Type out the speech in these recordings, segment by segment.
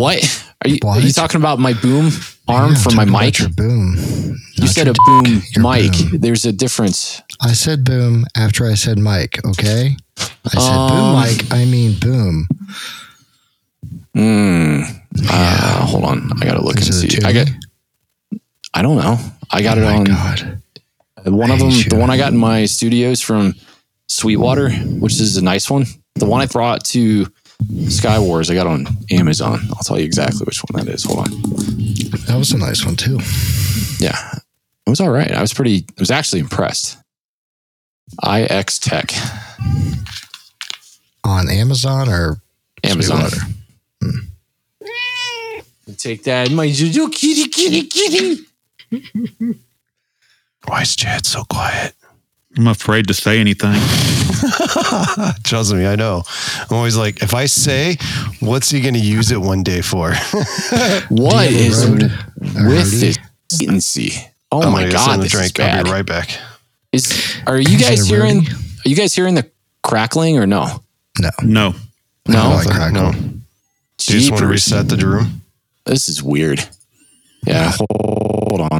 What? Are you, are you talking about my boom arm Yeah, for my mic? Boom. You not said a boom mic. boom. There's a difference. I said boom after I said mic. Okay. I said boom Um, mic. I mean boom. Hmm. Uh, hold on. I gotta look and Is it a see. I got. I don't know. I got oh it on God. one of them. The one I got in my studios from Sweetwater, which is a nice one. The one I brought to Sky Wars, I got on Amazon. I'll tell you exactly which one that is. Hold on. That was a nice one too. Yeah, it was all right. I was pretty. I was actually impressed. IX Tech, On Amazon or Amazon. Sweetwater? Hmm. Take that, my Juju kitty, kitty, kitty. Why is Chad so quiet? I'm afraid to say anything. Trust me, I know. I'm always like, if I say, what's he going to use it one day for? What Do you is have road- with this latency? Oh I'm my gonna god, send the this is drink. I'll be right back. Is are you guys hearing? Are you guys hearing the crackling or no? No. No. I No. like crackle. No. Do you just want to reset the room? This is weird. Yeah, hold on.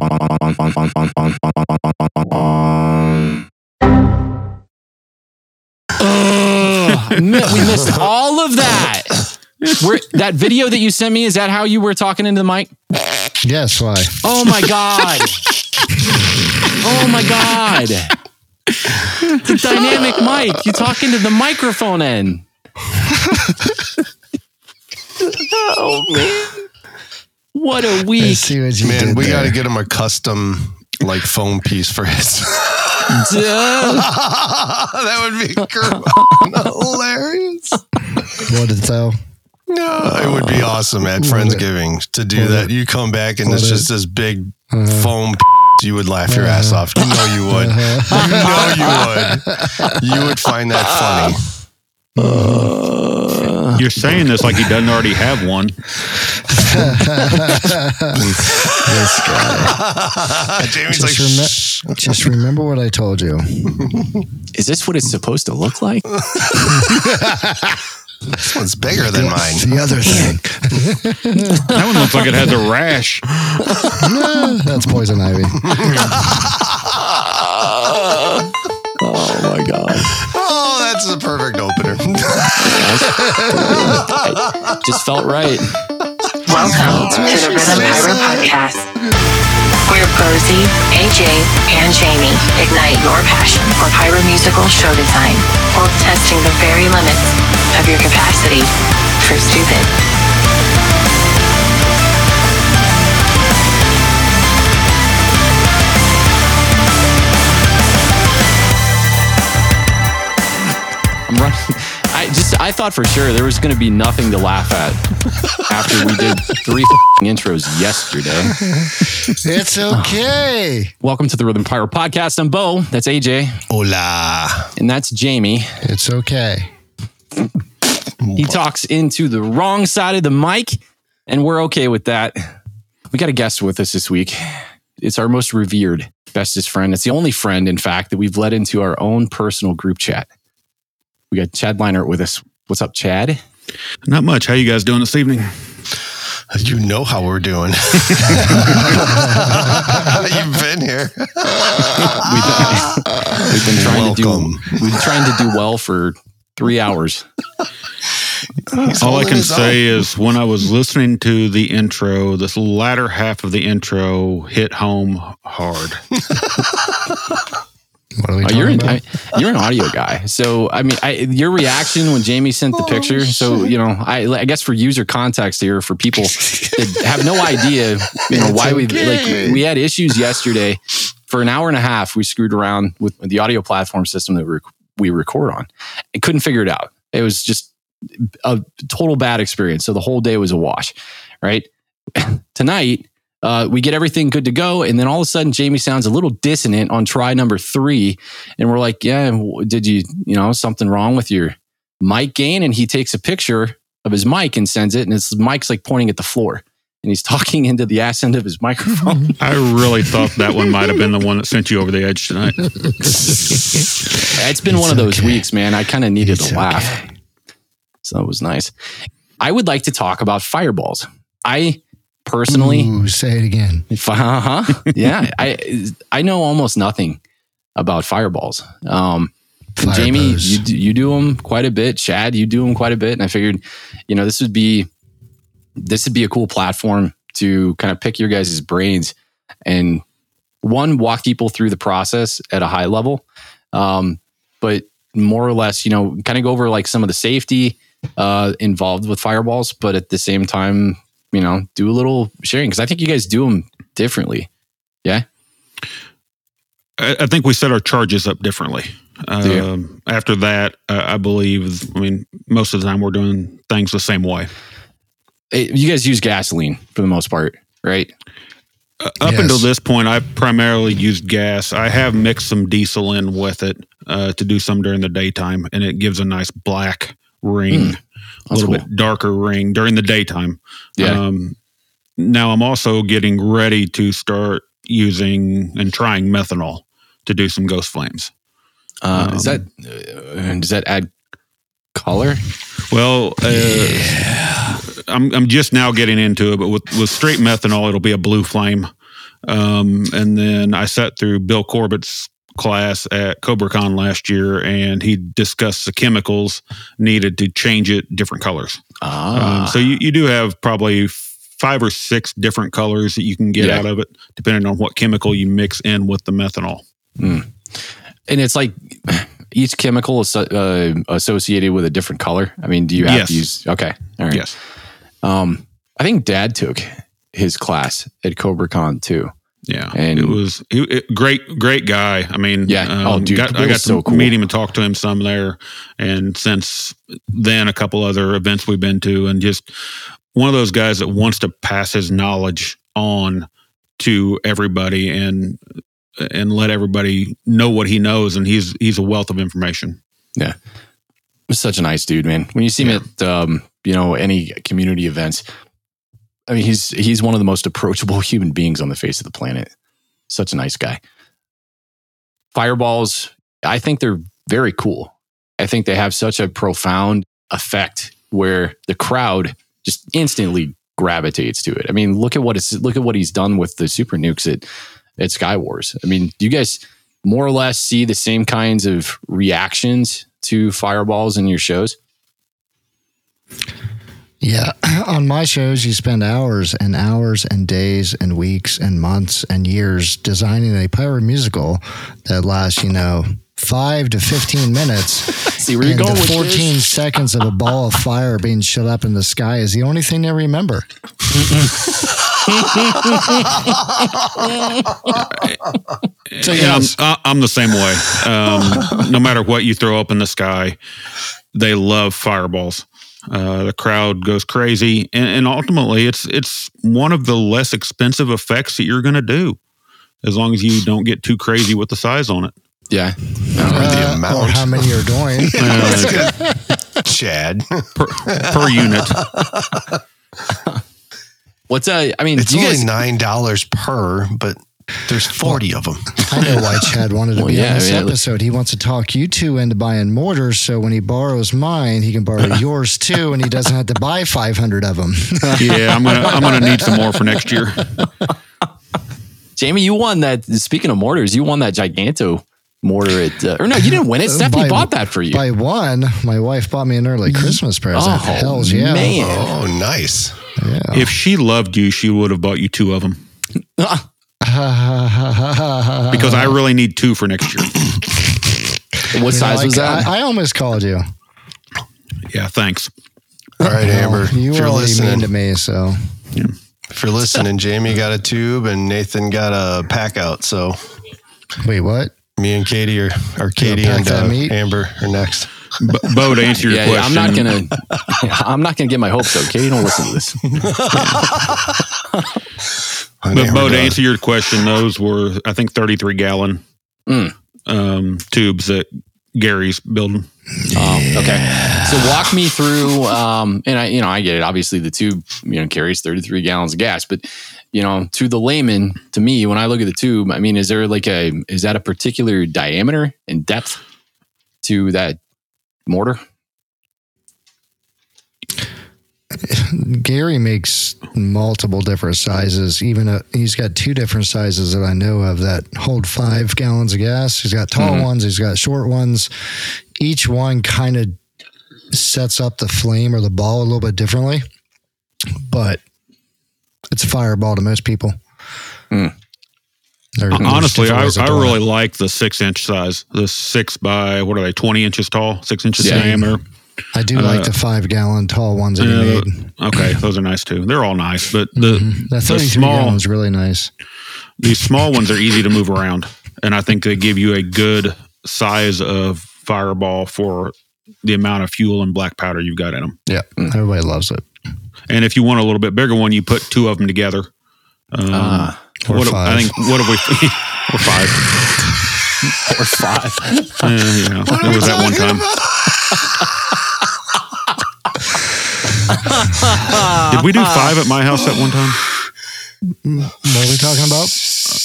Ugh, we missed all of that. Where, that video that you sent me is that how you were talking into the mic? Yes. Why? Oh my god! Oh my god! The dynamic mic. You talking to the microphone end. oh man! What a week! see what you Man, did we got to get him a custom like foam piece for his. Duh. that would be gr- hilarious. What did tell? No, it would be awesome at What Friendsgiving to do that. You come back and it's just this big Uh, foam. You would laugh your ass off. You know you would. uh-huh. You know you would. You would find that funny. You're saying this like he doesn't already have one. this guy. Jamie's Just, like, reme- "Shh." just remember what I told you. is this what it's supposed to look like? this one's bigger than mine. The other thing. That one looks like it has a rash. Nah, that's poison ivy. oh my god! Oh, that's the perfect opener. Just felt right. Welcome to the Rhythm Pyro Podcast, where Bozie, AJ, and Jamie ignite your passion for pyromusical show design while testing the very limits of your capacity for stupid. I'm. I just I thought for sure there was going to be nothing to laugh at after we did three intros yesterday. It's oh. okay. Welcome to the Rhythm Pyro Podcast. I'm Bo. That's AJ, Hola. and that's Jamie. It's okay. He talks into the wrong side of the mic, and we're okay with that. We got a guest with us this week. It's our most revered, bestest friend. It's the only friend, in fact, that we've let into our own personal group chat. We got Chad Leinart with us. What's up, Chad? Not much. How you guys doing this evening? You know how we're doing. You've been here. We've been, we've been trying to do we've been trying to do well for three hours. He's All I can his say is when I was listening to the intro, this latter half of the intro hit home hard. What are we Oh, you're an, about? I, you're an audio guy, so I mean, I, your reaction when Jamie sent the oh, picture. So you know, I, I guess for user context here, for people that have no idea, you know, It's why we like we had issues yesterday for an hour and a half. We screwed around with the audio platform system that we we record on. I couldn't figure it out. It was just a total bad experience. So the whole day was a wash. Right tonight. Uh, we get everything good to go, and then all of a sudden, Jamie sounds a little dissonant on try number three, and we're like, "Yeah, did you, you know, something wrong with your mic gain?" And he takes a picture of his mic and sends it, and his mic's like pointing at the floor, and he's talking into the ass end of his microphone. I really thought that one might have been the one that sent you over the edge tonight. it's been It's one of those okay. weeks, man. I kind of needed It's to laugh, okay. so it was nice. I would like to talk about fireballs. I personally, Ooh, say it again. uh-huh, yeah, I I know almost nothing about fireballs. Um, Fire Jamie, you do, you do them quite a bit. Chad, you do them quite a bit, and I figured, you know, this would be this would be a cool platform to kind of pick your guys' brains and one walk people through the process at a high level, um, but more or less, you know, kind of go over like some of the safety uh, involved with fireballs, but at the same time, you know, do a little sharing because I think you guys do them differently. Yeah. I, I think we set our charges up differently. Do you? Um, after that, uh, I believe. I mean, most of the time we're doing things the same way. It- you guys use gasoline for the most part, right? Uh, up Yes. until this point, I primarily used gas. I have mixed some diesel in with it uh, to do some during the daytime, and it gives a nice black ring, a. That's little cool. bit darker ring during the daytime. Yeah. Um, now I'm also getting ready to start using and trying methanol to do some ghost flames. Uh, is that Um, uh, does that add color? Well, uh, I'm I'm just now getting into it, but with with straight methanol, it'll be a blue flame. Um, and then I sat through Bill Corbett's class at CobraCon last year, and he discussed the chemicals needed to change it different colors. Ah, Um, so you, you do have probably five or six different colors that you can get Yeah. out of it, depending on what chemical you mix in with the methanol. and it's like each chemical is uh, associated with a different color. I mean, do you have Yes. to use? Okay, all right. Yes. Um, I think Dad took his class at CobraCon too. Yeah, And- it was it, it- great, great guy. I mean, Yeah. Oh, dude, got, I got to so cool. meet him and talk to him some there, and since then, a couple other events we've been to, and just one of those guys that wants to pass his knowledge on to everybody and and let everybody know what he knows, and he's he's a wealth of information. Yeah, such a nice dude, man. When you see him at um, you know any community events, I mean, he's he's one of the most approachable human beings on the face of the planet. Such a nice guy. Fireballs, I think they're very cool. I think they have such a profound effect where the crowd just instantly gravitates to it. I mean, look at what it's look at what he's done with the super nukes at at Sky Wars. I mean, do you guys more or less see the same kinds of reactions to fireballs in your shows? Yeah. On my shows, you spend hours and hours and days and weeks and months and years designing a pyro musical that lasts, you know, five to 15 minutes. See where you're and going the with 14 seconds of a ball of fire being shut up in the sky is the only thing they remember. So yeah, I'm, I'm the same way. Um, no matter what you throw up in the sky, they love fireballs. Uh, the crowd goes crazy, and, and ultimately, it's it's one of the less expensive effects that you're going to do, as long as you don't get too crazy with the size on it. Yeah. the Uh, amount. Or how many you're doing. Uh, Chad. per, per unit. What's uh I mean, It's do you only guys nine dollars per, but there's forty of them. I know why Chad wanted to Well, be yeah, on this I mean, it- episode. He wants to talk you two into buying mortars, so when he borrows mine, he can borrow yours too, and he doesn't have to buy 500 of them. Yeah, I'm gonna I'm gonna need some more for next year. Jamie, you won that speaking of mortars, you won that giganto mortar at uh, or no, you didn't win it. Stephanie By- bought that for you. By one, my wife bought me an early Christmas present. oh, Hell's yeah. man. Oh, nice. Yeah. If she loved you, she would have bought you two of them because I really need two for next year. what size Like, was that? I, I almost called you. Yeah, thanks. All right, oh, Amber. Well, you if were you're already mean listening, to me, so if you're listening, Jamie got a tube and Nathan got a pack out. So wait, what? Me and Katie are, or Katie and uh. Amber are next. B- Bo, to answer your yeah, yeah, I'm not gonna I'm not gonna get my hopes up. Katie, don't listen to this. But Bo, to answer your question, those were I think 33 gallon Mm. um, tubes that Gary's building. Um, okay. So walk me through, um, and I, you know, I get it. Obviously, the tube, you know, carries 33 gallons of gas, but you know, to the layman, to me, when I look at the tube, I mean, is there like a, is that a particular diameter and depth to that mortar? Gary makes multiple different sizes. Even a, he's got two different sizes that I know of that hold five gallons of gas. He's got tall Mhm. ones. He's got short ones. Each one kind of sets up the flame or the ball a little bit differently, but it's a fireball to most people. Mm. There's Honestly, I, I really like the six inch size. The six by what are they? Twenty inches tall, six inches Yeah. diameter. I do uh, like the five gallon tall ones that he Uh, made. Okay, those are nice too. They're all nice, but the Mhm. That the small gallon is really nice. these small ones are easy to move around, and I think they give you a good size of fireball for the amount of fuel and black powder you've got in them. Yeah, everybody loves it. And if you want a little bit bigger one, you put two of them together. Um, Ah, Or what five. I think what have we or five? or five. Uh, you know, there was that one time. Did we do five at my house at one time? What are we talking about?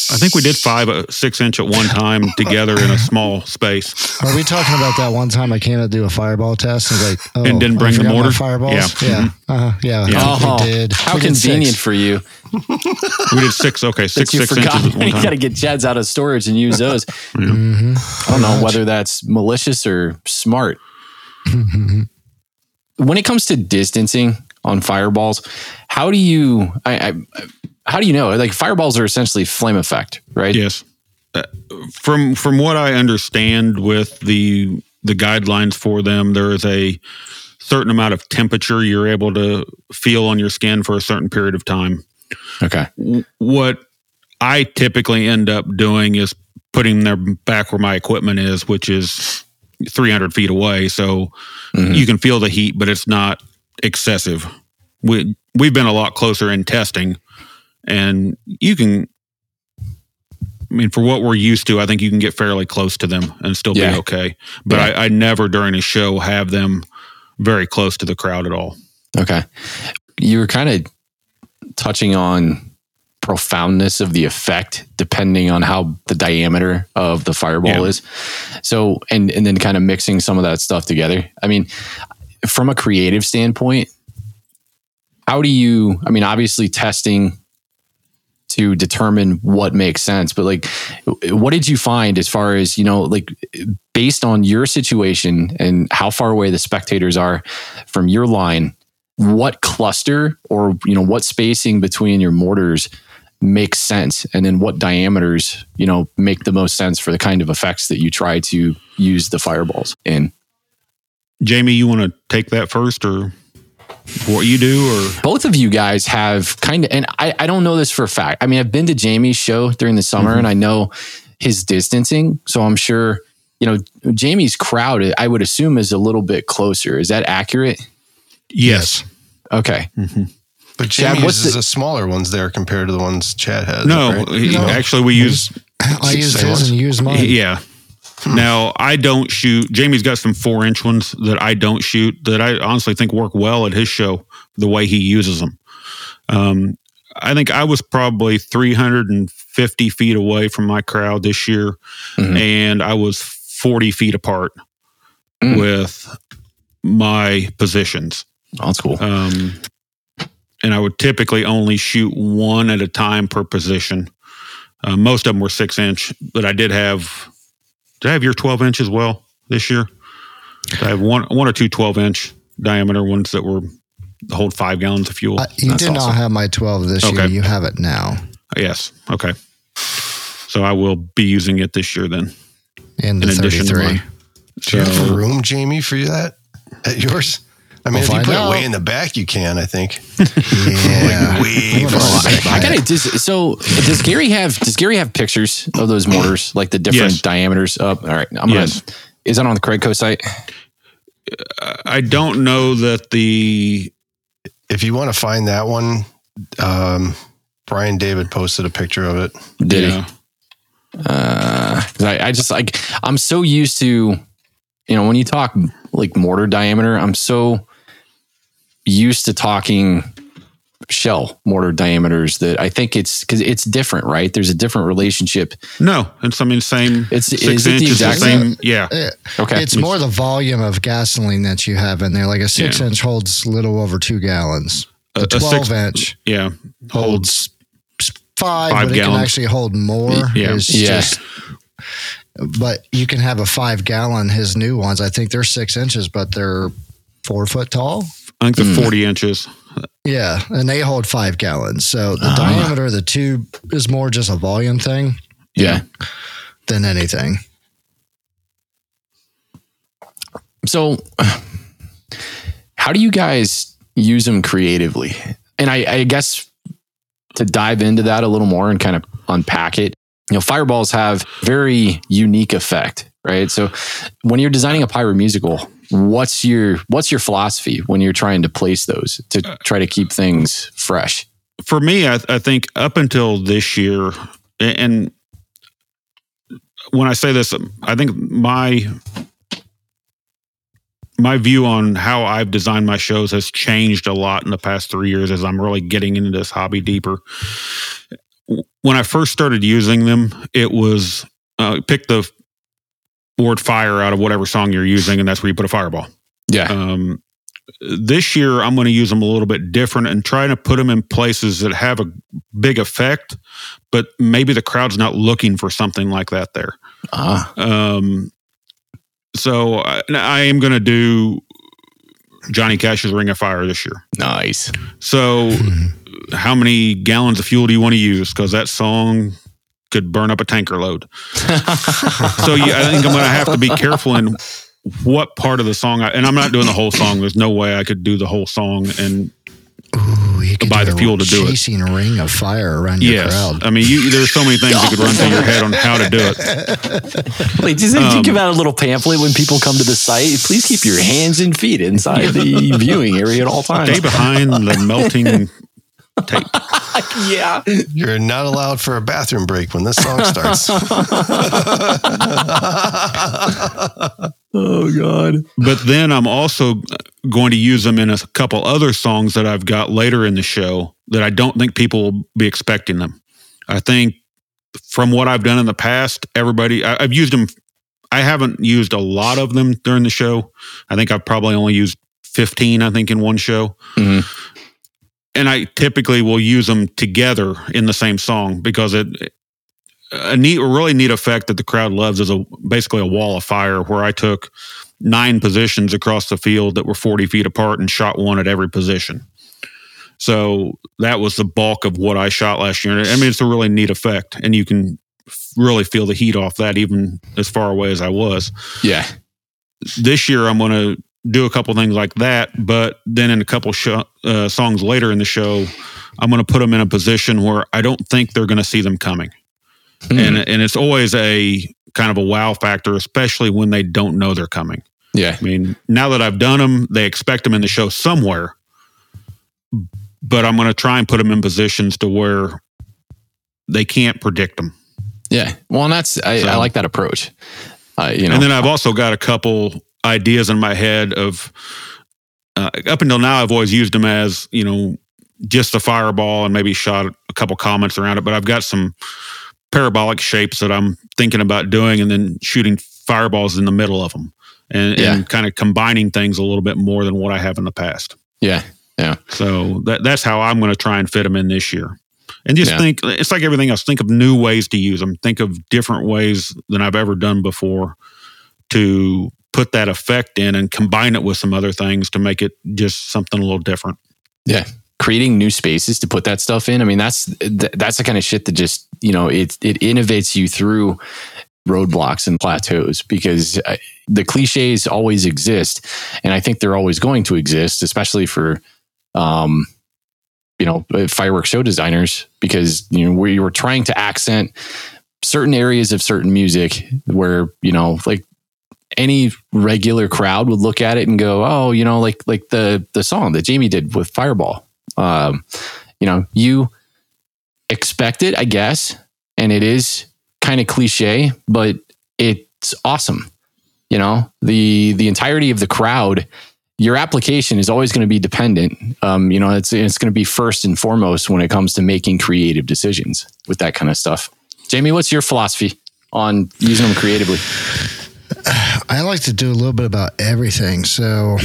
I think we did five, uh, six inch at one time together in a small space. Are we talking about that one time I came to do a fireball test and like, oh, And didn't I bring the mortar? fireballs? Yeah. yeah, uh-huh. yeah. Yeah. Oh, we did. How We convenient six. for you We did six. Okay, six you six forgot. inches at one you got to get Chads out of storage and use those. Mhm. I don't know whether that's malicious or smart. when it comes to distancing on fireballs, how do you? I, I how do you know? Like fireballs are essentially flame effect, right? Yes. Uh, from from what I understand with the the guidelines for them, there is a certain amount of temperature you're able to feel on your skin for a certain period of time. Okay. What I typically end up doing is putting them back where my equipment is, which is 300 feet away. So Mhm. you can feel the heat, but it's not excessive. We we've been a lot closer in testing, and you can. I mean, for what we're used to, I think you can get fairly close to them and still Yeah. be okay. But Yeah. I, I never during a show have them very close to the crowd at all. Okay. You were kind of touching on profoundness of the effect depending on how the diameter of the fireball Yeah. is. So and and then kind of mixing some of that stuff together. I mean, from a creative standpoint, how do you I mean, obviously testing to determine what makes sense, but like what did you find as far as, you know, like based on your situation and how far away the spectators are from your line, what cluster or you know what spacing between your mortars makes sense and then what diameters you know make the most sense for the kind of effects that you try to use the fireballs in. Jamie, you want to take that first, or what you do, or? Both of you guys have kind of and I, I don't know this for a fact. I mean i've been to jamie's show during the summer mm-hmm. and i know his distancing. So i'm sure you know jamie's crowd i would assume is a little bit closer. Is that accurate? Yes. okay mm-hmm. But Chad, Jamie uses the- the smaller ones there compared to the ones Chad has. No, right? he- No. actually, we use I used Same his ones? and you used mine. Yeah. Now I don't shoot. Jamie's got some four inch ones that I don't shoot that I honestly think work well at his show the way he uses them. Um, I think I was probably 350 feet away from my crowd this year, Mhm. and I was 40 feet apart Mm. with my positions. oh, that's cool Um, and I would typically only shoot one at a time per position. Uh, most of them were six inch, but I did have. Did I have your twelve inch as well this year? Did I have one, one or two 12 inch diameter ones that were hold five gallons of fuel. Uh, you That's did not have my 12 this year. You have it now yes. Okay. So I will be using it this year then. And the In addition to 33. mine. Do you have room, Jamie, for that at yours? I mean, We'll if you put out. it way in the back, you can. I think. Yeah. Way I'm far gonna in the sit back. I gotta. Does, so does Gary have? Does Gary have pictures of those mortars, like the different Yes. diameters? Up. All right. I'm Yes. gonna. Is that on the Craigco site? I don't know that the If you want to find that one, um, Brian David posted a picture of it. Did yeah. he? Uh, 'cause I, I just like I'm so used to, you know, when you talk like mortar diameter, I'm so used to talking shell mortar diameters that I think it's because it's different, right? There's a different relationship. No, it's I mean same. It's- six is it the inches, the exact- same. Yeah, Okay. It's more the volume of gasoline that you have in there. Like a six Yeah. inch holds a little over two gallons. A- A, a six- 12 inch yeah. holds five, Five but it can actually hold more. Yeah. It's Yeah. just- but you can have a five gallon. His new ones, I think they're six inches, but they're four foot tall. I think they're Hmm. forty inches. Yeah, and they hold five gallons. So the Ah. diameter of the tube is more just a volume thing yeah. than anything. So, how do you guys use them creatively? And I, I guess to dive into that a little more and kind of unpack it, you know, fireballs have very unique effect, right? So, when you're designing a pyro musical, what's your what's your philosophy when you're trying to place those to try to keep things fresh? For me, I, I think up until this year, and when I say this, I think my my view on how I've designed my shows has changed a lot in the past three years as I'm really getting into this hobby deeper. When I first started using them, it was uh, pick the word fire out of whatever song you're using, and that's where you put a fireball. Yeah, Um, this year, I'm going to use them a little bit different and trying to put them in places that have a big effect, but maybe the crowd's not looking for something like that there. ah, Um, so I, I am going to do Johnny Cash's Ring of Fire this year. nice. So, how many gallons of fuel do you want to use? Because that song could burn up a tanker load. so, yeah, I think I'm going to have to be careful in what part of the song. I, and I'm not doing the whole song. There's no way I could do the whole song. And Ooh, you could Buy the fuel to do it. chasing ring of fire around your yes, crowd. I mean, you, there's so many things that could run through your head on how to do it. Wait, does it Um, give out a little pamphlet when people come to the site? Please keep your hands and feet inside the viewing area at all times. Stay behind the melting tape. yeah. You're not allowed for a bathroom break when this song starts. Oh God. But then I'm also going to use them in a couple other songs that I've got later in the show that I don't think people will be expecting them. I think from what I've done in the past, everybody, I, I've used them. I haven't used a lot of them during the show. I think I've probably only used 15, I think, in one show. Mhm. And I typically will use them together in the same song because it, a neat, a really neat effect that the crowd loves is a basically a wall of fire where I took nine positions across the field that were 40 feet apart and shot one at every position. So that was the bulk of what I shot last year. I mean, it's a really neat effect, and you can really feel the heat off that even as far away as I was. Yeah. This year, I'm going to do a couple things like that, but then in a couple sho uh, songs later in the show, I'm going to put them in a position where I don't think they're going to see them coming Hmm. and and it's always a kind of a wow factor, especially when they don't know they're coming. yeah. I mean, now that I've done them, they expect them in the show somewhere, but I'm going to try and put them in positions to where they can't predict them. Yeah. Well, and that's I, So- I like that approach. Uh, you know. And then I've also got a couple ideas in my head of uh, up until now, I've always used them as you know just a fireball and maybe shot a couple comets around it. But I've got some parabolic shapes that I'm thinking about doing, and then shooting fireballs in the middle of them, and, Yeah. and kind of combining things a little bit more than what I have in the past. yeah. Yeah. So that that's how I'm going to try and fit them in this year. And just Yeah. think, it's like everything else. Think of new ways to use them. Think of different ways than I've ever done before to put that effect in and combine it with some other things to make it just something a little different. Yeah. Creating new spaces to put that stuff in. I mean, that's that's the kind of shit that just you know it it innovates you through roadblocks and plateaus because uh, the cliches always exist, and I think they're always going to exist, especially for um, you know uh, fireworks show designers because you know we were trying to accent certain areas of certain music where you know like any regular crowd would look at it and go, "Oh, you know, like like the the song that Jamie did with Fireball." Um, you know, you expect it, I guess, and it is kind of cliche, but it's awesome. You know, the the entirety of the crowd your application is always going to be dependent. Um, you know, it's it's going to be first and foremost when it comes to making creative decisions with that kind of stuff. Jamie, what's your philosophy on using them creatively? I like to do a little bit about everything. So,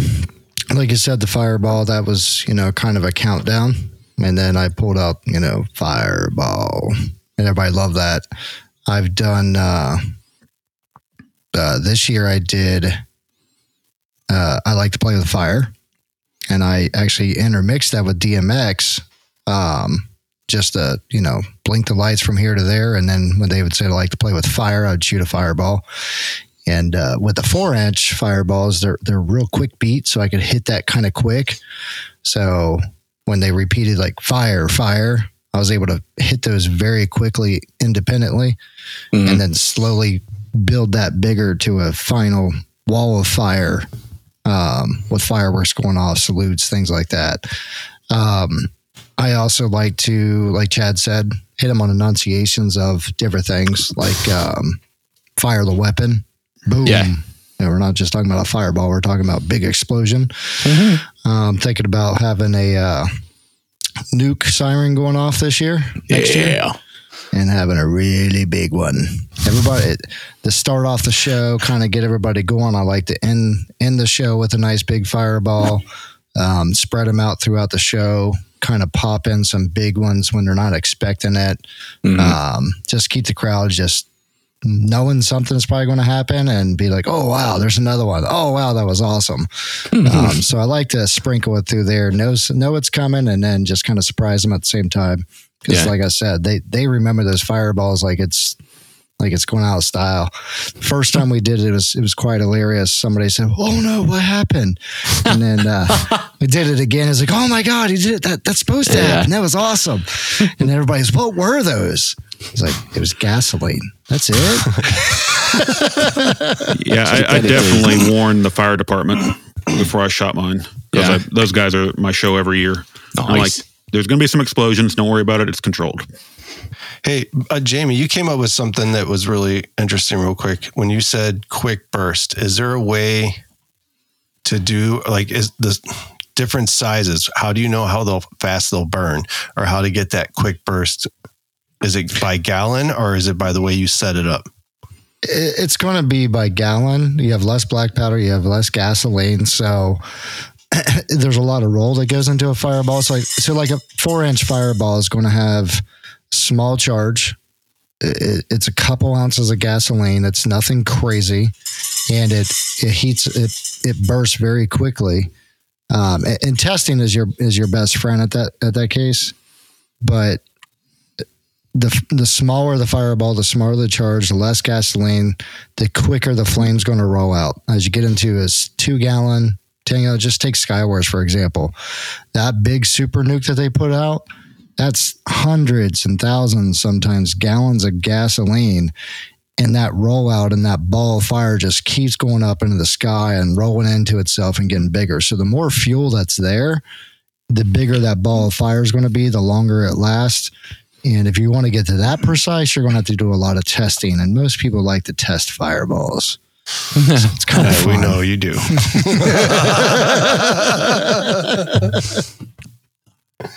like you said, the fireball that was you know kind of a countdown, and then I pulled out you know fireball, and everybody loved that. I've done uh, uh, this year. I did. Uh, I like to play with fire, and I actually intermixed that with DMX. Um, just to you know blink the lights from here to there, and then when they would say I like to play with fire, I'd shoot a fireball. And uh, with the four inch fireballs, they're they're real quick beat, so I could hit that kind of quick. So when they repeated like fire, fire, I was able to hit those very quickly independently, Mhm. and then slowly build that bigger to a final wall of fire um, with fireworks going off, salutes, things like that. Um, I also like to, like Chad said, hit them on enunciations of different things, like um, fire the weapon, boom. Yeah. Know, we're not just talking about a fireball; we're talking about big explosion. Um, thinking about having a uh, nuke siren going off this year, next year yeah. and having a really big one. Everybody to start off the show, kind of get everybody going. I like to end end the show with a nice big fireball. Um, spread them out throughout the show. Kind of pop in some big ones when they're not expecting it. Mhm. Um, just keep the crowd just knowing something's probably going to happen and be like, oh wow, there's another one. Oh wow, that was awesome. um, so I like to sprinkle it through there, know know it's coming, and then just kind of surprise them at the same time. Because, Yeah. like I said, they they remember those fireballs like it's like it's going out of style. First time we did it, it was it was quite hilarious. Somebody said, "Oh no, what happened?" And then uh, we did it again. It's like, "Oh my god, he did it! That that's supposed to Yeah. happen. That was awesome." And everybody's, "What were those?" It's like it was gasoline. That's it. Yeah, I, I definitely warned the fire department before I shot mine because Yeah. those guys are my show every year. I'm like, there's going to be some explosions. Don't worry about it. It's controlled. Hey, uh, Jamie, you came up with something that was really interesting, real quick. When you said quick burst, is there a way to do like is the different sizes? How do you know how they'll fast they'll burn, or how to get that quick burst? Is it by gallon or is it by the way you set it up? it's going to be by gallon. You have less black powder, you have less gasoline, so there's a lot of roll that goes into a fireball. So like, so like a four inch fireball is going to have small charge. It, it's a couple ounces of gasoline. It's nothing crazy, and it it heats it it bursts very quickly. Um, and, testing is your is your best friend at that at that case, but the the smaller the fireball, the smaller the charge, the less gasoline, the quicker the flame's going to roll out. As you get into a two gallon, gallon, just take Skywars for example. That big super nuke that they put out, that's hundreds and thousands, sometimes gallons of gasoline. And that rollout and that ball of fire just keeps going up into the sky and rolling into itself and getting bigger. So the more fuel that's there, the bigger that ball of fire is going to be, the longer it lasts. And if you want to get to that precise, you're going to have to do a lot of testing. And most people like to test fireballs. It's kind of Yeah, we know you do.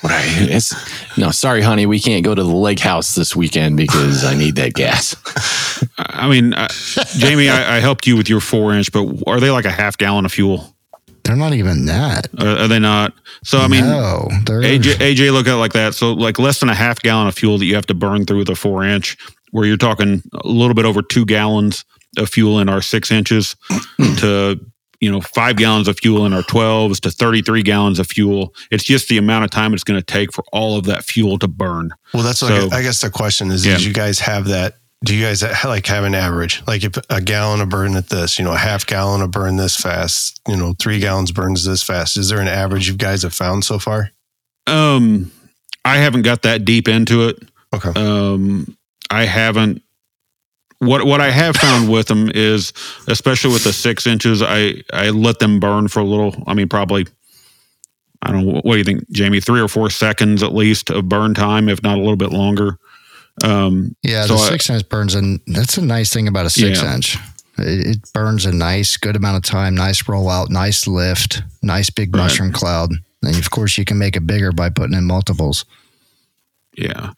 Right. It's no, sorry, honey. We can't go to the lake house this weekend because I need that gas. I mean, uh, Jamie, I, I helped you with your four inch, but are they like a half gallon of fuel? They're not even that. Are, are they not? So I mean, no, AJ, AJ look at it like that. So like less than a half gallon of fuel that you have to burn through the four inch, where you're talking a little bit over two gallons of fuel in our six inches to you know five gallons of fuel in our 12s to 33 gallons of fuel it's just the amount of time it's going to take for all of that fuel to burn Well, that's So- like I guess the question is: Yeah. You guys have that? Do you guys like have an average? Like if a gallon of burn at this, you know, a half gallon of burn this fast, you know, three gallons burns this fast. Is there an average you guys have found so far? um i haven't got that deep into it Okay. um i haven't what what i have found with them is especially with the six inches i i let them burn for a little i mean probably i don't know what do you think jamie three or four seconds at least of burn time if not a little bit longer um yeah. so the I- six inch burns, and that's a nice thing about a six Yeah. inch. It, it burns a nice, good amount of time, nice rollout, nice lift, nice big Right. mushroom cloud. And of course, you can make it bigger by putting in multiples. Yeah.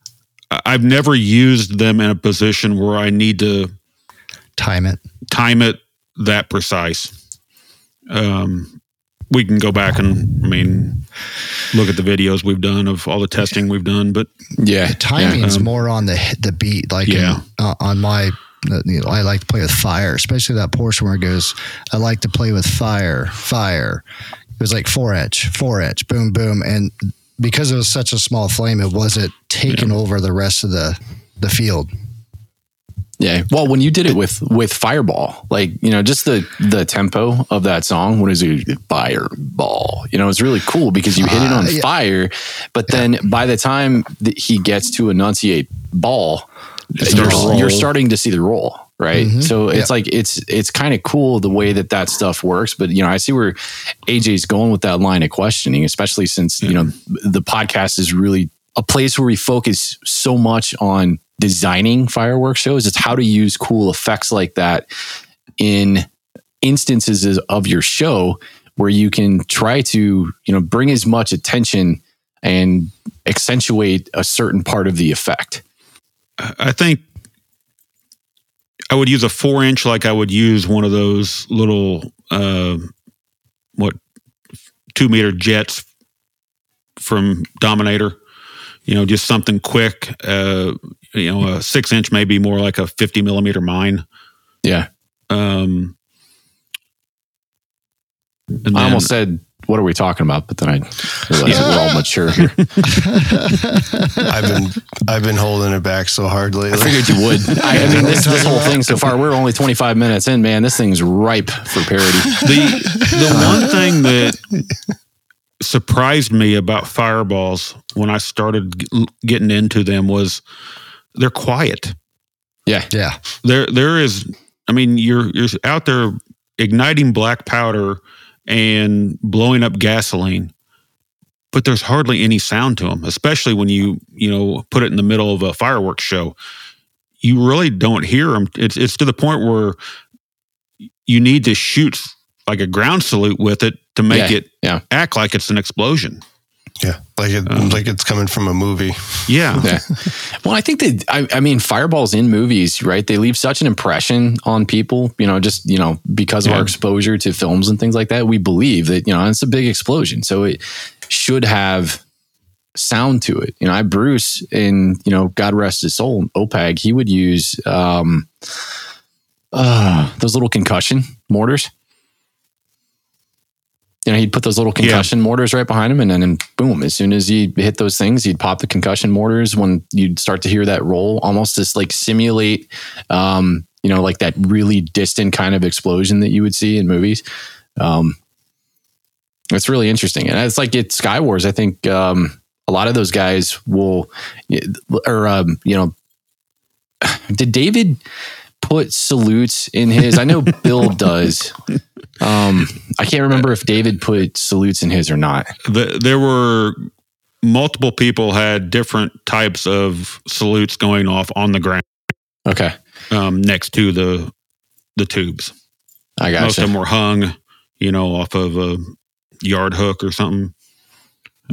I- I've never used them in a position where I need to Time it. time it that precise. Um, we can go back and, I mean, look at the videos we've done of all the testing we've done, but Yeah. the Timing's um, more on the the beat, like Yeah. in, uh, on my. You know, I like to play with fire, especially that portion where it goes. I like to play with fire, fire. It was like four inch, four inch, boom, boom, and because it was such a small flame, it wasn't taking over the rest of the the field. Yeah. Well, when you did it with with Fireball, like you know, just the the tempo of that song, what is it? Fireball. You know, it's really cool because you hit it on Uh, yeah. fire, but then by the time that he gets to enunciate ball, you're, you're starting to see the roll. Right. Mhm. So it's like it's it's kind of cool the way that that stuff works. But you know, I see where AJ's going with that line of questioning, especially since you know the podcast is really a place where we focus so much on designing fireworks shows. It's how to use cool effects like that in instances of your show where you can try to you know bring as much attention and accentuate a certain part of the effect. I think I would use a four inch like I would use one of those little uh, what two meter jets from Dominator. You know, just something quick. Uh, you know, a six inch may be more like a fifty millimeter mine. Yeah. Um, and I then- almost said, "What are we talking about?" But then I realized we're all mature here. I've been I've been holding it back so hard lately. I figured you would. I, I mean, this, this whole thing so far, we're only 25 minutes in, man. This thing's ripe for parody. the the one thing that surprised me about fireballs when I started getting into them was they're quiet. Yeah. Yeah, There there is I mean you're you're out there igniting black powder and blowing up gasoline but there's hardly any sound to them especially when you you know put it in the middle of a fireworks show. You really don't hear them it's it's to the point where you need to shoot like a ground salute with it to make Yeah, it yeah. act like it's an explosion yeah, like it, Um, like it's coming from a movie. yeah Yeah. Well, I think that I, I mean fireballs in movies, right? They leave such an impression on people, you know, just you know because of Yeah. our exposure to films and things like that. We believe that you know it's a big explosion, so it should have sound to it. You know, I Bruce in you know God rest his soul, OPAG, he would use um, uh, those little concussion mortars. You know, he'd put those little Yeah. concussion mortars right behind him, and then and boom! As soon as he hit those things, he'd pop the concussion mortars. When you'd start to hear that roll, almost just like simulate, um, you know, like that really distant kind of explosion that you would see in movies. Um, it's really interesting, and it's like it's Sky Wars. I think um, a lot of those guys will, or um, you know, did David put salutes in his? I know Bill does. Um, I can't remember if David put salutes in his or not. the, there were multiple people had different types of salutes going off on the ground Okay, um, next to the the tubes. I got Most of them were hung, you know, off of a yard hook or something.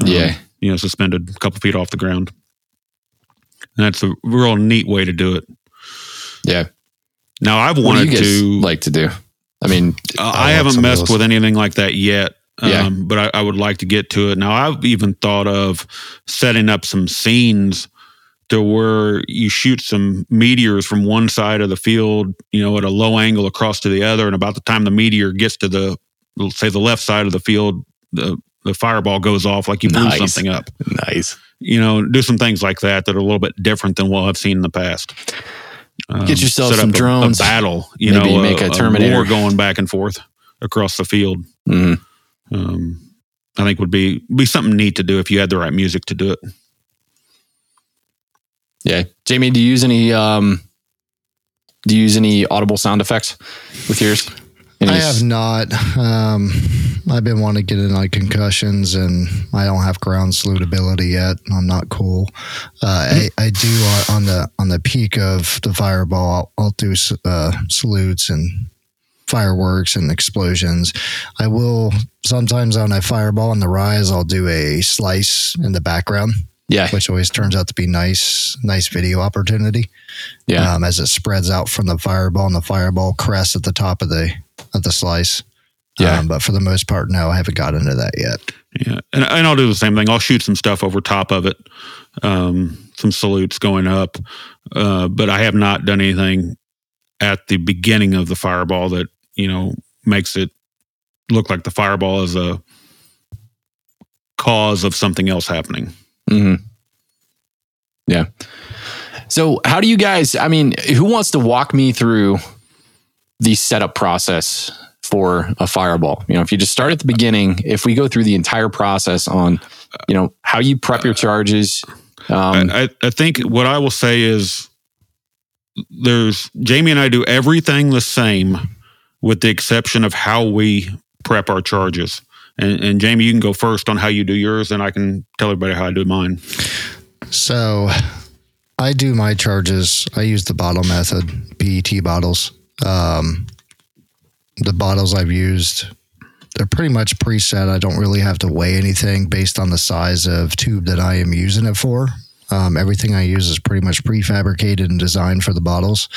Um, Yeah. you know, suspended a couple feet off the ground. And that's a real neat way to do it. Yeah. Now I've What do wanted you guys to. like to do? I mean, Uh, I I, haven't messed with anything like that yet. Yeah. Um, but I, I would like to get to it. Now, I've even thought of setting up some scenes to where you shoot some meteors from one side of the field, you know, at a low angle across to the other. And about the time the meteor gets to the, say, the left side of the field, the, the fireball goes off like you blew Nice. something up. nice. You know, do some things like that that are a little bit different than what I've seen in the past. Um, Get yourself some up a- drones. A, battle, you Maybe know, make a a Terminator. war going back and forth across the field. Mhm. Um, I think would be be something neat to do if you had the right music to do it. Yeah, Jamie, do you use any? Um, do you use any audible sound effects with yours? I have not. Um, I've been wanting to get in like concussions, and I don't have ground salutability yet. I'm not cool. Uh, I, I do on, on the on the peak of the fireball. I'll, I'll do uh, salutes and fireworks and explosions. I will sometimes on a fireball on the rise, I'll do a slice in the background, Yeah. which always turns out to be nice, nice video opportunity. Yeah. Um, as it spreads out from the fireball and the fireball crest at the top of the of the slice. Yeah. Um, but for the most part, no, I haven't got into that yet. Yeah, and, and I'll do the same thing. I'll shoot some stuff over top of it, um, some salutes going up, uh, but I have not done anything at the beginning of the fireball that you know makes it look like the fireball is a cause of something else happening. hmm Yeah. So, how do you guys? I mean, who wants to walk me through the setup process for a fireball? You know, if you just start at the beginning, if we go through the entire process on, you know, how you prep your charges. Um, I, I, I think what I will say is there's Jamie and I do everything the same with the exception of how we prep our charges. And, and Jamie, you can go first on how you do yours, and I can tell everybody how I do mine. So I do my charges. I use the bottle method, PET bottles. Um, the bottles I've used, they're pretty much preset. I don't really have to weigh anything based on the size of tube that I am using it for. Um, everything I use is pretty much prefabricated and designed for the bottles.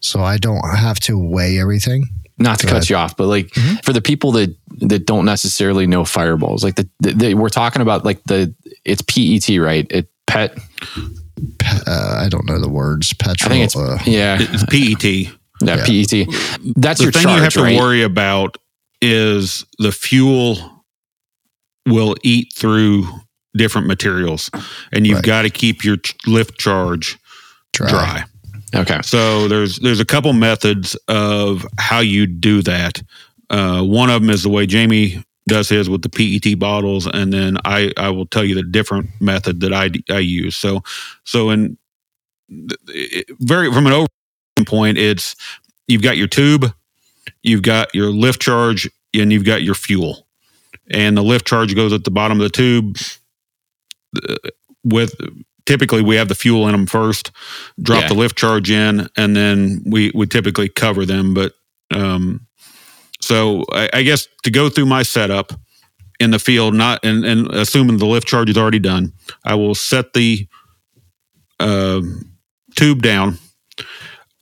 So I don't have to weigh everything. not to Go cut ahead. you off, but like for the people that that don't necessarily know fireballs, like the, the, the we're talking about like the it's PET, right? It pet. Pe- Uh, I don't know the words. Petrol. I think it's uh, yeah, It's PET. Yeah, yeah. PET. That's the your thing charge, you have to right? worry about is the fuel will eat through different materials, and you've Right. got to keep your lift charge dry. dry. Okay. So there's there's a couple methods of how you do that. Uh, one of them is the way Jamie does his with the PET bottles, and then I I will tell you the different method that I I use. So so in it, very from an over point, it's you've got your tube, you've got your lift charge, and you've got your fuel, and the lift charge goes at the bottom of the tube. uh, With typically we have the fuel in them first, drop Yeah. the lift charge in, and then we we typically cover them. But um, so I, I guess to go through my setup in the field, not and, and assuming the lift charge is already done, I will set the um tube down.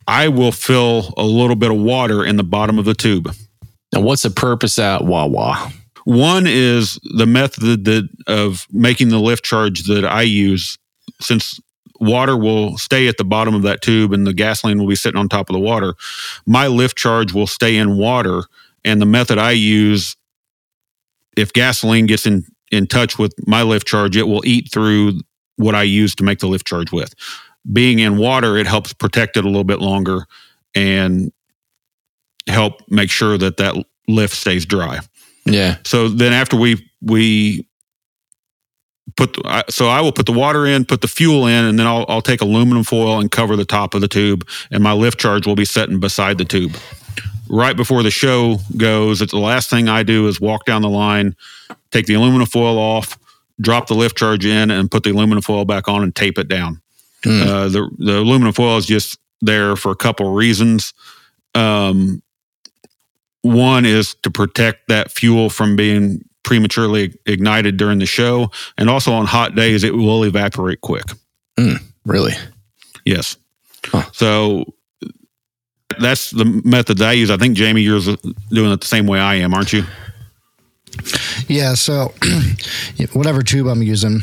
I will fill a little bit of water in the bottom of the tube. Now, what's the purpose at Wawa? One is the method that of making the lift charge that I use, since water will stay at the bottom of that tube and the gasoline will be sitting on top of the water. My lift charge will stay in water, and the method I use, if gasoline gets in in touch with my lift charge, it will eat through what I use to make the lift charge with. Being in water, it helps protect it a little bit longer and help make sure that that lift stays dry. Yeah. So then after we we put the, so I will put the water in, put the fuel in, and then I'll I'll take aluminum foil and cover the top of the tube, and my lift charge will be sitting beside the tube. Right before the show goes, it's the last thing I do is walk down the line, take the aluminum foil off, drop the lift charge in, and put the aluminum foil back on and tape it down. Hmm. Uh, the the aluminum foil is just there for a couple reasons. Um, one is to protect that fuel from being prematurely ignited during the show, and also on hot days it will evaporate quick. Really? Yes. Huh. So that's the method that I use. I think Jamie, you're doing it the same way I am, aren't you? Yeah, so whatever tube I'm using,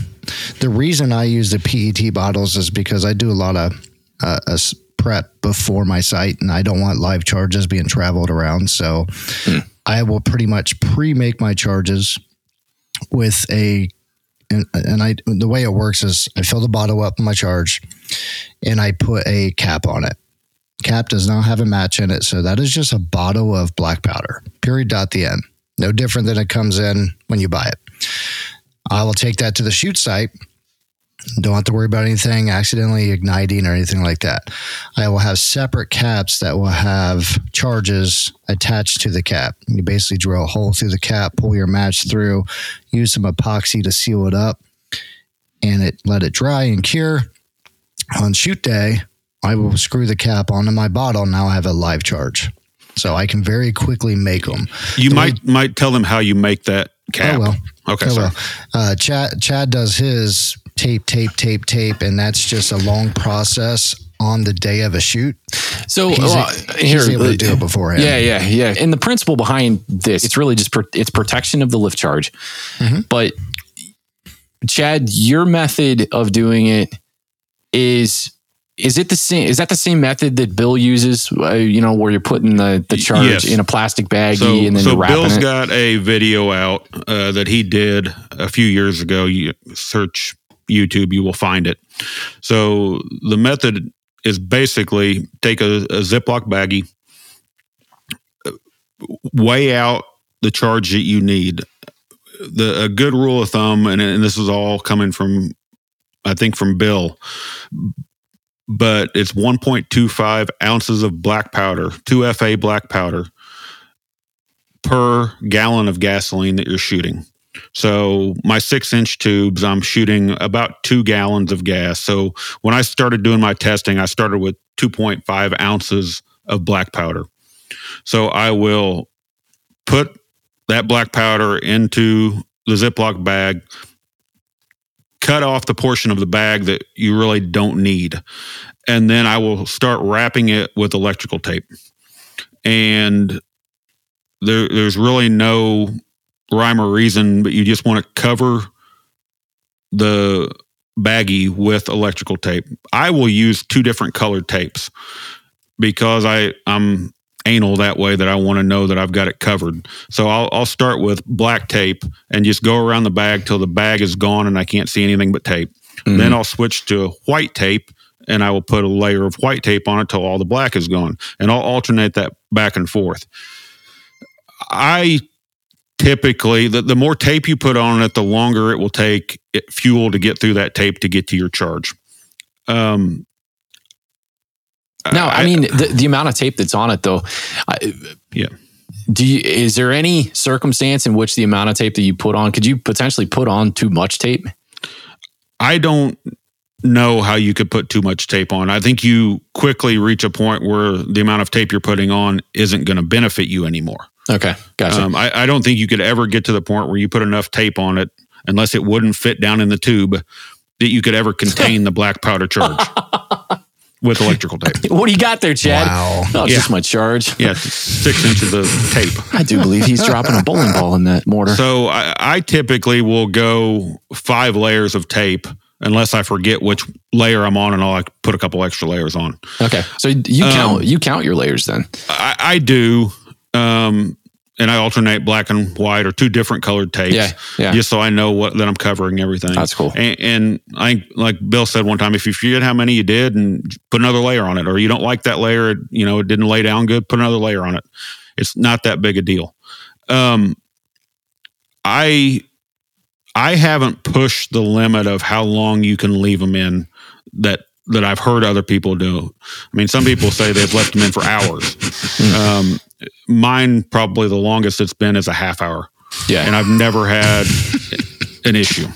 the reason I use the PET bottles is because I do a lot of uh, a s- prep before my site, and I don't want live charges being traveled around. So I will pretty much pre-make my charges with a, and, and I the way it works is I fill the bottle up my charge, and I put a cap on it. Cap does not have a match in it, so that is just a bottle of black powder. Period. Dot the end. No different than it comes in when you buy it. I will take that to the shoot site. Don't have to worry about anything accidentally igniting or anything like that. I will have separate caps that will have charges attached to the cap. You basically drill a hole through the cap, pull your match through, use some epoxy to seal it up, and it let it dry and cure. On shoot day, I will screw the cap onto my bottle. Now I have a live charge. So I can very quickly make them. You The way- might might tell them how you make that cap. Oh well. Okay, Oh, well. Uh, Chad Chad does his tape, tape, tape, tape, and that's just a long process on the day of a shoot. So He's, well, he's able to do it beforehand. Yeah, yeah, yeah. And the principle behind this, it's really just pro- it's protection of the lift charge. Mm-hmm. But Chad, your method of doing it is is it the same? Is that the same method that Bill uses? Uh, you know, where you're putting the the charge Yes. in a plastic baggie So, and then so you're Bill's it. got a video out uh, that he did a few years ago. You search YouTube, you will find it. So the method is basically take a, a Ziploc baggie, uh, weigh out the charge that you need. The a good rule of thumb, and, and this is all coming from, I think, from Bill, but it's 1.25 ounces of black powder, 2FA black powder per gallon of gasoline that you're shooting. So my six inch tubes, I'm shooting about two gallons of gas. So when I started doing my testing, I started with 2.5 ounces of black powder. So I will put that black powder into the Ziploc bag, cut off the portion of the bag that you really don't need, and then I will start wrapping it with electrical tape. And there, there's really no rhyme or reason, but you just want to cover the baggie with electrical tape. I will use two different colored tapes because I I'm anal that way that I want to know that I've got it covered. So I'll I'll start with black tape and just go around the bag till the bag is gone and I can't see anything but tape. Mhm. Then I'll switch to white tape and I will put a layer of white tape on it till all the black is gone. And I'll alternate that back and forth. I typically the, the more tape you put on it, the longer it will take it, fuel to get through that tape to get to your charge. Um, No, I, mean the, the amount of tape that's on it though. I, Yeah. Do you? Is there any circumstance in which the amount of tape that you put on could you potentially put on too much tape? I don't know how you could put too much tape on. I think you quickly reach a point where the amount of tape you're putting on isn't going to benefit you anymore. Okay, gotcha. Um, I, I don't think you could ever get to the point where you put enough tape on it, unless it wouldn't fit down in the tube, that you could ever contain the black powder charge with electrical tape. what do you got there, Chad? Wow. Oh, it's Yeah. just my charge. Yeah, six inches of tape. I do believe he's dropping a bowling ball in that mortar. So I, I typically will go five layers of tape unless I forget which layer I'm on, and I'll like put a couple extra layers on. okay, so you Um, count you count your layers then. I, I do, um, and I alternate black and white or two different colored tapes. Yeah, yeah. Just so I know what that I'm covering everything. That's cool. And, and I like Bill said one time, if you forget how many you did, and put another layer on it, or you don't like that layer, you know, it didn't lay down good, put another layer on it. It's not that big a deal. Um, I I haven't pushed the limit of how long you can leave them in that that I've heard other people do. I mean, some people say they've left them in for hours. Um, mine probably the longest it's been is a half hour, Yeah, and I've never had an issue.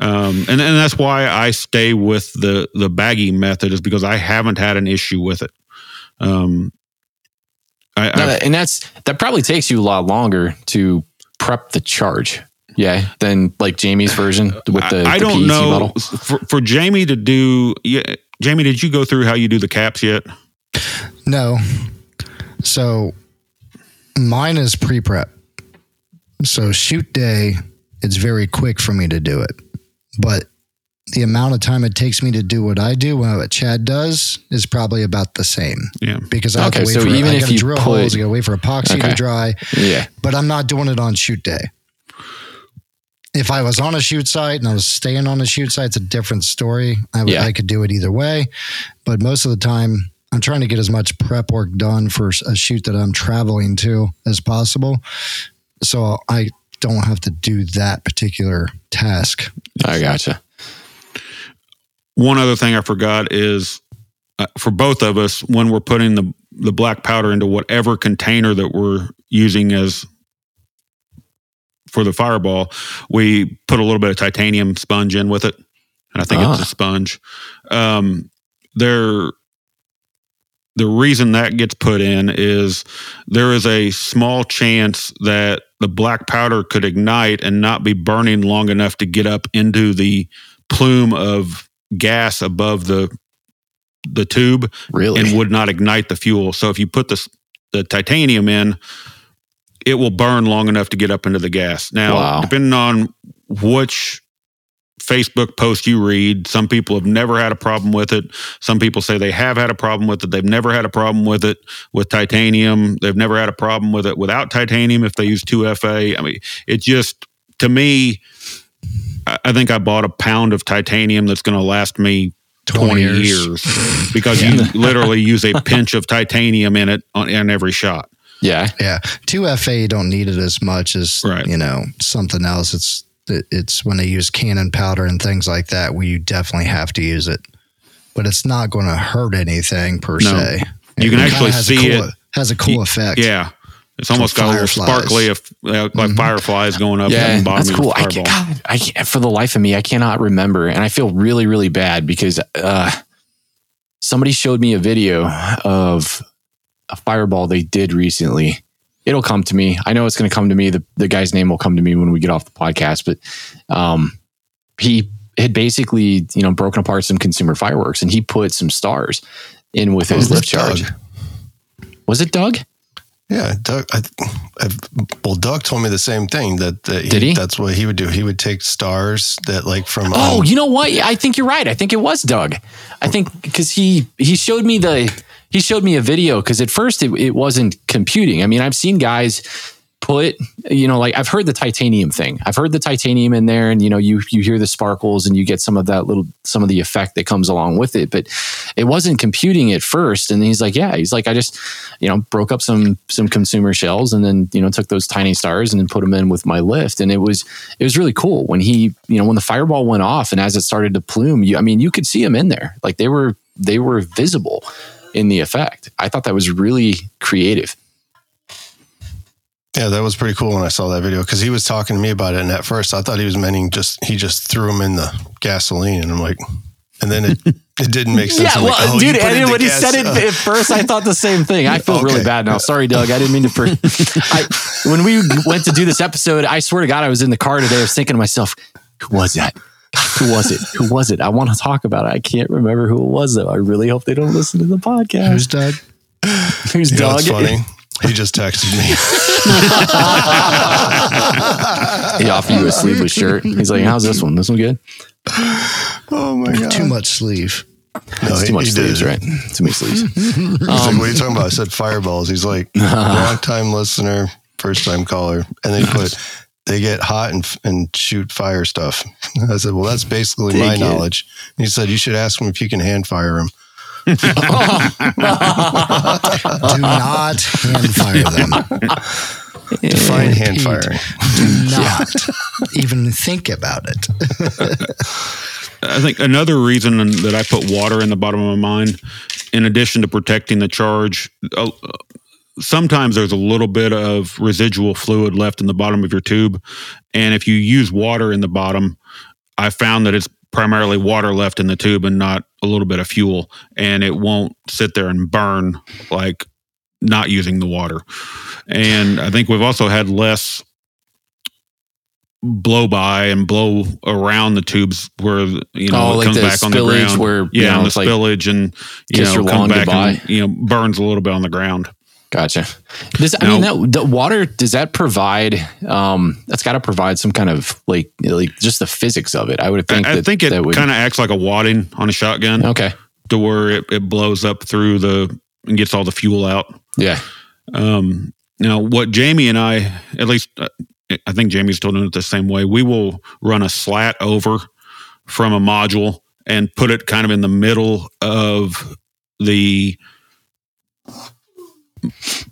Um, and, and that's why I stay with the the baggy method is because I haven't had an issue with it. Um, I, No, and that's that probably takes you a lot longer to prep the charge. Yeah, than like Jamie's version with the, I, I the don't PET know bottle. for, for Jamie to do. Yeah, Jamie, did you go through how you do the caps yet? No. So mine is pre prep. So shoot day, it's very quick for me to do it. But the amount of time it takes me to do what I do, what Chad does, is probably about the same. Yeah. Because I have Okay, to wait so for even I if gotta you drill put- holes, I gotta wait for epoxy Okay. to dry. Yeah, But I'm not doing it on shoot day. If I was on a shoot site and I was staying on a shoot site, it's a different story. I, would Yeah. I could do it either way. But most of the time, I'm trying to get as much prep work done for a shoot that I'm traveling to as possible. So I don't have to do that particular task. I gotcha. One other thing I forgot is uh, for both of us when we're putting the the black powder into whatever container that we're using as for the fireball, we put a little bit of titanium sponge in with it, and I think it's Ah. a sponge. Um, there, the reason that gets put in is there is a small chance that the black powder could ignite and not be burning long enough to get up into the plume of gas above the the tube Really? and would not ignite the fuel. So if you put the the titanium in, it will burn long enough to get up into the gas. Now, Wow. depending on which Facebook post you read, some people have never had a problem with it. Some people say they have had a problem with it. They've never had a problem with it with titanium. They've never had a problem with it without titanium if they use 2FA. I mean, it just to me I I think I bought a pound of titanium that's going to last me 20, 20 years. years. because you literally use a pinch of titanium in it on in every shot. yeah. Yeah, two FA don't need it as much as Right. you know something else. It's it- it's when they use cannon powder and things like that where you definitely have to use it, but it's not going to hurt anything per No. se. You It can kinda actually has a see cool- it. Has a cool effect. Yeah. It's almost got a little sparkly, of, uh, like fireflies going up Yeah, in bottom that's cool. I can't, God, I can't, for the life of me, I cannot remember, and I feel really, really bad because uh, somebody showed me a video of a fireball they did recently. It'll come to me. I know it's going to come to me. The the guy's name will come to me when we get off the podcast. But um, he had basically, you know, broken apart some consumer fireworks, and he put some stars in with his Oh, lift charge. Doug. Was it Doug? Yeah, Doug. I, I, well, Doug told me the same thing that, that Did he? That's what he would do. He would take stars that like from. Oh, um, you know what? I think you're right. I think it was Doug. I think because he he showed me the he showed me a video because at first it, it wasn't computing. I mean, I've seen guys put you know like I've heard the titanium thing. I've heard the titanium in there, and you know you you hear the sparkles and you get some of that little some of the effect that comes along with it. But it wasn't computing at first. And he's like, yeah, he's like, I just you know broke up some some consumer shells and then you know took those tiny stars and then put them in with my lift, and it was it was really cool when he you know when the fireball went off and as it started to plume you i mean you could see them in there like they were they were visible in the effect. I thought that was really creative. Yeah, that was pretty cool when I saw that video because he was talking to me about it, and at first I thought he was meaning just he just threw him in the gasoline, and I'm like, and then it it didn't make sense. I'm like, oh, dude put it in and when he gas- said it uh, at first i thought the same thing. I feel really bad now. Sorry doug i didn't mean to for I, when we went to do this episode i swear to god i was in the car today i was thinking to myself who was that who was it who was it i want to talk about it i can't remember who it was though i really hope they don't listen to the podcast Who's Doug? who's You know, doug it's funny. He just texted me. he offered you a sleeveless shirt. He's like, "How's this one? This one good? oh my god! Too much sleeve. No, It's he- too much he did. sleeves, right? Too many sleeves." He's like, Um, what are you talking about? I said fireballs. He's like, long time listener, first time caller. And they put, they get hot and, and shoot fire stuff. I said, well, that's basically They my get- knowledge. And he said, you should ask him if you can hand fire him. Do not hand fire them. Define hand Pete. firing. Do not even think about it. I think another reason that I put water in the bottom of my mind, in addition to protecting the charge, uh, sometimes there's a little bit of residual fluid left in the bottom of your tube. And if you use water in the bottom, I found that it's primarily water left in the tube and not a little bit of fuel. And it won't sit there and burn like not using the water. And I think we've also had less blow by and blow around the tubes where you know Oh, it like comes back on the ground. where, you yeah, know, and the like spillage and you know comes back and you know burns a little bit on the ground. Gotcha. Does I Now- mean that the water does that provide? Um, that's got to provide some kind of like like just the physics of it. I would think. I, I think it kind of acts like a wadding on a shotgun okay. to where it, it blows up through the and gets all the fuel out. Yeah. Um, now, what Jamie and I, at least uh, I think Jamie's still doing it the same way. We will run a slat over from a module and put it kind of in the middle of the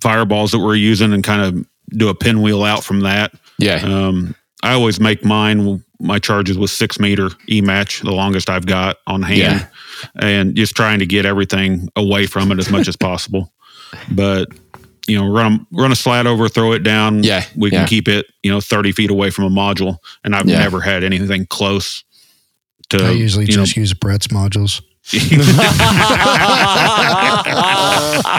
fireballs that we're using and kind of do a pinwheel out from that. Yeah. Um, I always make mine. My charges with six meter E match, the longest I've got on hand, Yeah. and just trying to get everything away from it as much as possible. But you know, run run a slat over, throw it down. Yeah, we can yeah. keep it you know thirty feet away from a module, and I've Yeah. never had anything close to I usually you know, just use Brett's modules.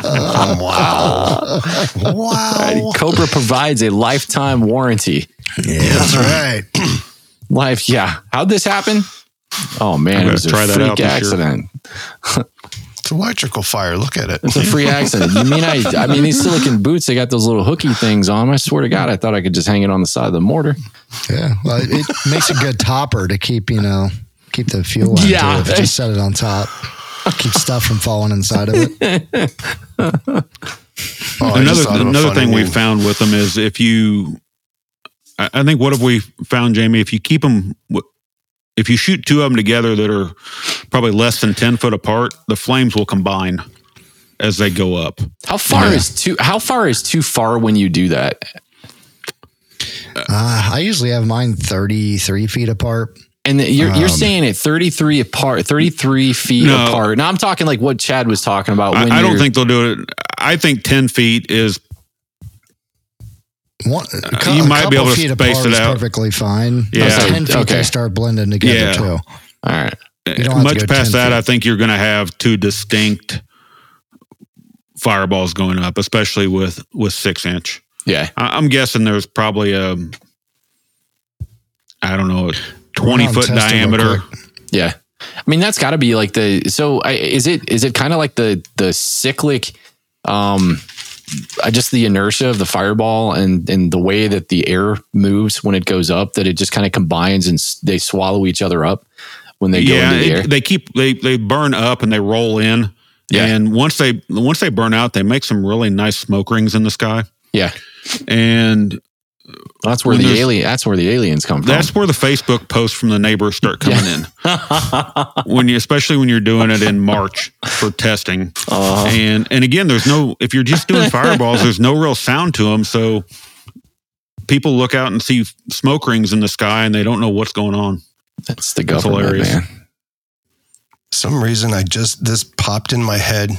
wow. wow. Cobra provides a lifetime warranty. Yeah, that's mm. right. Life, yeah. How'd this happen? Oh man, I'm it was a try that freak out this year. accident. It's electrical fire. Look at it. It's a free accident. You mean I? I mean these silicon boots. They got those little hooky things on. I swear to God, I thought I could just hang it on the side of the mortar. Yeah, well, it makes a good topper to keep you know keep the fuel. Yeah. just set it on top, keep stuff from falling inside of it. Oh, another thought of a another funny thing we found with them is if you, I I think what have we found, Jamie? If you keep them, if you shoot two of them together that are probably less than ten foot apart, the flames will combine as they go up. How far Yeah. is too? How far is too far when you do that? Uh, I usually have mine thirty three feet apart. And you're you're Um, saying it 33 apart, 33 feet No. apart. Now I'm talking like what Chad was talking about. I, When I don't think they'll do it. I think ten feet is One, a you a might be couple able to feet space apart it is out. perfectly fine. Yeah. But ten feet Okay. they start blending together Yeah. too. All right. You to much past that. feet. I think you're going to have two distinct fireballs going up, especially with with six inch. Yeah. I, I'm guessing there's probably a, I don't know, a twenty foot diameter. Yeah. I mean, that's got to be like the so I, is it is it kind of like the the cyclic um I just the inertia of the fireball and and the way that the air moves when it goes up that it just kind of combines and they swallow each other up when they yeah, go into the it- air. they keep they they burn up and they roll in. Yeah. And once they once they burn out, they make some really nice smoke rings in the sky. yeah. And That's where When the there's- alien that's where the aliens come from. that's where the Facebook posts from the neighbors start coming in. when you especially when you're doing it in March for testing. Uh, And and again, there's no if you're just doing fireballs, there's no real sound to them. So people look out and see smoke rings in the sky and they don't know what's going on. that's the That's government, hilarious. man. some reason I just this popped in my head.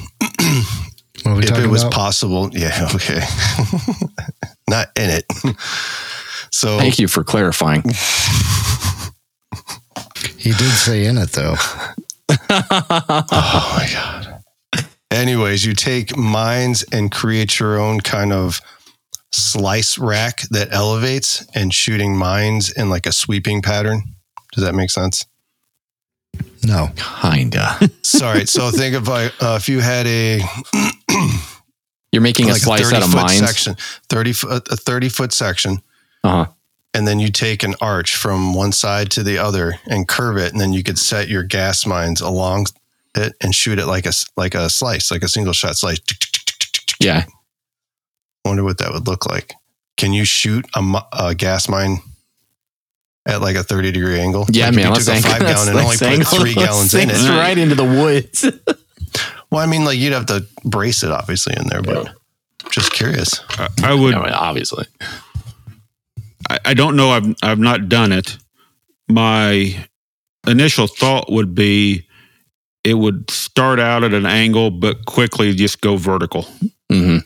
What are we if it was about? possible, yeah, okay, not in it. So Thank you for clarifying. he did say in it though. Oh my god. Anyways, you take mines and create your own kind of slice rack that elevates and shooting mines in like a sweeping pattern. Does that make sense? No. Kinda. Sorry. So think of like uh, if you had a You're making a like slice out of 30 foot mines. section, thirty foot a thirty foot section, Uh huh. and then you take an arch from one side to the other and curve it, and then you could set your gas mines along it and shoot it like a like a slice, like a single shot slice. Yeah. Wonder what that would look like. Can you shoot a, a gas mine at like a thirty degree angle? Yeah, Like if man. you let's took a five gallon and only put three gallons in it. right into the woods. Well, I mean, like you'd have to brace it obviously in there, but just curious. I, I would I mean, obviously. I, I don't know. I've I've not done it. My initial thought would be it would start out at an angle, but quickly just go vertical. hmm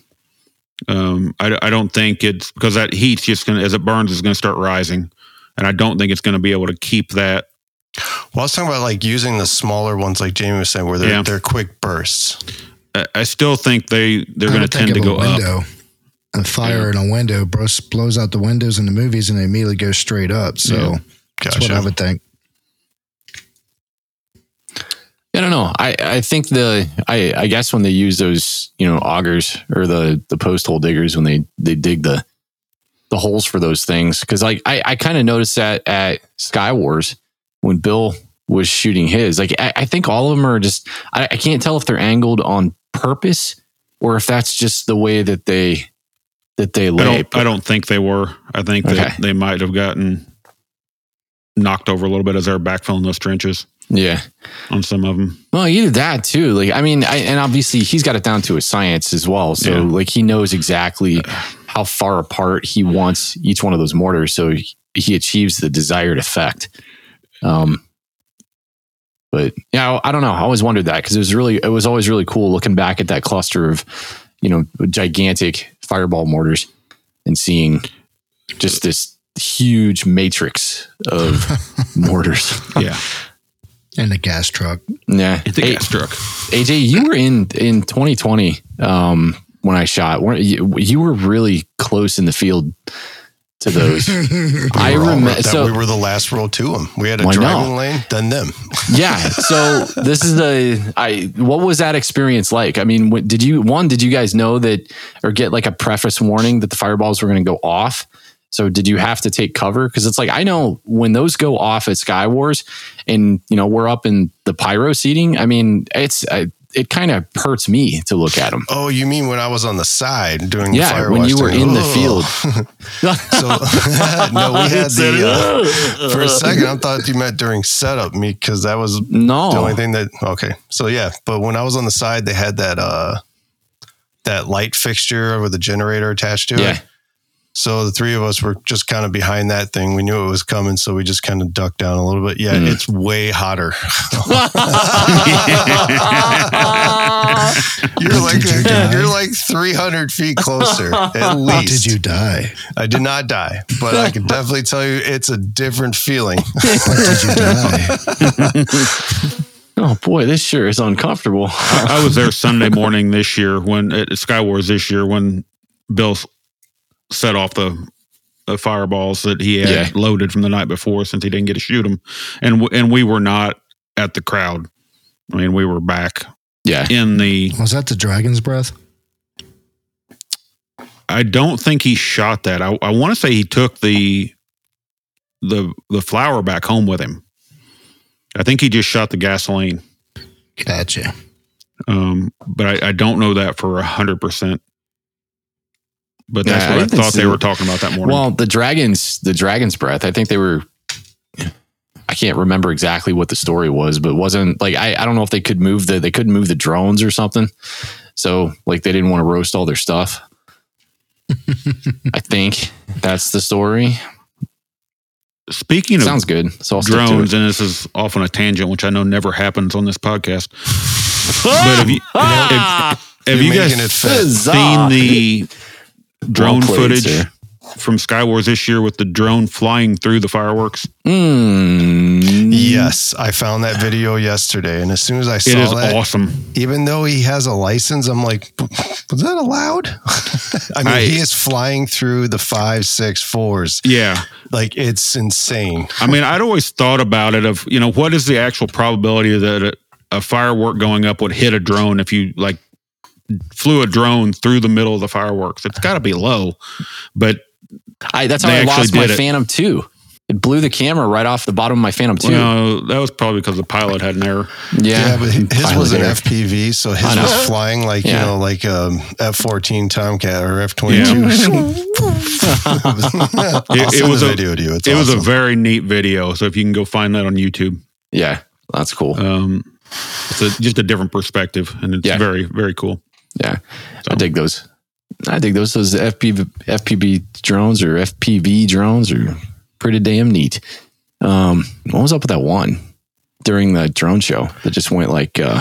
Um, I, I don't think it's because that heat's just going to, as it burns, is going to start rising. And I don't think it's going to be able to keep that. Well, I was talking about like using the smaller ones, like Jamie was saying, where they're Yeah. they're quick bursts. I, I still think they, they're going to tend to go a up. window. A fire in a window blows, blows out the windows in the movies and they immediately go straight up. So Yeah. that's what I would think. I don't know. I, I think the I, I guess when they use those you know augers or the the post hole diggers when they they dig the the holes for those things because like I I kind of noticed that at Sky Wars when Bill was shooting his like I, I think all of them are just I, I can't tell if they're angled on purpose or if that's just the way that they that they I lay. don't, I don't think they were. I think Okay. that they might have gotten knocked over a little bit as they're backfilling those trenches yeah. on some of them. Well, either that too. Like, I mean, I, and obviously he's got it down to a science as well. So, Yeah. like, he knows exactly how far apart he wants each one of those mortars, so he, he achieves the desired effect. Um, but yeah, I, I don't know. I always wondered that because it was really, it was always really cool looking back at that cluster of, you know, gigantic fireball mortars and seeing just this huge matrix of mortars. Yeah. And a gas truck. Yeah. It's a Hey, gas truck. AJ, you were in in 2020 um, when I shot. weren't You, you were really close in the field to those. I We all- remember. that So we were the last row to them. We had a Why driving lane, then them. yeah. So this is the I. What was that experience like? I mean, what, did you one? Did you guys know that or get like a preface warning that the fireballs were going to go off? So did you have to take cover? Because it's like I know when those go off at Sky Wars, and you know we're up in the pyro seating. I mean, it's uh, it kind of hurts me to look at them. Oh, you mean when I was on the side doing the Yeah, fire when you were in the field. So no, we had the uh, for a second. I thought you meant during setup me because that was no, the only thing that okay. So yeah, but when I was on the side, they had that uh that light fixture with a generator attached to yeah. it. So the three of us were just kind of behind that thing. We knew it was coming, so we just kind of ducked down a little bit. Yeah, Mhm. it's way hotter. you're like you you're like 300 feet closer at least. Did you die? I did not die, but I can definitely tell you it's a different feeling. Did you die? Oh boy, this sure is uncomfortable. I was there Sunday morning this year when at Sky Wars this year when Bill s- set off the, the fireballs that he had Yeah. loaded from the night before since he didn't get to shoot them, and w- and we were not at the crowd. I mean, we were back Yeah. in the. Was that the dragon's breath? I don't think he shot that. I, I want to say he took the the the flour back home with him. I think he just shot the gasoline. Gotcha. Um, but I, I don't know that for a hundred percent. But that's Yeah, I what I, didn't thought they see- were talking about that morning. Well, the dragons, the dragon's breath. I think they were. I can't remember exactly what the story was, but it wasn't like I, I don't know if they could move the they couldn't move the drones or something. So like they didn't want to roast all their stuff. I think that's the story. Speaking of Sounds good. So I'll drones, and this is off on a tangent, which I know never happens on this podcast. but have you have, have you You're guys making it fit. Huzzah. seen the drone Well played, footage sir. from Sky Wars this year with the drone flying through the fireworks? Mm, Yes, I found that video yesterday, and as soon as I saw It is that, awesome. even though he has a license, I'm like, was that allowed? I mean, I- he is flying through the five, six, fours. Yeah. Like it's insane. I mean, I'd always thought about it of, you know, what is the actual probability that a, a firework going up would hit a drone if you like flew a drone through the middle of the fireworks? It's got to be low. But I, that's how I lost my it. Phantom 2. It blew the camera right off the bottom of my Phantom 2. you know, that was probably because the pilot had an error. yeah. Yeah, but his Pilot was an error. FPV, so his was flying like you know, like um, F-14 Tomcat or F-22. It- it was a- video to you. It's it was a very neat video. So if you can go find that on YouTube, Yeah. That's cool. um, it's a, just a different perspective and it's Yeah. very, very cool. Yeah, I So- dig those. I dig those. Those FPV, FPV drones or FPV drones are pretty damn neat. Um, what was up with that one during the drone show that just went like, uh,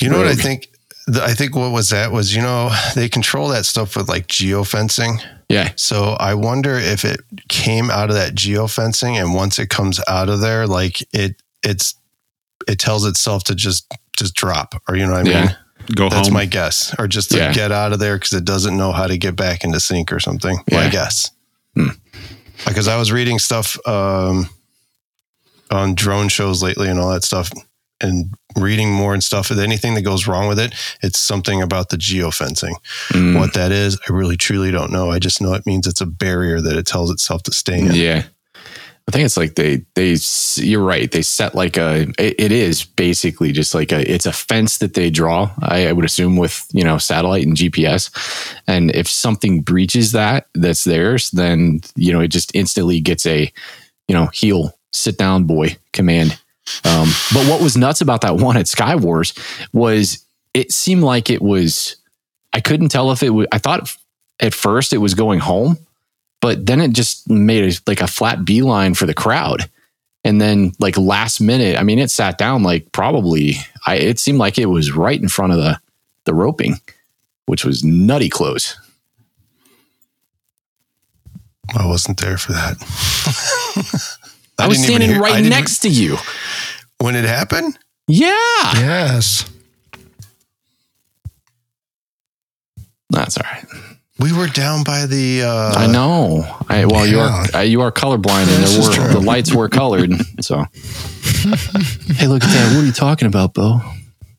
You know what I think? The- I think what was that was you know they control that stuff with like geofencing. yeah, So I wonder if it came out of that geofencing, and once it comes out of there, like it it's it tells itself to just just drop, or you know what I Yeah. mean? Go That's home. my guess, or just to Yeah. get out of there because it doesn't know how to get back into sync or something. My Yeah. guess. Hmm. Because I was reading stuff um, on drone shows lately and all that stuff, and reading more and stuff. If anything that goes wrong with it, it's something about the geofencing. Mm, What that is, I really truly don't know. I just know it means it's a barrier that it tells itself to stay in. yeah. I think it's like they they. You're right. They set like a. It, it is basically just like a. It's a fence that they draw. I, I would assume with you know satellite and GPS, and if something breaches that that's theirs, then you know it just instantly gets a, you know, heel sit down boy command. Um, but what was nuts about that one at Sky Wars was it seemed like it was. I couldn't tell if it was. I thought at first it was going home, but then it just made a, like a flat beeline for the crowd. And then like last minute, I mean, it sat down like probably. I it seemed like it was right in front of the the roping, which was nutty close. I wasn't there for that. I, was standing hear- right next to you. when it happened? Yeah. Yes. That's all right. We were down by the. Uh, I know. I well, you are yeah. uh, you are colorblind, and This there is were the lights were colored. So, hey, look at that! What are you talking about, Bo?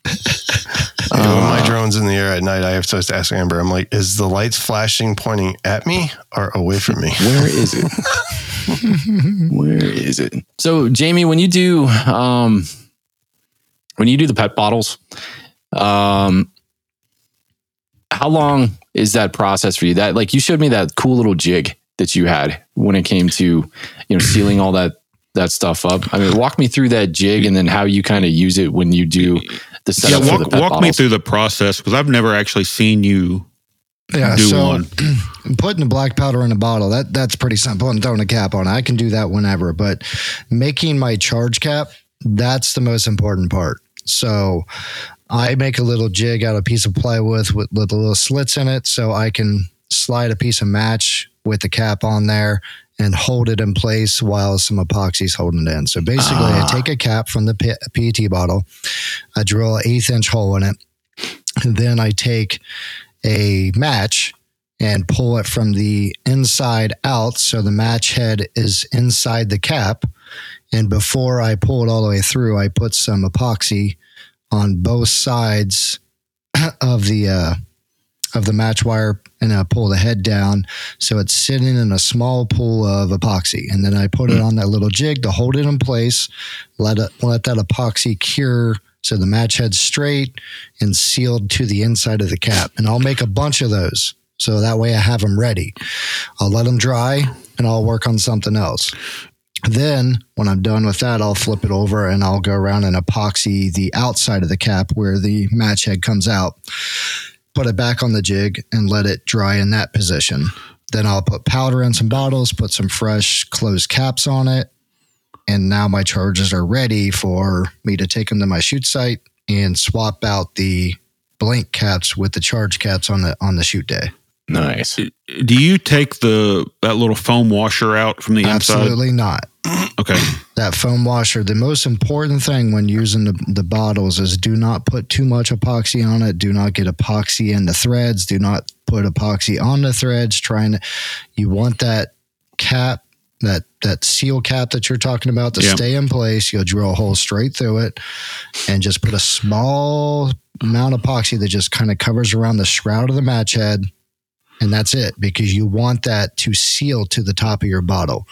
you know, when my drone's in the air at night, I have to ask Amber. I'm like, is the lights flashing pointing at me or away from me? Where is it? Where is it? So, Jamie, when you do um, when you do the pet bottles, um, how long is that process for you? That like you showed me that cool little jig that you had when it came to you know sealing all that that stuff up. I mean, walk me through that jig and then how you kind of use it when you do the setup yeah, for the walk, pet walk me through the process because I've never actually seen you Yeah. do so one. putting the black powder in a bottle that that's pretty simple and throwing a cap on. I can do that whenever, but making my charge cap that's the most important part. So I make a little jig out of a piece of plywood with, with little slits in it, so I can slide a piece of match with the cap on there and hold it in place while some epoxy's holding it in. So basically, I ah. take a cap from the P- PET bottle, I drill an eighth inch hole in it, and then I take a match and pull it from the inside out so the match head is inside the cap. And before I pull it all the way through, I put some epoxy on both sides of the uh, of the match wire and I pull the head down so it's sitting in a small pool of epoxy. And then I put it on that little jig to hold it in place, let it let that epoxy cure so the match head's straight and sealed to the inside of the cap. And I'll make a bunch of those. So that way I have them ready. I'll let them dry and I'll work on something else. Then, when I'm done with that, I'll flip it over and I'll go around and epoxy the outside of the cap where the match head comes out. Put it back on the jig and let it dry in that position. Then I'll put powder in some bottles, put some fresh closed caps on it. And now my charges are ready for me to take them to my shoot site and swap out the blank caps with the charge caps on the on the shoot day. Nice. Uh, do you take the that little foam washer out from the Absolutely not. Okay. that foam washer. The most important thing when using the, the bottles is do not put too much epoxy on it. Do not get epoxy in the threads. Do not put epoxy on the threads. Trying to, you want that cap, that that seal cap that you're talking about to Yeah. stay in place. You'll drill a hole straight through it, and just put a small amount of epoxy that just kind of covers around the shroud of the match head. And that's it because you want that to seal to the top of your bottle.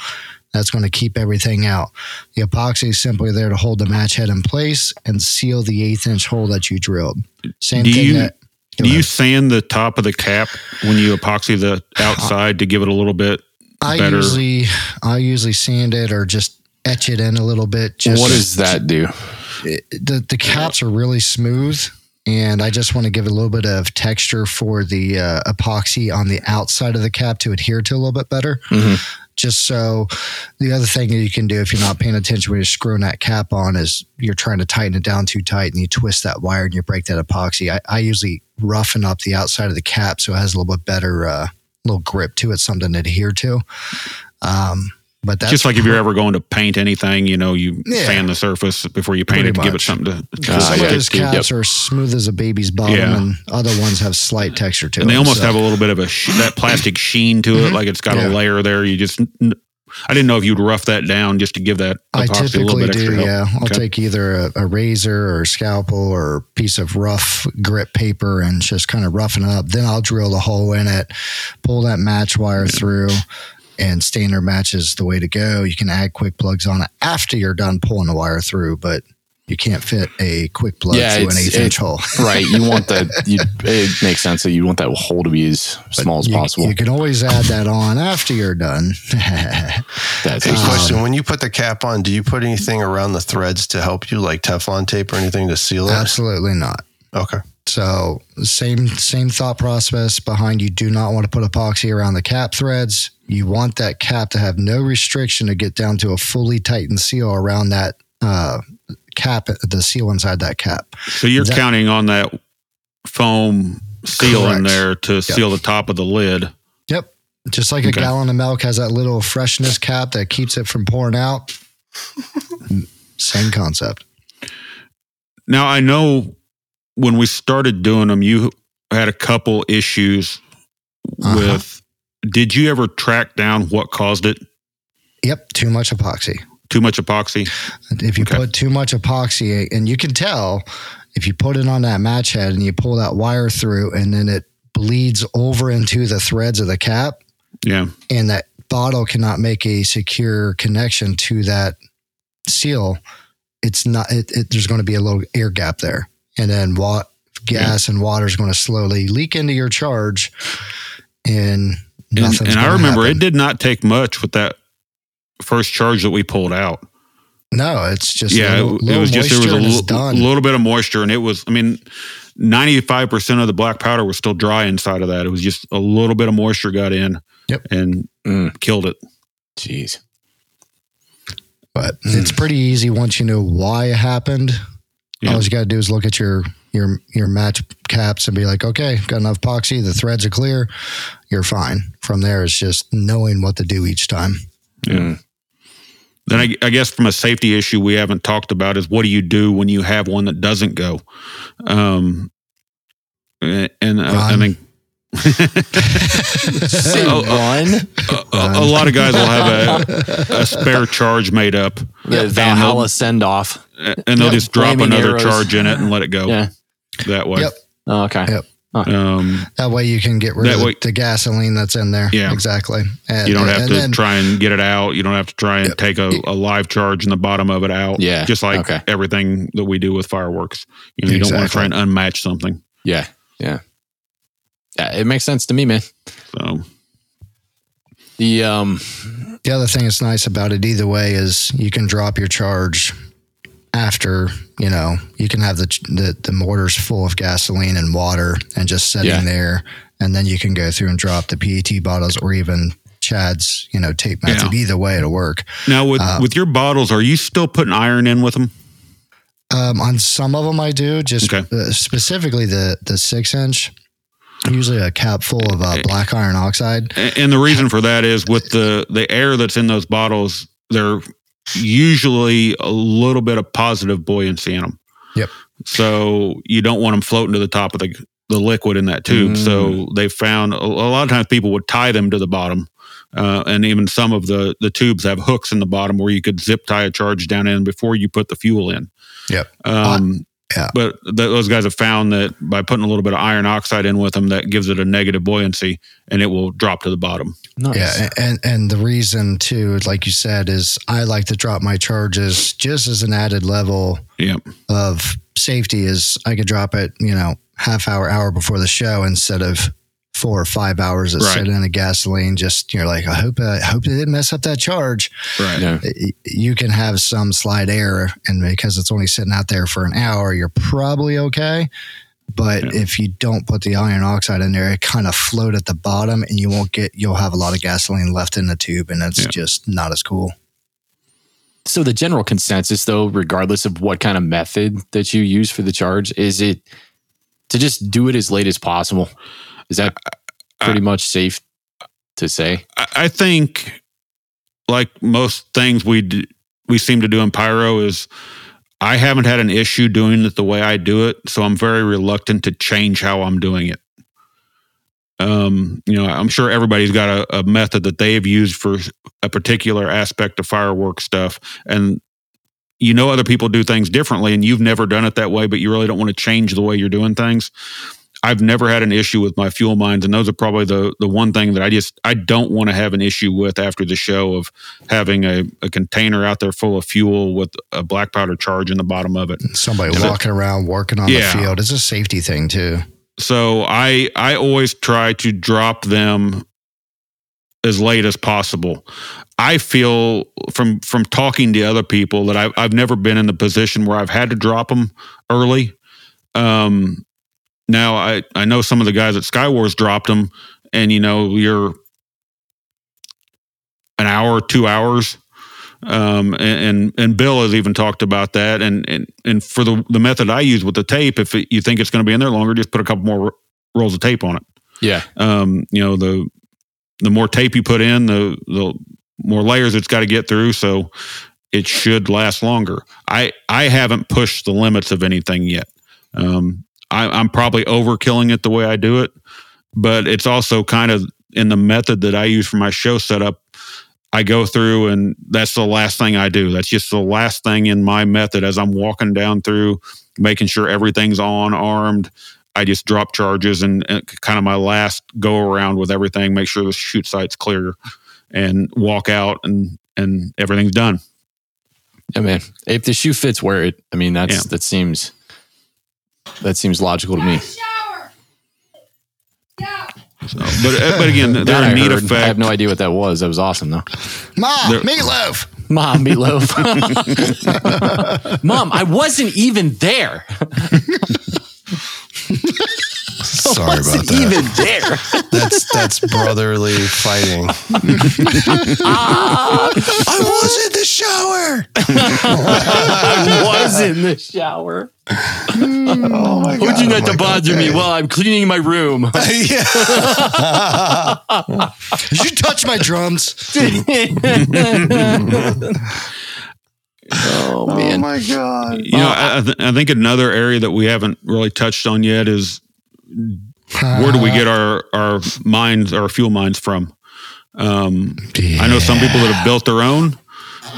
That's going to keep everything out. The epoxy is simply there to hold the match head in place and seal the eighth inch hole that you drilled. Same Do thing you- that. Go Do you ahead. sand the top of the cap when you epoxy the outside to give it a little bit? I better- usually I usually sand it or just etch it in a little bit. Just what does that do? it- the the caps are really smooth, and I just want to give a little bit of texture for the uh, epoxy on the outside of the cap to adhere to a little bit better. Mhm. Just so the other thing that you can do if you're not paying attention when you're screwing that cap on is you're trying to tighten it down too tight and you twist that wire and you break that epoxy. I, I usually roughen up the outside of the cap so it has a little bit better uh, little grip to it, something to adhere to. Um, but that's Just like if you're ever going to paint anything, you know, you Yeah. sand the surface before you paint Pretty it to give it something to. Because Ah, some yeah. of those Yep. caps are smooth as a baby's bottom, Yeah. and other ones have slight texture to and they almost so- have a little bit of a sh- that plastic sheen to it, like it's got Mm-hmm. A layer there. You just, I didn't know if you'd rough that down just to give that I epoxy a little typically do, yeah. I'll Okay. take either a, a razor or a scalpel or a piece of rough grit paper and just kind of roughen it up. Then I'll drill the hole in it, pull that match wire through, and standard match is the way to go. You can add quick plugs on it after you're done pulling the wire through, but you can't fit a quick plug Yeah, through an it's- eighth inch hole. right. You want that. You, it makes sense that you want that hole to be as small as You, possible. you can always add that on after you're done. That's Hey, it. question: When you put the cap on, do you put anything around the threads to help you, like Teflon tape or anything to seal it? Absolutely not. Okay. So same same thought process behind you do not want to put epoxy around the cap threads. You want that cap to have no restriction to get down to a fully tightened seal around that uh, cap, the seal inside that cap. So you're That- counting on that foam seal in there to seal the top of the lid. Yep. Just like a gallon of milk has that little freshness cap that keeps it from pouring out. Same concept. Now I know when we started doing them, you had a couple issues Uh-huh. with. Did you ever track down what caused it? Yep, too much epoxy. Too much epoxy. If you Okay. put too much epoxy, and you can tell if you put it on that match head and you pull that wire through, and then it bleeds over into the threads of the cap, Yeah. and that bottle cannot make a secure connection to that seal, it's not. It, it, there's going to be a little air gap there, and then what gas and water is going to slowly leak into your charge, and And, nothing's. and I remember happen. it did not take much with that first charge that we pulled out. No, it's just yeah, little, it, it was just there was a moisture and it's l- done. little bit of moisture, and it was. I mean, ninety five percent of the black powder was still dry inside of that. It was just a little bit of moisture got in, Yep. and Mm. killed it. Jeez. but it's pretty easy once you know why it happened. Yeah. All you got to do is look at your your your match caps and be like, okay, got enough epoxy. The threads are clear. You're fine. From there, it's just knowing what to do each time. Mm. Then I, I guess from a safety issue we haven't talked about is what do you do when you have one that doesn't go? Um, and and I, I Run. think Say Oh, one. a, a- a lot of guys will have a, a spare charge made up, The and Valhalla send off. they'll, and they'll Yep. just drop Flaming another arrows. charge in it and let it go Yeah. that way. Yep. Oh, okay. Yep. Um, That way, you can get rid of way- the gasoline that's in there. Yeah. exactly. And, you don't have and to then- try and get it out. You don't have to try and take a, a live charge in the bottom of it out. Yeah. Just like Okay. everything that we do with fireworks. You know, you don't want to try and unmatch something. Yeah. Yeah. Yeah. It makes sense to me, man. So The um The other thing that's nice about it either way is you can drop your charge after, you know, you can have the the, the mortars full of gasoline and water and just sitting Yeah. there and then you can go through and drop the PET bottles or even Chad's, you know, tape method. Either way it'll work. now with Uh, with your bottles, are you still putting iron in with them? Um, on some of them I do, just Okay. uh, specifically the the 6 inch usually a cap full of uh, black iron oxide. And the reason for that is with the the air that's in those bottles, they're usually a little bit of positive buoyancy in them. Yep. So you don't want them floating to the top of the the liquid in that tube. Mm. So they found a, a lot of times people would tie them to the bottom. Uh, and even some of the, the tubes have hooks in the bottom where you could zip tie a charge down in before you put the fuel in. Yep. Um, yeah. But th- those guys have found that by putting a little bit of iron oxide in with them, that gives it a negative buoyancy and it will drop to the bottom. nice. Yeah, and and the reason too, like you said, is I like to drop my charges just as an added level Yep. of safety. Is I could drop it, you know, half hour, hour before the show instead of four or five hours of Right. sitting in the gasoline. Just you're like, I hope uh, I hope it didn't mess up that charge. Right. Yeah. You can have some slight error, and because it's only sitting out there for an hour, you're probably okay. But Yeah. if you don't put the iron oxide in there, it kind of float at the bottom, and you won't get. You'll have a lot of gasoline left in the tube, and it's Yeah. just not as cool. So the general consensus though, regardless of what kind of method that you use for the charge, is it to just do it as late as possible? Is that pretty much safe to say? I, I think, like most things we do, we seem to do in pyro, is I haven't had an issue doing it the way I do it, so I'm very reluctant to change how I'm doing it. Um, you know, I'm sure everybody's got a, a method that they've used for a particular aspect of fireworks stuff, and you know other people do things differently, and you've never done it that way, but you really don't want to change the way you're doing things. I've never had an issue with my fuel mines, and those are probably the the one thing that I just I don't want to have an issue with after the show of having a, a container out there full of fuel with a black powder charge in the bottom of it. Somebody walking around working on Yeah. the field. It's a safety thing too. So I I always try to drop them as late as possible. I feel from from talking to other people that I've I've never been in the position where I've had to drop them early. Um, now I I know some of the guys at Skywars dropped them, and you know you're an hour, two hours. Um, and, and and Bill has even talked about that. And and and for the the method I use with the tape, if it, you think it's going to be in there longer, just put a couple more rolls of tape on it. Yeah. Um, you know the the more tape you put in, the the more layers it's got to get through. So it should last longer. I I haven't pushed the limits of anything yet. Um, I, I'm probably overkilling it the way I do it, but it's also kind of in the method that I use for my show setup. I go through and that's the last thing I do. That's just the last thing in my method as I'm walking down through, making sure everything's on armed. I just drop charges and, and kind of my last go around with everything, make sure the shoot site's clear and walk out and, and everything's done. Yeah, man. If the shoe fits, wear it. I mean, that's Yeah. that seems that seems logical to me. So, but, uh, but again, they're I a neat heard. I have no idea what that was. That was awesome, though. Mom, There- meatloaf. Mom, meatloaf. Mom, I wasn't even there. Sorry about wasn't that. even there. That's that's brotherly fighting. Ah. I was in the shower. I was in the shower. Oh my god! Would you God, not oh to I'm like, bother me while I'm cleaning my room? yeah. Did you touch my drums? oh man. Oh my god. You know, I, I th- I think another area that we haven't really touched on yet is where do we get our our mines, our fuel mines from? Um, I know some people that have built their own.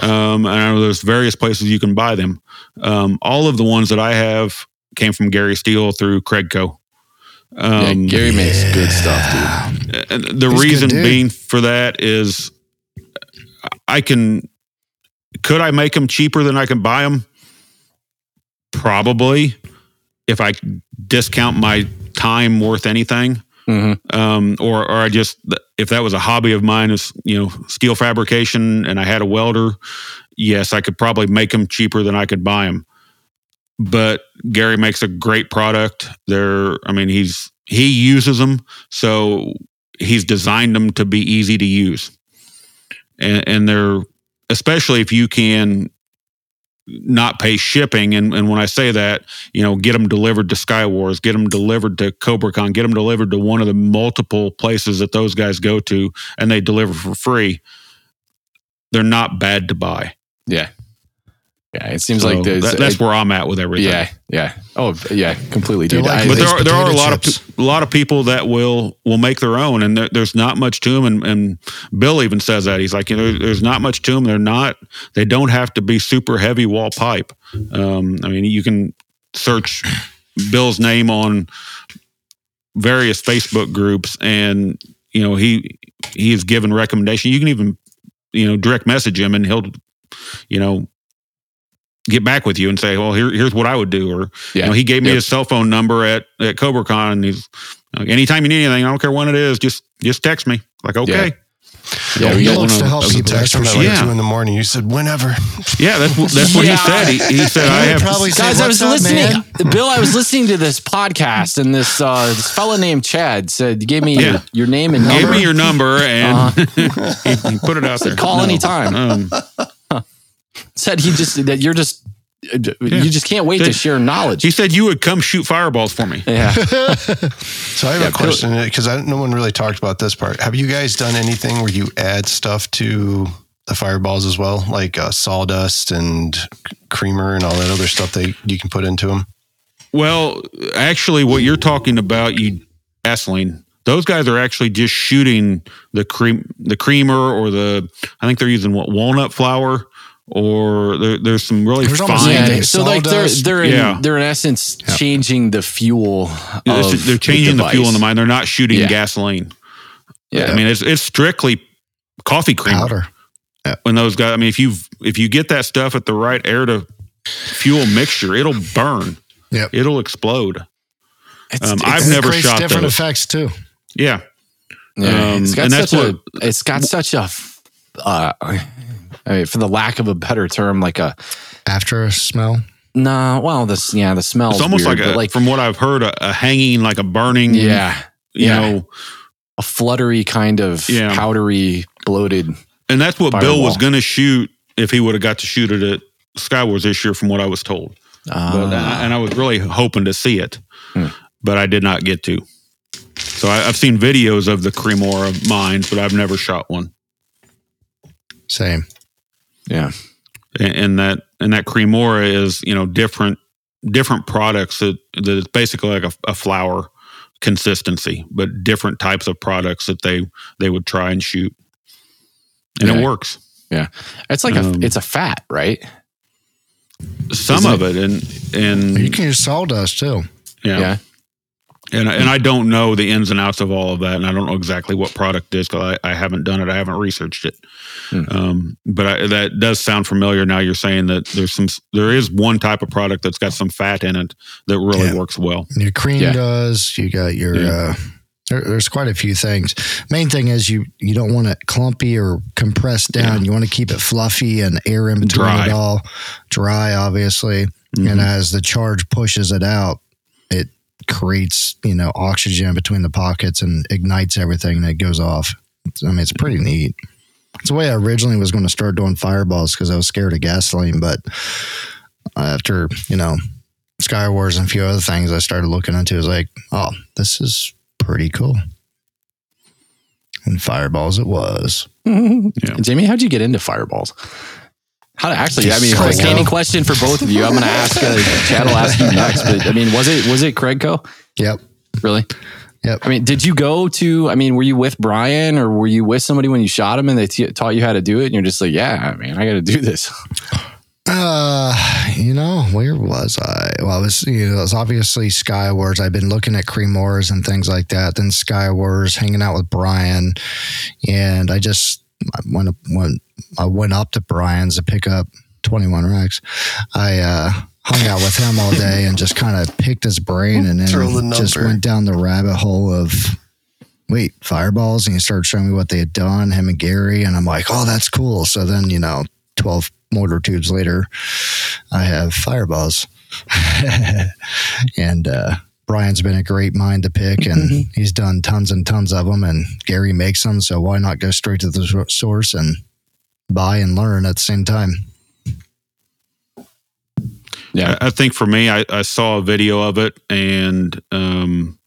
Um, and I know there's various places you can buy them. Um, all of the ones that I have came from Gary Steele through Craigco. Yeah, Um, Gary makes good stuff, dude. and the He's reason being for that is I can could I make them cheaper than I can buy them? Probably if I discount my time worth anything. Mhm. Um, or, or I just, if that was a hobby of mine is, you know, steel fabrication and I had a welder, yes, I could probably make them cheaper than I could buy them. But Gary makes a great product. They're, I mean, he's, he uses them. So he's designed them to be easy to use. And, and they're, especially if you can not pay shipping. And, and when I say that, you know, get them delivered to Skywars, get them delivered to CobraCon, get them delivered to one of the multiple places that those guys go to, and they deliver for free. They're not bad to buy. Yeah. Yeah. It seems So like there's that- that's where I'm at with everything. Yeah. Yeah. Oh, yeah. Completely, dude. like I- but there are there are a lot of chips. pe- a lot of people that will will make their own, and there, there's not much to them. And, and Bill even says that he's like, you know, there's not much to them. They're not. They don't have to be super heavy wall pipe. Um, I mean, you can search Bill's name on various Facebook groups, and you know he he is given recommendation. You can even you know direct message him, and he'll you know get back with you and say, well, here, here's what I would do, or yeah. you know, he gave me Yep. his cell phone number at at CobraCon, and he's anytime you need anything, I don't care when it is, just just text me. Like, okay, yeah, we He got looks one to help That people. text That's from for at sure. like Yeah. two in the morning. You said whenever. yeah, that's what- that's what Yeah. he said. He, he said, I have. probably said, Guys, I was up, listening. man?" Bill, I was listening to this podcast, and this uh, this fella named Chad said, "Give me Yeah. your, your name and number." Give me your number and he, he put it out there. call anytime. Um, said he just that you're just you just can't wait to share knowledge. he said you would come shoot fireballs for me. yeah. So I have Yeah, a question because I no one really talked about this part. Have you guys done anything where you add stuff to the fireballs as well, like uh, sawdust and creamer and all that other stuff that you can put into them? Well, actually, what you're talking about, you gasoline. Those guys are actually just shooting the cream, the creamer, or the. I think they're using what walnut flour, or there, there's some really There's fine. anything. Yeah, so like they're they're in, Yeah. they're in essence changing the fuel. It's- of they're changing the, fuel in the mine. They're not shooting Yeah. gasoline. Yeah, I mean, it's it's strictly coffee creamer. Powder. When those guys, I mean, if you if you get that stuff at the right air to fuel mixture, it'll burn. Yep. It'll explode. It's- Um, it's- I've And it never creates shot different those. effects too. Yeah, Yeah, Um, it's got and that's such a. what- It's got such a. f- Uh, I mean, for the lack of a better term, like a After a smell. nah. Well, this yeah, the smell. it's almost weird, like a, like from what I've heard, a, a hanging like a burning. yeah, you yeah. know, a fluttery kind of Yeah. powdery, bloated. and that's what Bill was going to shoot if he would have got to shoot it at Skywars this year, from what I was told. Uh, but, and I was really hoping to see it, Hmm. but I did not get to. So I, I've seen videos of the Cremora mines, but I've never shot one. Same. Yeah, and, and that and that Cremora is you know different different products that that it's basically like a, a flour consistency, but different types of products that they they would try and shoot, and Yeah. it works. Yeah, it's like a Um, it's a fat, right? Some Isn't of it, and and You can use sawdust too. yeah. Yeah. And, and I don't know the ins and outs of all of that, and I don't know exactly what product is because I, I haven't done it. I haven't researched it. Hmm. Um, but I, that does sound familiar. Now you're saying that there's some, there is one type of product that's got some fat in it that really Yeah. works well. Your cream Yeah. does. You got your. Yeah. Uh, there, there's quite a few things. Main thing is you you don't want it clumpy or compressed down. You want to keep it fluffy and air in between Dry. it all. Dry, obviously. Mhm. And as the charge pushes it out, it creates you know oxygen between the pockets and ignites everything, that goes off. It's- I mean, it's pretty neat. It's the way I originally was going to start doing fireballs because I was scared of gasoline, but after you know Sky Wars and a few other things I started looking into, it was like, oh, this is pretty cool. And fireballs, it was. Jamie, how'd you get into fireballs? How to actually? I mean, Just a candy question for both of you. I'm going to ask. Uh, Chad will ask you next. But I mean, was it was it Craigco? Yep. Really? Yep. I mean, did you go to? I mean, were you with Brian or were you with somebody when you shot him and they t- taught you how to do it? And you're just like, yeah, man, I got to do this. Uh, you know, where was I? Well, I was, you know, it was obviously Sky Wars. I've been looking at Cream Wars and things like that. Then Sky Wars, hanging out with Brian, and I just I went when I went up to Brian's to pick up twenty one racks. I uh, hung out with him all day and just kind of picked his brain, and then the just went down the rabbit hole of. Wait, fireballs, and he started showing me what they had done, him and Gary, and I'm like, oh, that's cool. So then, you know, 12 motor tubes later, I have fireballs. and uh, Brian's been a great mind to pick, and he's done tons and tons of them. And Gary makes them, so why not go straight to the source and buy and learn at the same time? Yeah. I, I think for me, I, I saw a video of it and um,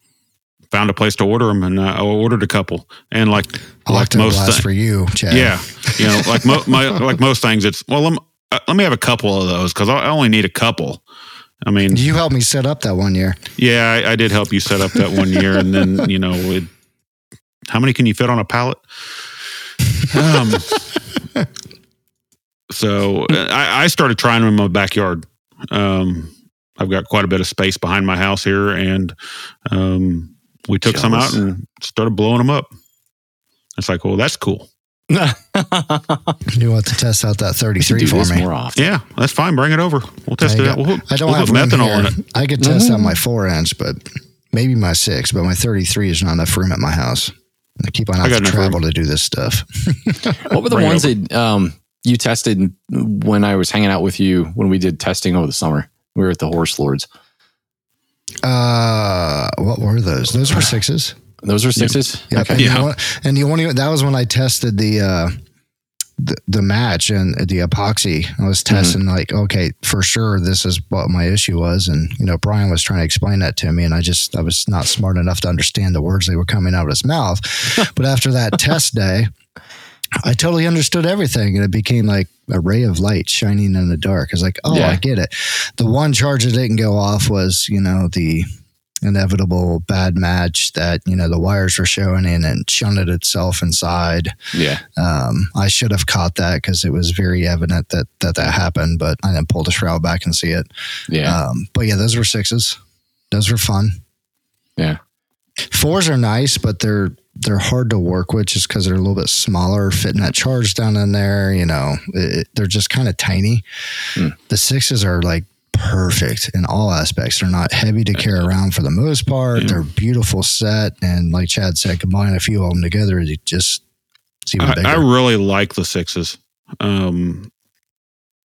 found a place to order them, and I ordered a couple. And like I like most, Octoblast thi- for you, Chad. yeah, you know, like mo- my, like most things, it's well, let me, uh, let me have a couple of those because I I only need a couple. I mean, You helped me set up that one year. yeah, I, I did help you set up that one year, and then you know, it, how many can you fit on a pallet? Um, so uh, I, I started trying them in my backyard. Um, I've got quite a bit of space behind my house here, and um, we took some out and started blowing them up. It's like, well, that's cool. You want to test out that 33 for this me. more often. Yeah, that's fine. Bring it over. We'll test There it you out. We'll, I don't we'll have put room methanol in it. I could test out my four inch, but maybe my six, but my 33 is not enough room at my house. I keep on having got to enough travel to do this stuff. What were the Bring ones that um, you tested when I was hanging out with you when we did testing over the summer? We were at the Horse Lords. Uh, what were those? Those were sixes. Those were sixes. Yep. Okay. And, Yeah. you know, and you want to, that was when I tested the, uh, the, the match and the epoxy. I was Mm-hmm. testing like, okay, for sure, this is what my issue was. And, you know, Brian was trying to explain that to me and I just, I was not smart enough to understand the words that were coming out of his mouth. but after that test day, I totally understood everything and it became like a ray of light shining in the dark. I was like, oh, Yeah. I get it. The one charge that didn't go off was, you know, the inevitable bad match that, you know, the wires were showing in and shunted itself inside. Yeah. Um, I should have caught that because it was very evident that, that that happened, but I didn't pull the shroud back and see it. Yeah. Um, but yeah, those were sixes. Those were fun. Yeah. Fours are nice, but they're they're hard to work with just because they're a little bit smaller, fitting that charge down in there. You know, it, they're just kind of tiny. Hmm. The sixes are like perfect in all aspects. They're not heavy to carry around for the most part. Yeah. They're beautiful set, and like Chad said, combine a few of them together, it just it's even I, bigger. I really like the sixes. Um,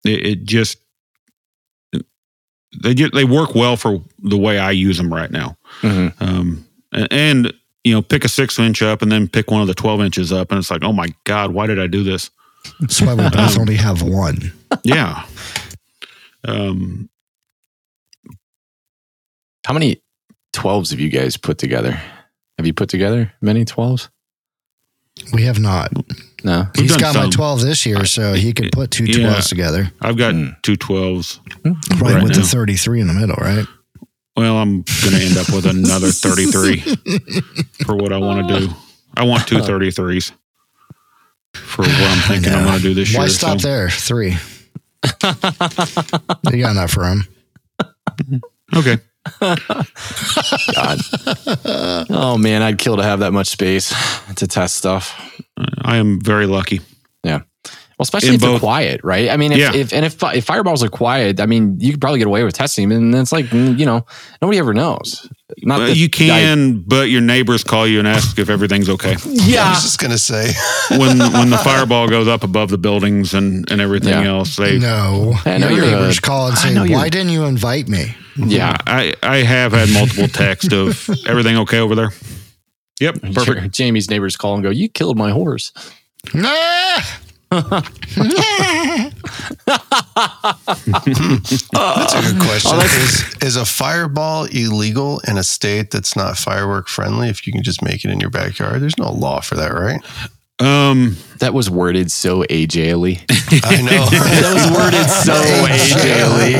it, it just they get they work well for the way I use them right now. Mhm. Um, and, and you know, pick a six inch up and then pick one of the twelve inches up, and it's like, oh my god, why did I do this? That's why we both only have one. Yeah. Um, How many 12s have you guys put together? Have you put together many 12s? We have not. No. We've He's done got my 12 this year, so he could put two Yeah. 12s together. I've got Hmm. two 12s. Right, Right with now. the 33 in the middle, right? Well, I'm going to end up with another 33 for what I want to do. I want two 33s for what I'm thinking I'm going to do this Why year. stop so- there? Three. you got enough room. Okay. God. oh man, I'd kill to have that much space to test stuff. I am very lucky. Yeah. Well, especially In if they're quiet, right? I mean, if, Yeah. if and if, if fireballs are quiet, I mean, you could probably get away with testing them, and it's like mm, you know, nobody ever knows. Not Well, that you I- can, but your neighbors call you and ask if everything's okay. I yeah, was just gonna say, When when the fireball goes up above the buildings and, and everything Yeah. else, they No. I know Your you're a- neighbors call and I say, know you're- why didn't you invite me? Yeah. I, I have had multiple texts of everything okay over there. Yep, perfect. Sure. Jamie's neighbors call and go, "You killed my horse." Nah. that's a good question. Oh, is, is a fireball illegal in a state that's not firework friendly? If you can just make it in your backyard, there's no law for that, right? Um, That was worded so AJ-ly. I know. that was worded so AJ-ly.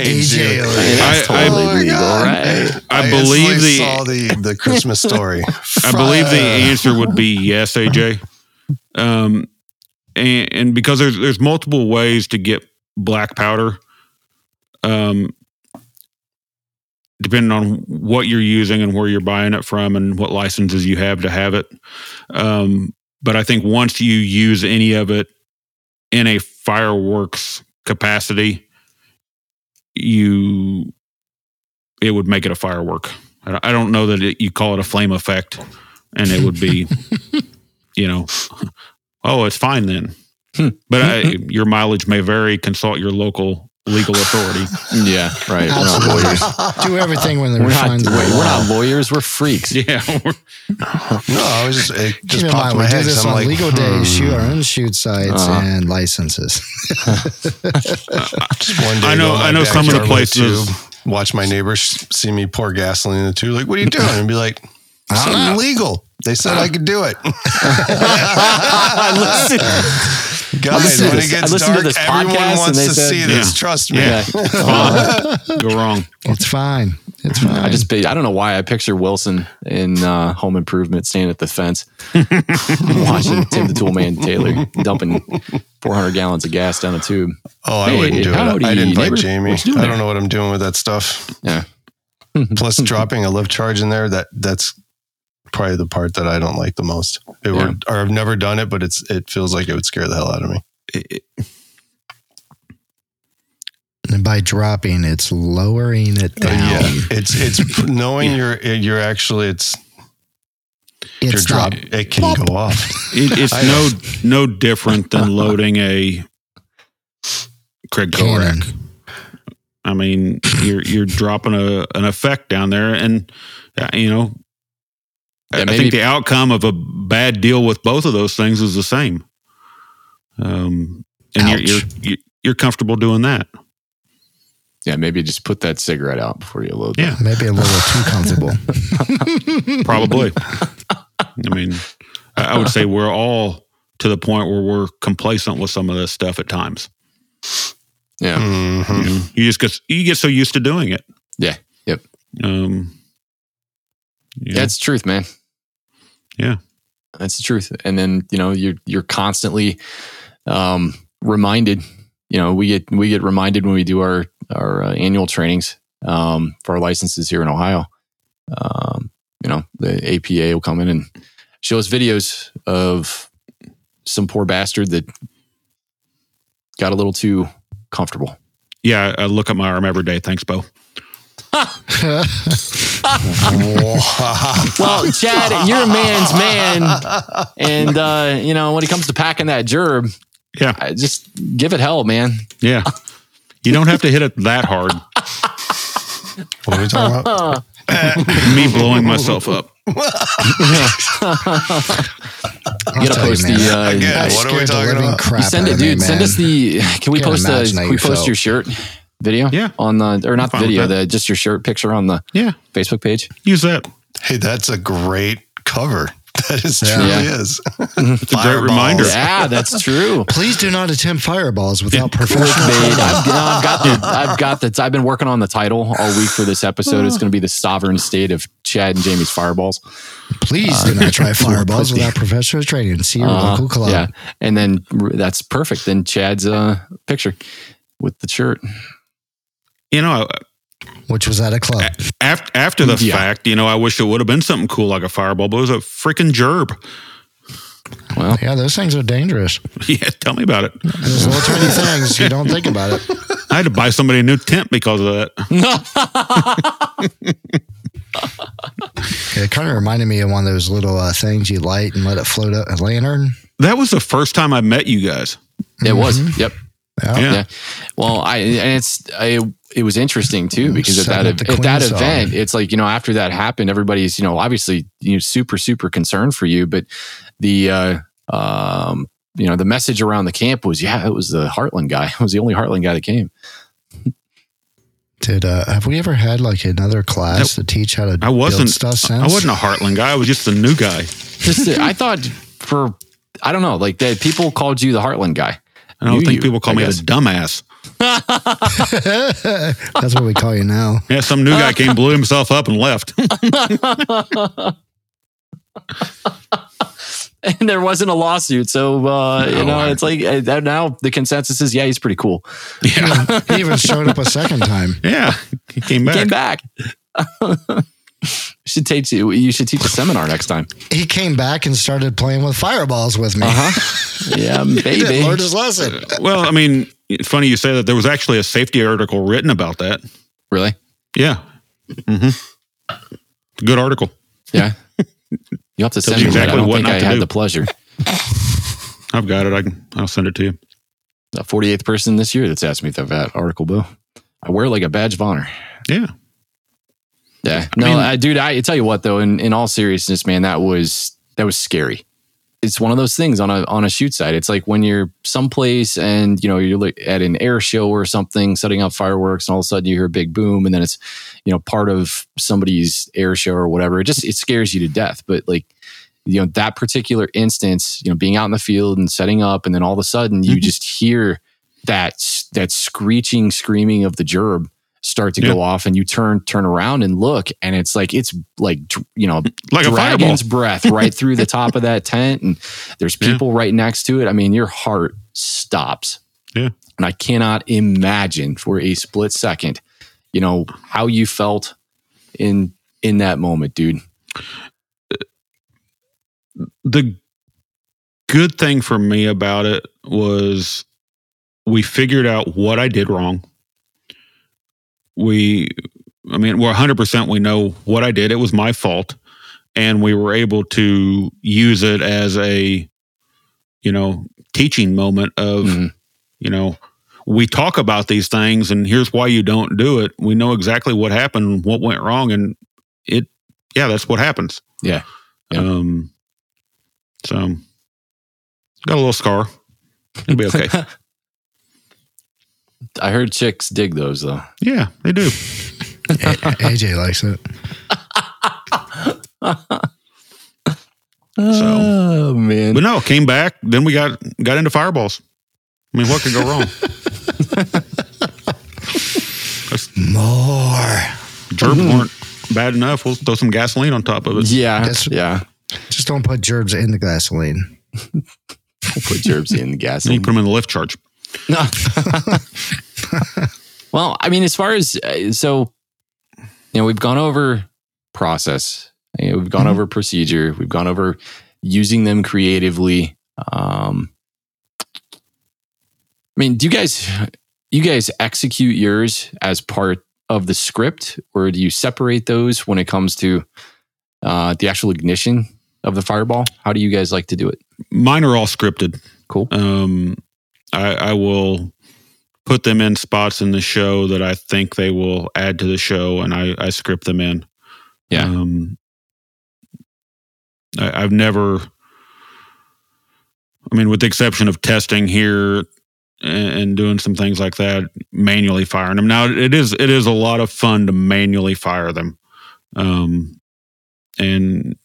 AJ. That's I- I- totally Oh legal, God. right? I, I believe the saw the the Christmas story. I believe the answer would be yes, AJ. Um, and, and because there's there's multiple ways to get black powder, um, depending on what you're using and where you're buying it from and what licenses you have to have it. Um, but I think once you use any of it in a fireworks capacity, you it would make it a firework. I don't know that it, you call it a flame effect, and it would be, you know, oh, it's fine then. Hmm. But I, your mileage may vary. Consult your local legal authority. Yeah, right. We're not lawyers. Do everything when We're they're not, fine. wait, we're not lawyers. We're freaks. Yeah, we're- No, I was just it Keep just in popped mind, in my we do head. 'cause this I'm on like, legal hmm, days, shoot our own shoot sites Uh-huh. and licenses. Just one day, I know- go in my I know some of the backyard with places- tube, Watch my neighbors see me pour gasoline in the tube. Like, what are you doing? And be like, something illegal. They said I could do it. Listen, Guys, when this- it gets I listened to dark, this everyone podcast and wants they to said- see this. Yeah. Trust me. yeah, Yeah. it's fine. Go wrong. It's fine. It's fine. I just I don't know why I picture Wilson in uh, Home Improvement standing at the fence, watching Tim the Toolman Taylor dumping 400 gallons of gas down a tube. Oh, I wouldn't do howdy, it. I'd invite neighbor. Jamie. What you doing I don't know what I'm doing with that stuff. Yeah. Plus, dropping a lift charge in there that that's probably the part that I don't like the most. It Yeah. would, or I've never done it, but it's it feels like it would scare the hell out of me. It- it- and by dropping, it's lowering it Uh, down. yeah, it's it's knowing you're you're actually it's you're It's drop. not. It can go off. it- it's no no different than loading a Craig Cannon. Korak. I mean, you're you're dropping a an effect down there, and uh, you know, I- Yeah, I maybe- think the outcome of a bad deal with both of those things is the same. Um, and you're, you're you're you're comfortable doing that. Yeah, maybe just put that cigarette out before you load. Yeah. Maybe a little too comfortable. Probably. I mean, I I would say we're all to the point where we're complacent with some of this stuff at times. Yeah. Mhm. You, know, you just get you get so used to doing it. Yeah. Yep. Um. you know, That's the truth, man. Yeah. That's the truth. And then, you know, you're you're constantly um reminded, you know, we get we get reminded when we do our our uh, annual trainings um for our licenses here in Ohio. Um, you know, the APA will come in and show us videos of some poor bastard that got a little too comfortable. yeah. I look at my arm every day. Thanks, Bo. Well, Chad, you're a man's man, and uh, you know when it comes to packing that gerb, Yeah. I just give it hell, man. Yeah. You don't have to hit it that hard. What are we talking about? Me blowing myself up. You gotta post man, the. Uh, Again, what are we talking about? crap you send it, of me, dude. Send us the. Can we Can't post the? Can we post felt. your shirt video? Yeah. On the or not the video, the just your shirt picture on the Yeah. Facebook page. Use that. Hey, that's a great cover. That is Yeah. truly Yeah. is. It's a great reminder. Yeah, that's true. Please do not attempt fireballs without Look, professional training. I've, no, I've got the, I've got the, I've been working on the title all week for this episode. It's going to be the sovereign state of Chad and Jamie's fireballs. Please do not try fireballs without professional training. See your Uh, local club. Yeah, and then that's perfect. Then Chad's uh, picture with the shirt. You know, Which was at a club. after after the Yeah. fact, you know, I wish it would have been something cool like a fireball, but it was a freaking gerb. Well, Yeah, those things are dangerous. Yeah, tell me about it. Those little tiny things, you don't think about it. I had to buy somebody a new tent because of that. It kind of reminded me of one of those little uh, things you light and let it float up a lantern. That was the first time I met you guys. it was. Yep. Yeah. Yeah. Yeah. Well, I and it's I, it was interesting too because at that up at that Queen song. event, it's like you know after that happened, everybody's you know obviously you know super super concerned for you, but the uh, um you know the message around the camp was yeah it was the Heartland guy it was the only Heartland guy that came. Did uh, have we ever had like another class to teach how to I wasn't. build stuff since? I wasn't a Heartland guy. I was just a new guy. Just I thought for I don't know like that people called you the Heartland guy. I don't Knew think you, people call I me guess. a dumbass. That's what we call you now. Yeah, some new guy came, blew himself up, and left. and there wasn't a lawsuit. So uh, you know, I- it's like uh, now the consensus is, yeah, he's pretty cool. yeah, He even showed up a second time. yeah, he came back. He back. came back. should teach you. You should teach a seminar next time. He came back and started playing with fireballs with me. huh. Yeah, He didn't baby. learn his lesson. Well, I mean, it's funny you say that. There was actually a safety article written about that. Really? Yeah. Mm-hmm. Good article. Yeah. You have to send me that. I exactly don't what think I had do. the pleasure. I've got it. I can. I'll send it to you. The 48th person this year that's asked me for that article, Bo. I wear like a badge of honor. Yeah. Yeah. No, mean- I, dude, I tell you what though, in, in all seriousness, man, that was that was scary. It's one of those things on a on a shoot site. It's like when you're someplace and you know you're at an air show or something, setting up fireworks, and all of a sudden you hear a big boom, and then it's you know part of somebody's air show or whatever. It just it scares you to death. But like you know that particular instance, you know, being out in the field and setting up, and then all of a sudden you Mhm. just hear that that screeching, screaming of the gerb start to go off, and you turn turn around and look, and it's like it's like you know Like dragon's breath right through the top of that tent, and there's Yeah. people right next to it. I mean, your heart stops. Yeah. and I cannot imagine for a split second, you know, how you felt in in that moment, dude. the good thing for me about it was we figured out what I did wrong. We, I mean, we're 100% we know what I did. It was my fault. And we were able to use it as a, you know, teaching moment of, Mhm. you know, we talk about these things and here's why you don't do it. We know exactly what happened, what went wrong. And it, yeah, that's what happens. Yeah. Yeah. Um, so got a little scar. It'll be okay. I heard chicks dig those though. yeah, they do. A- AJ likes it. oh man. But no, came back. Then we got got into fireballs. I mean, what could go wrong? More. Gerbs weren't bad enough. We'll throw some gasoline on top of it. Yeah, That's- yeah. Just don't put gerbs in the gasoline. We'll put gerbs in the gasoline. Then you put them in the lift charge. well, I mean, as far as uh, so, you know, we've gone over process, you know, we've gone Mhm. over procedure, we've gone over using them creatively. Um, I mean, do you guys, you guys execute yours as part of the script, or do you separate those when it comes to uh, the actual ignition of the fireball? How do you guys like to do it? Mine are all scripted. Cool. Um, I, I will put them in spots in the show that I think they will add to the show, and I, I script them in. Yeah. Um, I, I've never, I mean, with the exception of testing here and, and doing some things like that, manually firing them. Now it is it is a lot of fun to manually fire them, um, and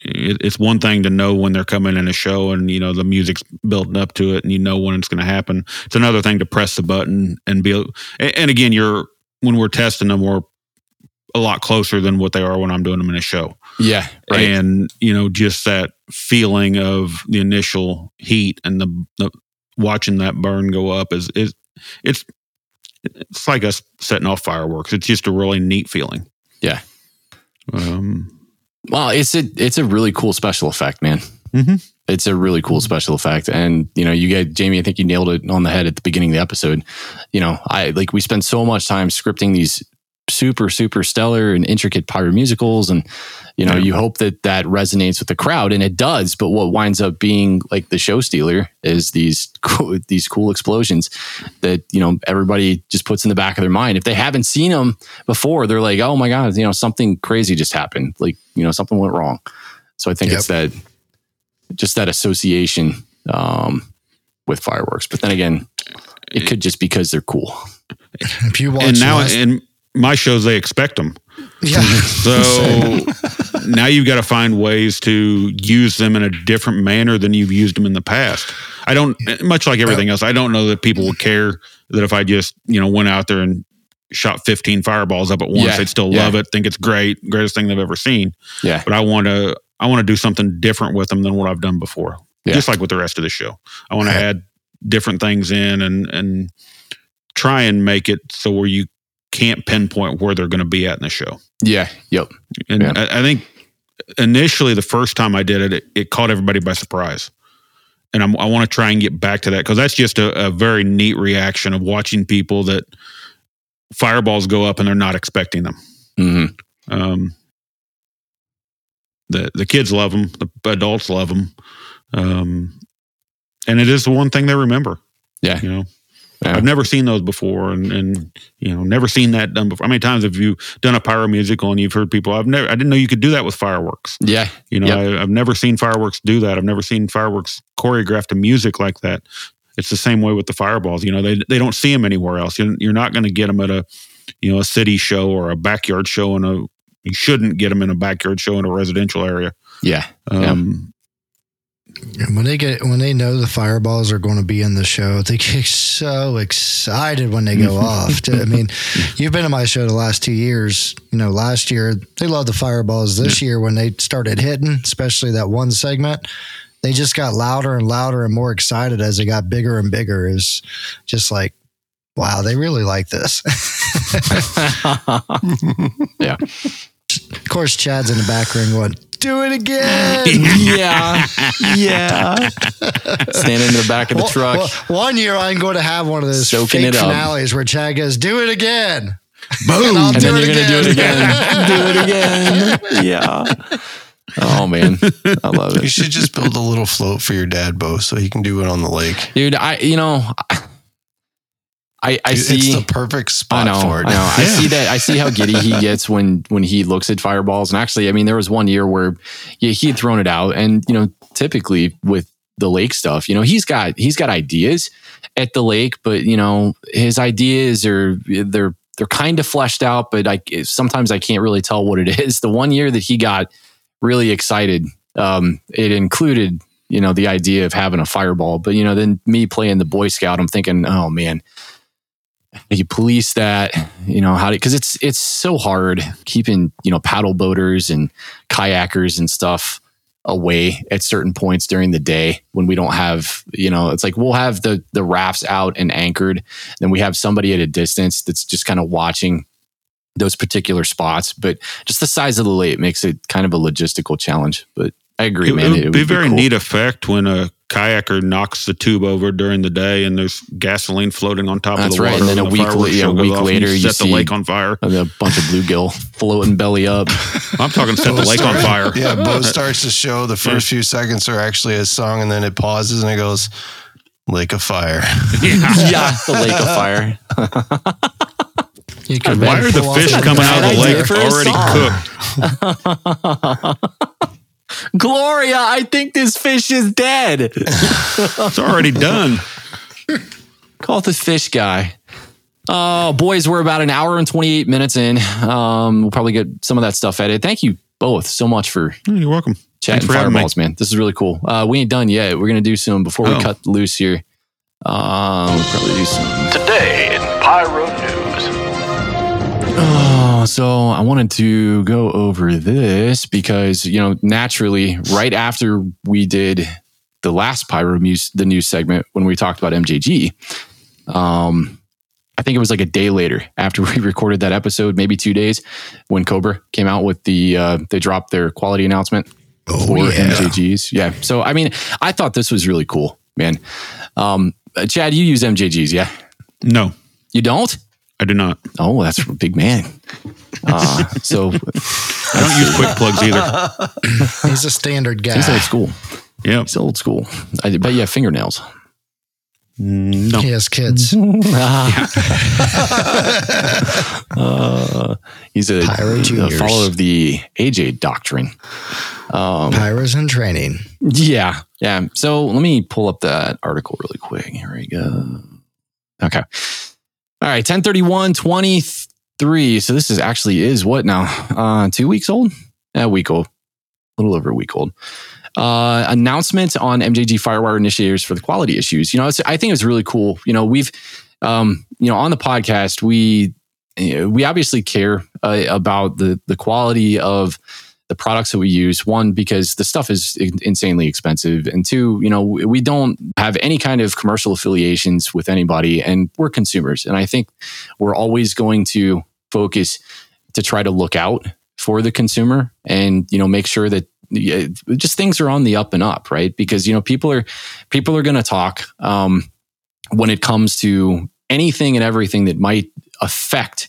it, it's one thing to know when they're coming in a show and you know the music's building up to it and you know when it's going to happen. It's another thing to press the button and be. And, and again, you're when we're testing them, we're a lot closer than what they are when I'm doing them in a show. Yeah. Right. And you know, just that feeling of the initial heat and the, the watching that burn go up is is it's it's like us setting off fireworks. It's just a really neat feeling. Yeah. Um, well, it's a it's a really cool special effect, man. Mhm. It's a really cool special effect, and you know, you get Jamie. I think you nailed it on the head at the beginning of the episode. You know, I like we spend so much time scripting these super super stellar and intricate pyro musicals, and you know, Yeah. you hope that that resonates with the crowd, and it does. But what winds up being like the show stealer is these cool, these cool explosions that you know everybody just puts in the back of their mind. If they haven't seen them before, they're like, "Oh my god, you know, something crazy just happened. Like, you know, something went wrong." So I think it's that just that association um, with fireworks. But then again, it could just because they're cool. If you watch and now last- in my shows, they expect them. yeah, So now you've got to find ways to use them in a different manner than you've used them in the past. I don't, much like everything else, I don't know that people would care that if I just, you know, went out there and shot 15 fireballs up at once, Yeah, they'd still yeah. love it, think it's great, greatest thing they've ever seen. Yeah. But I want to, I want to do something different with them than what I've done before. Yeah. Just like with the rest of the show. I want to add different things in and, and try and make it so where you can't pinpoint where they're going to be at in the show. Yeah. Yep. And Yeah. I, I think initially the first time I did it, it, it caught everybody by surprise. And I'm, I want to try and get back to that because that's just a, a very neat reaction of watching people that fireballs go up and they're not expecting them. hmm Um, the the kids love them, the adults love them, um, and it is the one thing they remember. Yeah. you know. Yeah. I've never seen those before, and and you know, never seen that done before. How many times have you done a pyro musical and you've heard people? I've never, I didn't know you could do that with fireworks. Yeah. You know, Yep. I, I've never seen fireworks do that. I've never seen fireworks choreographed to music like that. It's the same way with the fireballs. You know, they they don't see them anywhere else. You're, you're not going to get them at a, you know, a city show or a backyard show and a. You shouldn't get them in a backyard show in a residential area. Yeah. Um, And when they get when they know the fireballs are going to be in the show, they get so excited when they go off. I mean, you've been to my show the last two years. You know, last year they loved the fireballs. This year, when they started hitting, especially that one segment, they just got louder and louder and more excited as they got bigger and bigger. Is just like, wow, they really like this. yeah. Of course, Chad's in the back ring going, "Do it again." yeah. Yeah. Standing in the back of the Well- truck. well, one year I'm going to have one of those Soaking fake it up. finales where Chad goes, "Do it again." boom! I'll and do then it you're going to do it again. again. do it again. Yeah. Oh, man. I love it. You should just build a little float for your dad, Bo, so he can do it on the lake. Dude, I, you know, I, I Dude, see. the perfect I spot know. for it. I know. I Yeah. see that. I see how giddy he gets when when he looks at fireballs. And actually, I mean, there was one year where yeah, he had thrown it out, and you know, typically with the lake stuff, you know, he's got he's got ideas at the lake, but you know, his ideas are they're they're kind of fleshed out, but I sometimes I can't really tell what it is. The one year that he got really excited, um, it included you know the idea of having a fireball, but you know, then me playing the Boy Scout, I'm thinking, oh man you police that you know how to because it's it's so hard keeping you know paddle boaters and kayakers and stuff away at certain points during the day when we don't have you know it's like we'll have the the rafts out and anchored then we have somebody at a distance that's just kind of watching those particular spots but just the size of the lake makes it kind of a logistical challenge but i agree It, man it would be a very cool. neat effect when a kayaker knocks the tube over during the day and there's gasoline floating on top That's of the right, water. and then a the week la- yeah, a week off later, you set see- the lake on fire. And a bunch of bluegill floating belly up I'm talking set the Bo lake on fire. Yeah, Bo starts to show. The first few seconds are actually a song, and then it pauses and it goes, "Lake of Fire." yeah the lake of fire You could Why are the fish coming out of the lake already cooked? Gloria, I think this fish is dead. It's already done. Call the fish guy. Oh, boys, we're about an hour and 28 minutes in. Um, we'll probably get some of that stuff edited. Thank you both so much for You're welcome. chatting for fireballs, man. This is really cool. Uh, we ain't done yet. We're gonna do some before we Oh. cut loose here. Um, we'll probably do some. Today in Pyro News. Oh, so I wanted to go over this because you know naturally, right after we did the last Pyro Muse, the news segment when we talked about MJG, um, I think it was like a day later after we recorded that episode, maybe two days, when Cobra came out with the uh, they dropped their quality announcement Oh, for yeah. MJGs. Yeah. So I mean, I thought this was really cool, man. Um, uh, Chad, you use MJGs, yeah? No, You don't? I do not. Oh, that's a big man. Uh, so I don't use quick plugs either. He's a standard guy. he's old school. Yeah, He's old school. I bet you have fingernails. No. He has kids. Uh, he's a, Pyro a follower of the AJ doctrine. Um, Pyro's in training. Yeah. Yeah. So let me pull up that article really quick. Here we go. Okay. All right. 1031 23. So this is actually is what now? Uh, two weeks old? A week old. A little over a week old. Uh, announcement on MJG Firewire initiators for the quality issues. You know, I think it's really cool. You know, we've, um, you know, on the podcast, we, eh, we obviously care uh, about the the quality of the products that we use. One, because the stuff is insanely expensive, and two, you know, we don't have any kind of commercial affiliations with anybody, and we're consumers. And I think we're always going to focus to try to look out for the consumer, and you know, make sure that just things are on the up and up, right? Because you know, people are people are going to talk um, when it comes to anything and everything that might affect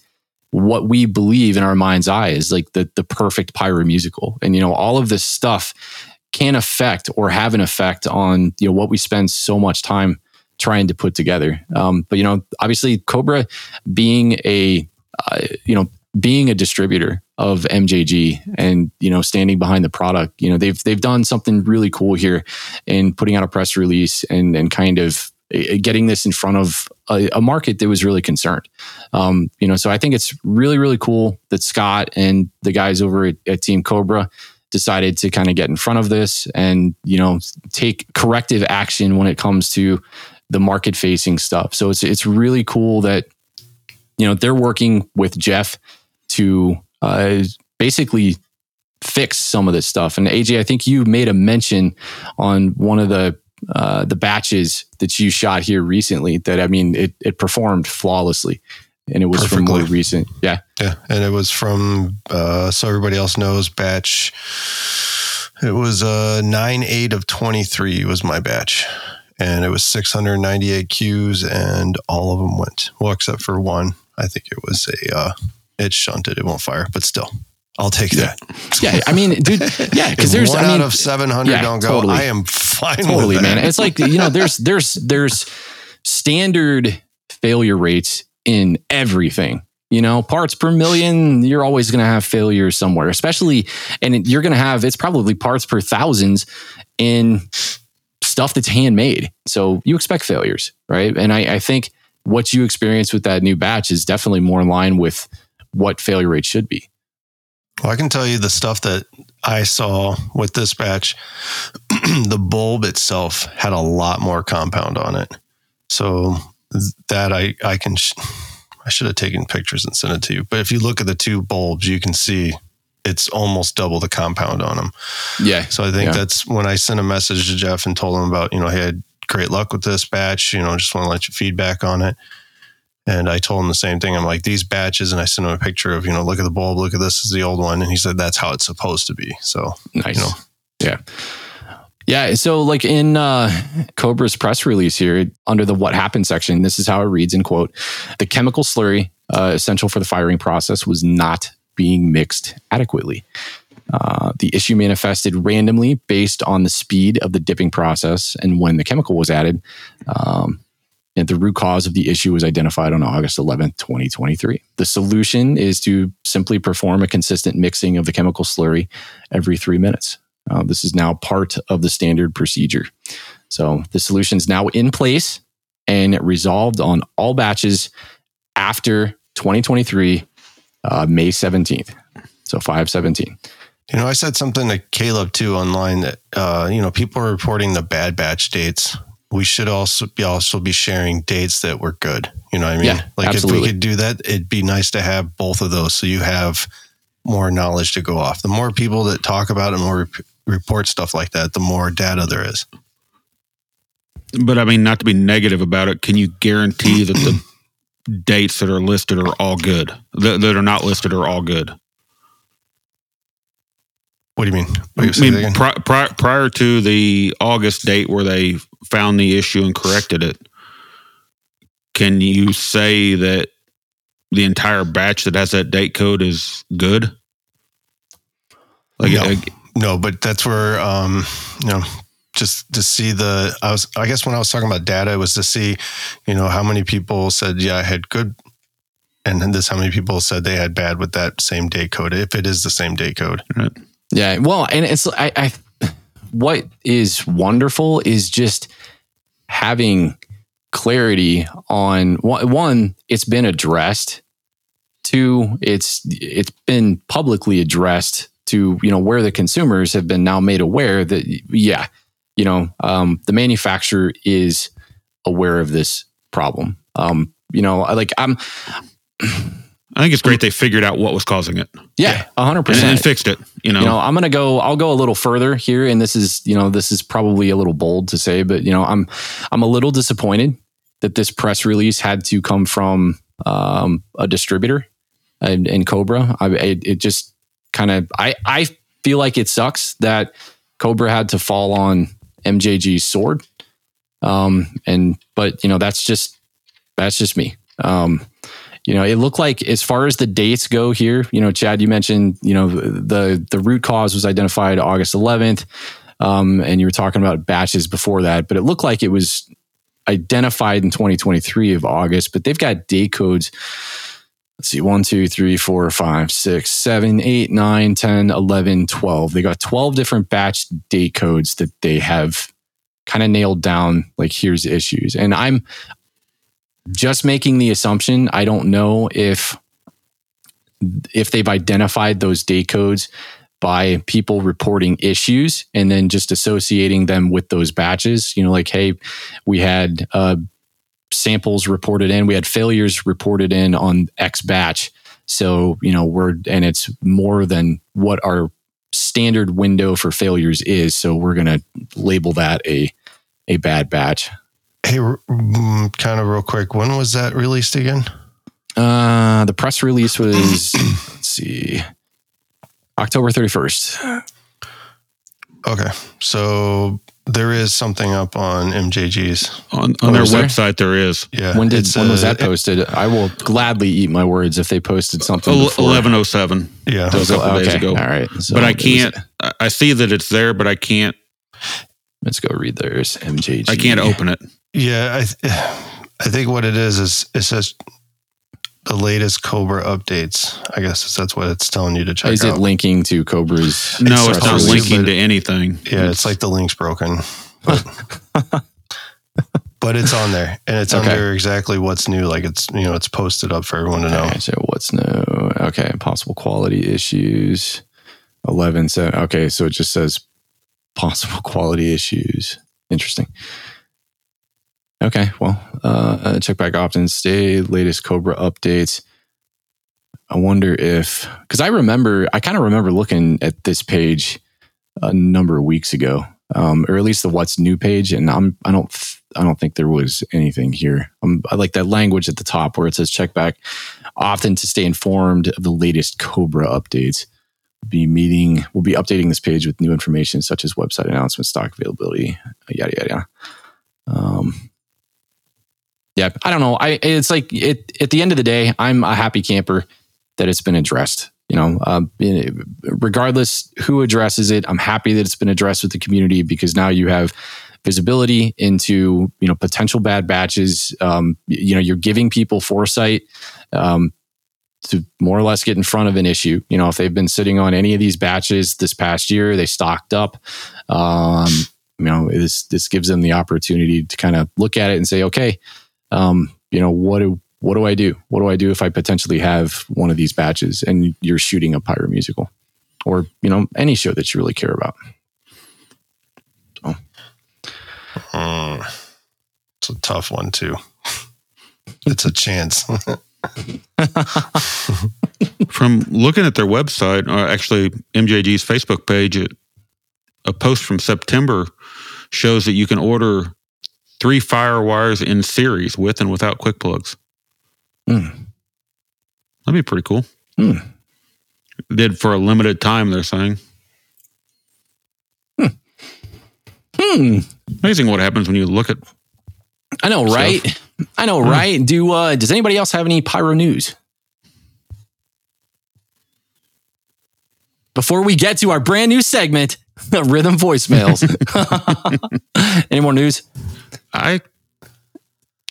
what we believe in our mind's eye is like the the perfect pyro musical. And you know all of this stuff can affect or have an effect on you know what we spend so much time trying to put together. Um, but you know obviously cobra being a uh, you know being a distributor of MJG and you know standing behind the product you know they've they've done something really cool here in putting out a press release and and kind of getting this in front of a, a market that was really concerned um, you know, so I think it's really, really cool that Scott and the guys over at, at Team Cobra decided to kind of get in front of this and, you know, take corrective action when it comes to the market facing stuff. So it's, it's really cool that, you know, they're working with Jeff to uh, basically fix some of this stuff. And AJ, I think you made a mention on one of the uh, the batches that you shot here recently that I mean it it performed flawlessly and it was from more recent. Yeah. Yeah, and it was from uh, so everybody else knows batch. It was uh, nine eight of twenty three was my batch, and it was six hundred ninety eight Qs, and all of them went well except for one. I think it was a uh, it shunted. It won't fire, but still, I'll take that. Yeah. I mean, dude, yeah, because there's one I mean out of seven hundred yeah, don't go. totally. I am fine totally, man. It's like, you know, there's there's there's standard failure rates in everything. You know, parts per million, you're always going to have failures somewhere, especially, and you're going to have, it's probably parts per thousands in stuff that's handmade. So you expect failures, right? And I, I think what you experience with that new batch is definitely more in line with what failure rate should be. Well, I can tell you the stuff that I saw with this batch. the bulb itself had a lot more compound on it, so that I I can sh- I should have taken pictures and sent it to you. But if you look at the two bulbs, you can see it's almost double the compound on them. Yeah. So I think Yeah. that's when I sent a message to Jeff and told him about you know hey, I had great luck with this batch. You know, just want to let you feedback on it. And I told him the same thing. I'm like, these batches, and I sent him a picture of, you know, look at the bulb, look at this is the old one. And he said, that's how it's supposed to be. So, Nice. You know. Yeah. Yeah. So, like in uh, Cobra's press release here, under the what happened section, this is how it reads in quote The chemical slurry uh, essential for the firing process was not being mixed adequately. Uh, the issue manifested randomly based on the speed of the dipping process and when the chemical was added. Um, the root cause of the issue was identified on August 11th, 2023. The solution is to simply perform a consistent mixing of the chemical slurry every three minutes. Uh, this is now part of the standard procedure. So the solution is now in place and resolved on all batches after 2023, uh, May 17th. So 517. You know, I said something to Caleb too online that uh, you know people are reporting the bad batch dates. We should also be also be sharing dates that were good. You know what I mean? Yeah, like if we could do that, it'd be nice to have both of those so you have more knowledge to go off. The more people that talk about it, more rep- report stuff like that, the more data there is. But I mean, not to be negative about it, can you guarantee that the dates that are listed are all good? That, that are not listed are all good? What do you mean? What I mean, pri- pri- prior to the August date where they found the issue and corrected it, can you say that the entire batch that has that date code is good? Like, No. like, No, but that's where um, you know, just to see the I was I guess when I was talking about data, it was to see, you know, how many people said, Yeah, I had good and then this how many people said they had bad with that same date code, if it is the same date code. Yeah. Well, and it's I, I what is wonderful is just having clarity on one, it's been addressed. Two, it's it's been publicly addressed to you know where the consumers have been now made aware that yeah, you know um, the manufacturer is aware of this problem. Um, you know, like I'm I think it's great they figured out what was causing it. Yeah, a hundred and, percent. And fixed it. You know, you know i'm gonna go i'll go a little further here and this is you know this is probably a little bold to say but you know i'm i'm a little disappointed that this press release had to come from um, a distributor in, in cobra. I, it, it just kind of i i feel like it sucks that cobra had to fall on mjg's sword. Um and but you know that's just that's just me. Um you know, it looked like as far as the dates go here, you know, Chad, you mentioned, you know, the the root cause was identified August 11th, um, and you were talking about batches before that, but it looked like it was identified in 2023 of August, but they've got date codes. Let's see, one, two, three, four, five, six, seven, eight, nine, 10, 11, 12. They got 12 different batch date codes that they have kind of nailed down. Like, here's issues. And I'm, just making the assumption i don't know if if they've identified those date codes by people reporting issues and then just associating them with those batches. You know like hey we had uh, samples reported in we had failures reported in on x batch. So you know we're and it's more than what our standard window for failures is. So we're going to label that a a bad batch Hey, mm, kind of real quick, when was that released again? Uh, the press release was let's see, October thirty first. Okay. So there is something up on MJG's. on, Oh, on their there? website there is Yeah. When did it's, when was uh, that posted? I will gladly eat my words if they posted something. Ele- before. 1107. Yeah. a couple days ago. All right, So but I can't. I- I see that it's there, but I can't. let's go read theirs. MJG. I can't open it. Yeah, I th- I think what it is is it says the latest Cobra updates. I guess that's what it's telling you to check Is out. it linking to Cobra's? No, press it's not release? linking to anything. yeah, it's like the link's broken, but but it's on there and it's Okay. under exactly what's new. Like it's you know it's posted up for everyone to know. So what's new? Okay, possible quality issues. Eleven. So okay, so it just says possible quality issues. Interesting. Okay, well, uh, check back opt-in stay latest Cobra updates. I wonder if because I remember I kind of remember looking at this page a number of weeks ago, um, or at least the what's new page, and I'm I don't I don't think there was anything here. Um, I like that language at the top where it says check back often to stay informed of the latest Cobra updates. Be meeting, we'll be updating this page with new information such as website announcements, stock availability, yada yada yada. Um, yeah, I don't know. I it's like it at the end of the day, I'm a happy camper that it's been addressed. You know, um, regardless who addresses it, I'm happy that it's been addressed with the community because now you have visibility into you know potential bad batches. Um, you know, you're giving people foresight um, to more or less get in front of an issue. You know, if they've been sitting on any of these batches this past year, they stocked up. Um, you know, this this gives them the opportunity to kind of look at it and say, okay, um, you know, what do what do I do? What do I do if I potentially have one of these batches and you're shooting a pyro musical? or you know any show that you really care about. Mm. It's a tough one too. It's a chance. From looking at their website, or actually MJG's Facebook page, a post from September shows that you can order three fire wires in series with and without quick plugs. Hmm. That'd be pretty cool. Hmm. Did for a limited time, they're saying. Hmm. Amazing what happens when you look at. I know, right? I know, right? Do uh, does anybody else have any pyro news? Before we get to our brand new segment, the rhythm voicemails. any more news? I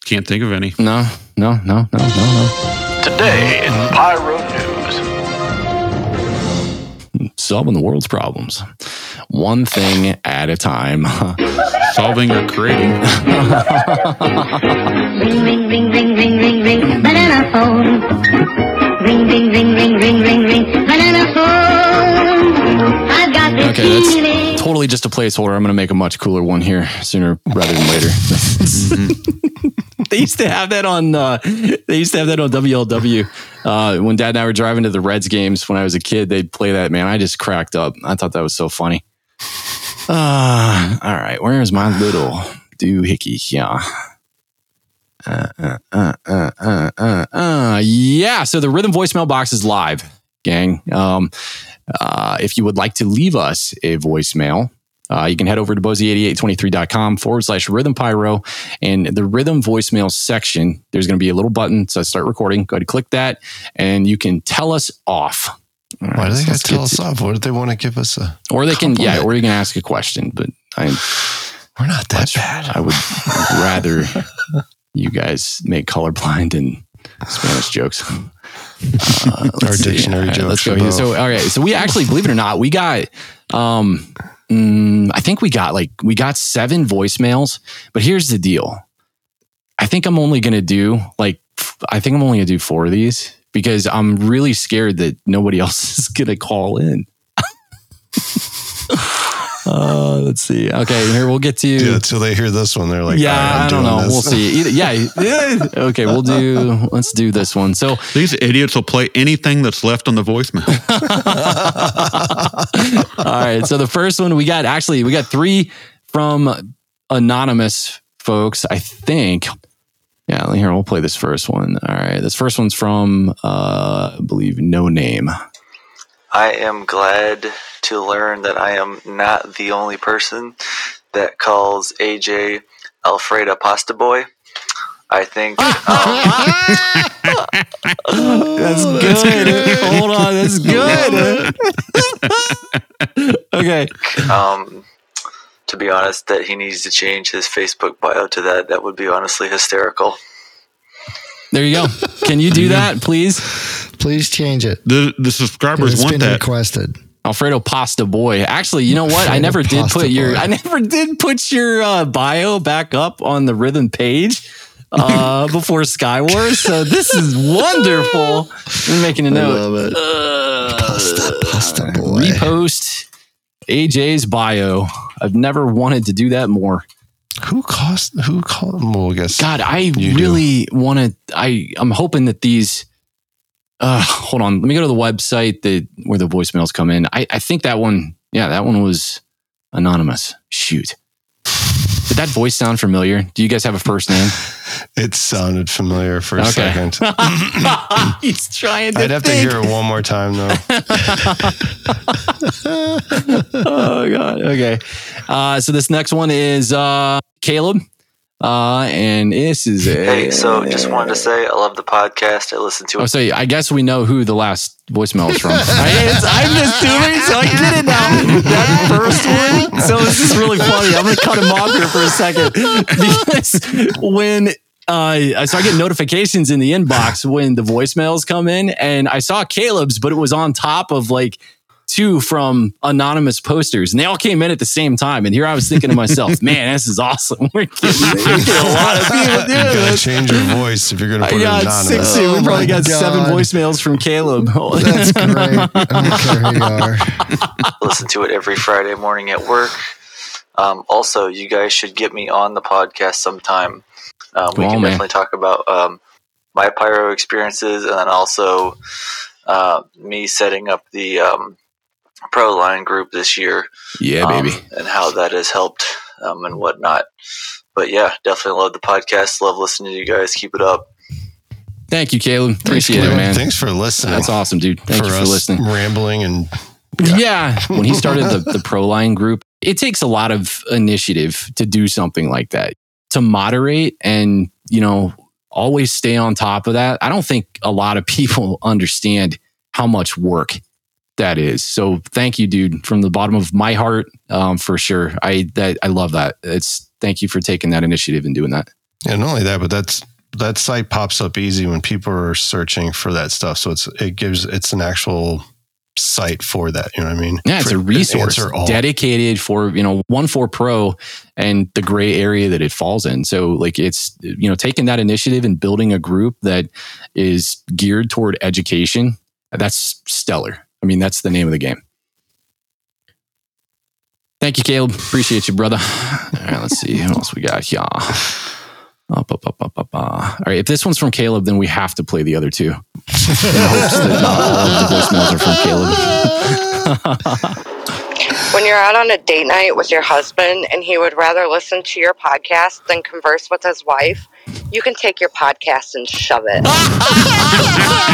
can't think of any. No, no, no, no, no, no. Today in Pyro News. Solving the world's problems, one thing at a time. Solving or creating. Ring, ring, ring, ring, ring, ring, ring, banana phone. Ring, ring, ring, ring, ring, ring, ring, banana phone. I've got this Okay, that's feeling. Totally just a placeholder. I'm going to make a much cooler one here sooner rather than later. they used to have that on. Uh, they used to have that on WLW. Uh, when Dad and I were driving to the Reds games when I was a kid, they'd play that. Man, I just cracked up. I thought that was so funny. Uh, all right, where's my little doohickey? Yeah. Uh, uh, uh, uh, uh, uh, uh, yeah. So the rhythm voicemail box is live, gang. Um, uh, if you would like to leave us a voicemail, uh, you can head over to bozie8823.com forward slash rhythm pyro. And the rhythm voicemail section, there's going to be a little button says start recording. Go ahead and click that, and you can tell us off. All Why right, do they so got to tell us off? What did they want to give us a? Or they can, yeah, or you can ask a question, but I, We're not that bad. I would rather you guys make colorblind and Spanish jokes. Uh, Our dictionary right, jokes Let's go So, all right. So we actually, believe it or not, we got, um, mm, I think we got like, we got seven voicemails, but here's the deal. I think I'm only going to do like, I think I'm only going to do four of these because I'm really scared that nobody else is going to call in. uh, let's see. Okay. Here we'll get to. Yeah, until they hear this one, they're like, yeah, "All right, I'm I don't know. this." We'll see. Either, yeah, yeah. Okay, we'll do. Let's do this one. So, These idiots will play anything that's left on the voicemail. all right. So the first one we got actually we got three from anonymous folks. I think. Yeah, here we'll play this first one. All right, this first one's from uh, I believe no name. I am glad to learn that I am not the only person that calls AJ Alfredo Pasta Boy. I think um, That's good. Hold on, that's good. okay. um, to be honest, that he needs to change his Facebook bio to that. That would be honestly hysterical. There you go. Can you do that, please? Please change it. The the subscribers It's want been that. requested. Alfredo Pasta Boy. Actually, you know what? I never did Pasta put your I never did put your uh, bio back up on the rhythm page uh, before Skywars. So this is wonderful. I'm making a note. love it. Uh, Pasta, pasta boy. repost AJ's bio. I've never wanted to do that more. Who cost? Who called? Well, I guess. God, I really want to. I I'm hoping that these. Uh, hold on. Let me go to the website that where the voicemails come in. I I think that one. Yeah, that one was anonymous. Shoot. Did that voice sound familiar? Do you guys have a first name? It sounded familiar for a Okay. second. He's trying to. I'd have to hear it one more time though. oh god. Okay. Uh, so this next one is uh, Caleb, uh, and this is it. Hey, so just wanted to say I love the podcast. I listen to Oh, so I guess we know who the last voicemail is from. I, it's, I'm assuming, so I get it now. That first one. So this is really funny. I'm going to cut him off here for a second because when. Uh, so I get notifications in the inbox when the voicemails come in, and I saw Caleb's, but it was on top of like two from anonymous posters, and they all came in at the same time. And here I was thinking to myself, man, this is awesome. We're getting, we're getting a lot of people You doing gotta change your voice if you're gonna I put it got anonymous. 60. we Oh probably my got seven voicemails from Caleb. That's great. I don't care who you are. listen to it every Friday morning at work. Um, also, you guys should get me on the podcast sometime. Um, we Come can man. definitely talk about um, my pyro experiences and then also uh, me setting up the um, pro line group this year. yeah, um, baby. and how that has helped um, and whatnot. But yeah, definitely love the podcast. Love listening to you guys. Keep it up. Thank you, Caleb. Appreciate it, Caleb. man. Thanks for listening. That's awesome, dude. Thank for you for us listening. rambling and Yeah. When he started the, the Pro Line group, it takes a lot of initiative to do something like that, to moderate and, you know, always stay on top of that. I don't think a lot of people understand how much work that is. So thank you, dude, from the bottom of my heart, um, for sure. I that I love that. It's thank you for taking that initiative and doing that. and not only that, but that's that site pops up easy when people are searching for that stuff. So it's it gives it's an actual site for that. You know what I mean? Yeah, it's For- a resource dedicated for, you know, one for pro and the gray area that it falls in. So like it's, you know, taking that initiative and building a group that is geared toward education. That's stellar. I mean, that's the name of the game. Thank you, Caleb. Appreciate you, brother. All right, let's see. What else we got here? Up, up, up, up, up. All right, if this one's from Caleb, then we have to play the other two. In hopes that not all of the voicemails are from Caleb. When you're out on a date night with your husband and he would rather listen to your podcast than converse with his wife, you can take your podcast and shove it.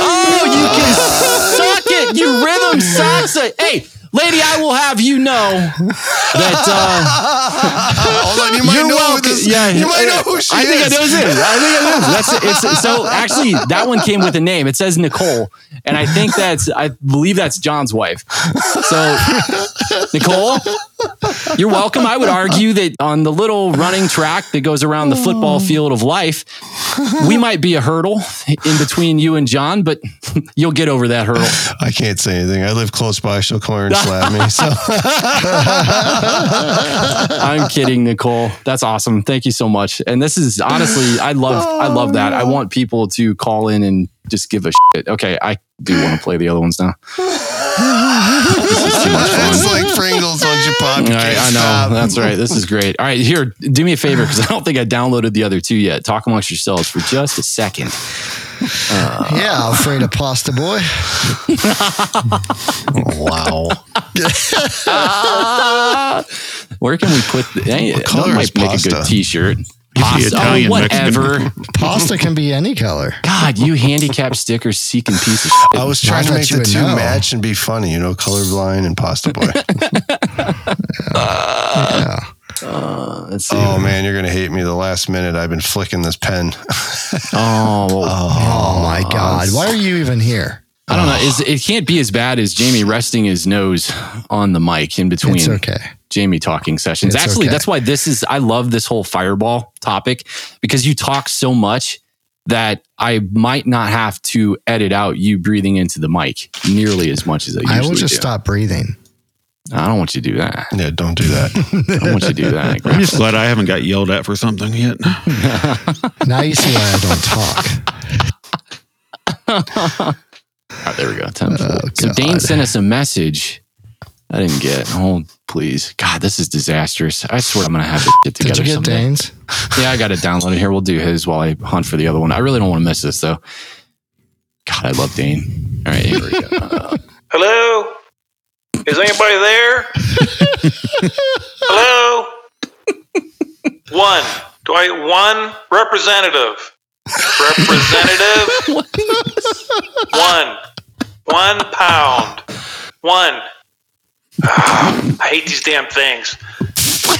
Oh, you can suck it, you rhythm sucks it. Hey, lady, I will have you know that uh, Hold on, you might you're know welcome. this. Yeah, you might know who she I think is. I know who it is. I think I know. That's it's so actually that one came with a name. It says Nicole, and I think that's I believe that's John's wife. So Nicole, you're welcome. I would argue that on the little running track that goes around the football oh. field of life, we might be a hurdle in between you and John, but you'll get over that hurdle. I can't say anything. I live close by. She'll come over and slap me. So I'm kidding, Nicole. That's awesome. Thank you so much. And this is honestly, I love, I love that. I oh, want people to call in and just give a shit. Okay, I do want to play the other ones now. this is too much fun. it's like Pringles once you pop. All you right, I know. That's right. This is great. All right, here, do me a favor because I don't think I downloaded the other two yet. Talk amongst yourselves for just a second. Uh, yeah, Alfredo Pasta Boy. Wow. Where can we put the, hey, that color might is make a good t-shirt. The Pasta, oh, Italian whatever. Mexican. Pasta can be any color. God, you handicap sticker seeking piece of shit. I was trying to make the two know. match and be funny, you know, colorblind and pasta boy. Yeah. Uh, let's see. oh man, you're gonna hate me. The last minute, I've been flicking this pen. Oh, well, Oh my God. Why are you even here? I don't know. Is it can't be as bad as Jamie resting his nose on the mic in between It's okay. Jamie talking sessions. It's Actually, okay. that's why this is. I love this whole fireball topic because you talk so much that I might not have to edit out you breathing into the mic nearly as much as I usually do. I will just do. stop breathing. I don't want you to do that. yeah, don't do that. I don't want you to do that. I'm just glad I haven't got yelled at for something yet. Now you see why I don't talk. All right, there we go. Time for Oh, so Dane sent us a message. I didn't get. Oh, please, God, this is disastrous. I swear I'm gonna have to get Did together you get someday. Dane's? Yeah, I got it downloaded here. We'll do his while I hunt for the other one. I really don't want to miss this though. God, I love Dane. All right, here we go. Uh, Hello? Is anybody there? Hello? One. Do I one representative? Representative? One. One pound. One. I hate these damn things.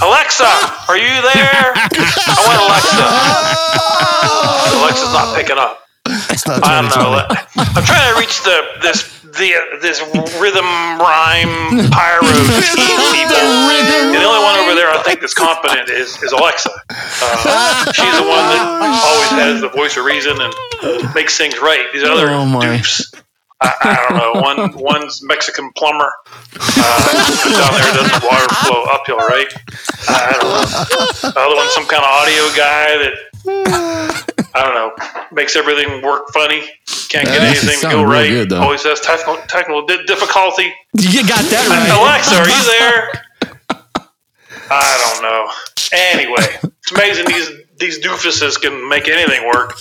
Alexa, are you there? I want Alexa. Alexa's not picking up. I don't know. I'm trying to reach the this the this rhythm rhyme pyro people. And the only one over there I think that's competent is is Alexa. Uh, she's the one that always has the voice of reason and makes things right. These other Oh, dupes I, I don't know. One one's Mexican plumber uh, down there does the water flow uphill, right? I don't know. The other one's some kind of audio guy that I don't know makes everything work funny. Can't get anything to go right. good, though. Always has technical technical difficulty. You got that right. Alexa, are you there? I don't know. Anyway, it's amazing these these doofuses can make anything work.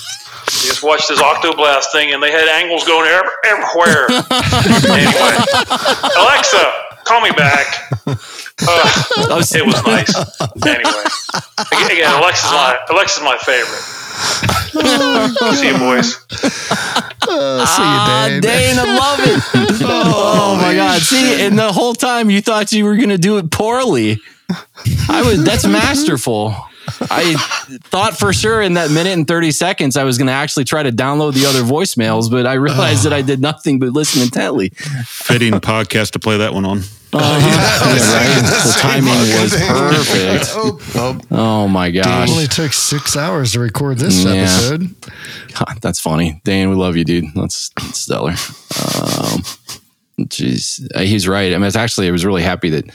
You just watch this Octoblast thing, and they had angles going ev- everywhere. anyway, Alexa, call me back. Uh, it was nice. Anyway, again, again Alexa's my Alexa's my favorite. See you, boys. See you, Dane. Dane, I love it. oh my god! See, and the whole time you thought you were gonna do it poorly. I was. That's masterful. I thought for sure in that minute and 30 seconds I was going to actually try to download the other voicemails, but I realized that I did nothing but listen intently. Fitting podcast to play that one on. Yeah, right? The Same timing was perfect. Oh, oh. Oh my It gosh. only took six hours to record this Yeah. episode. God, that's funny. Dan, we love you, dude. That's, that's stellar. Um, jeez, Uh, he's right. I mean, it's actually, I was really happy that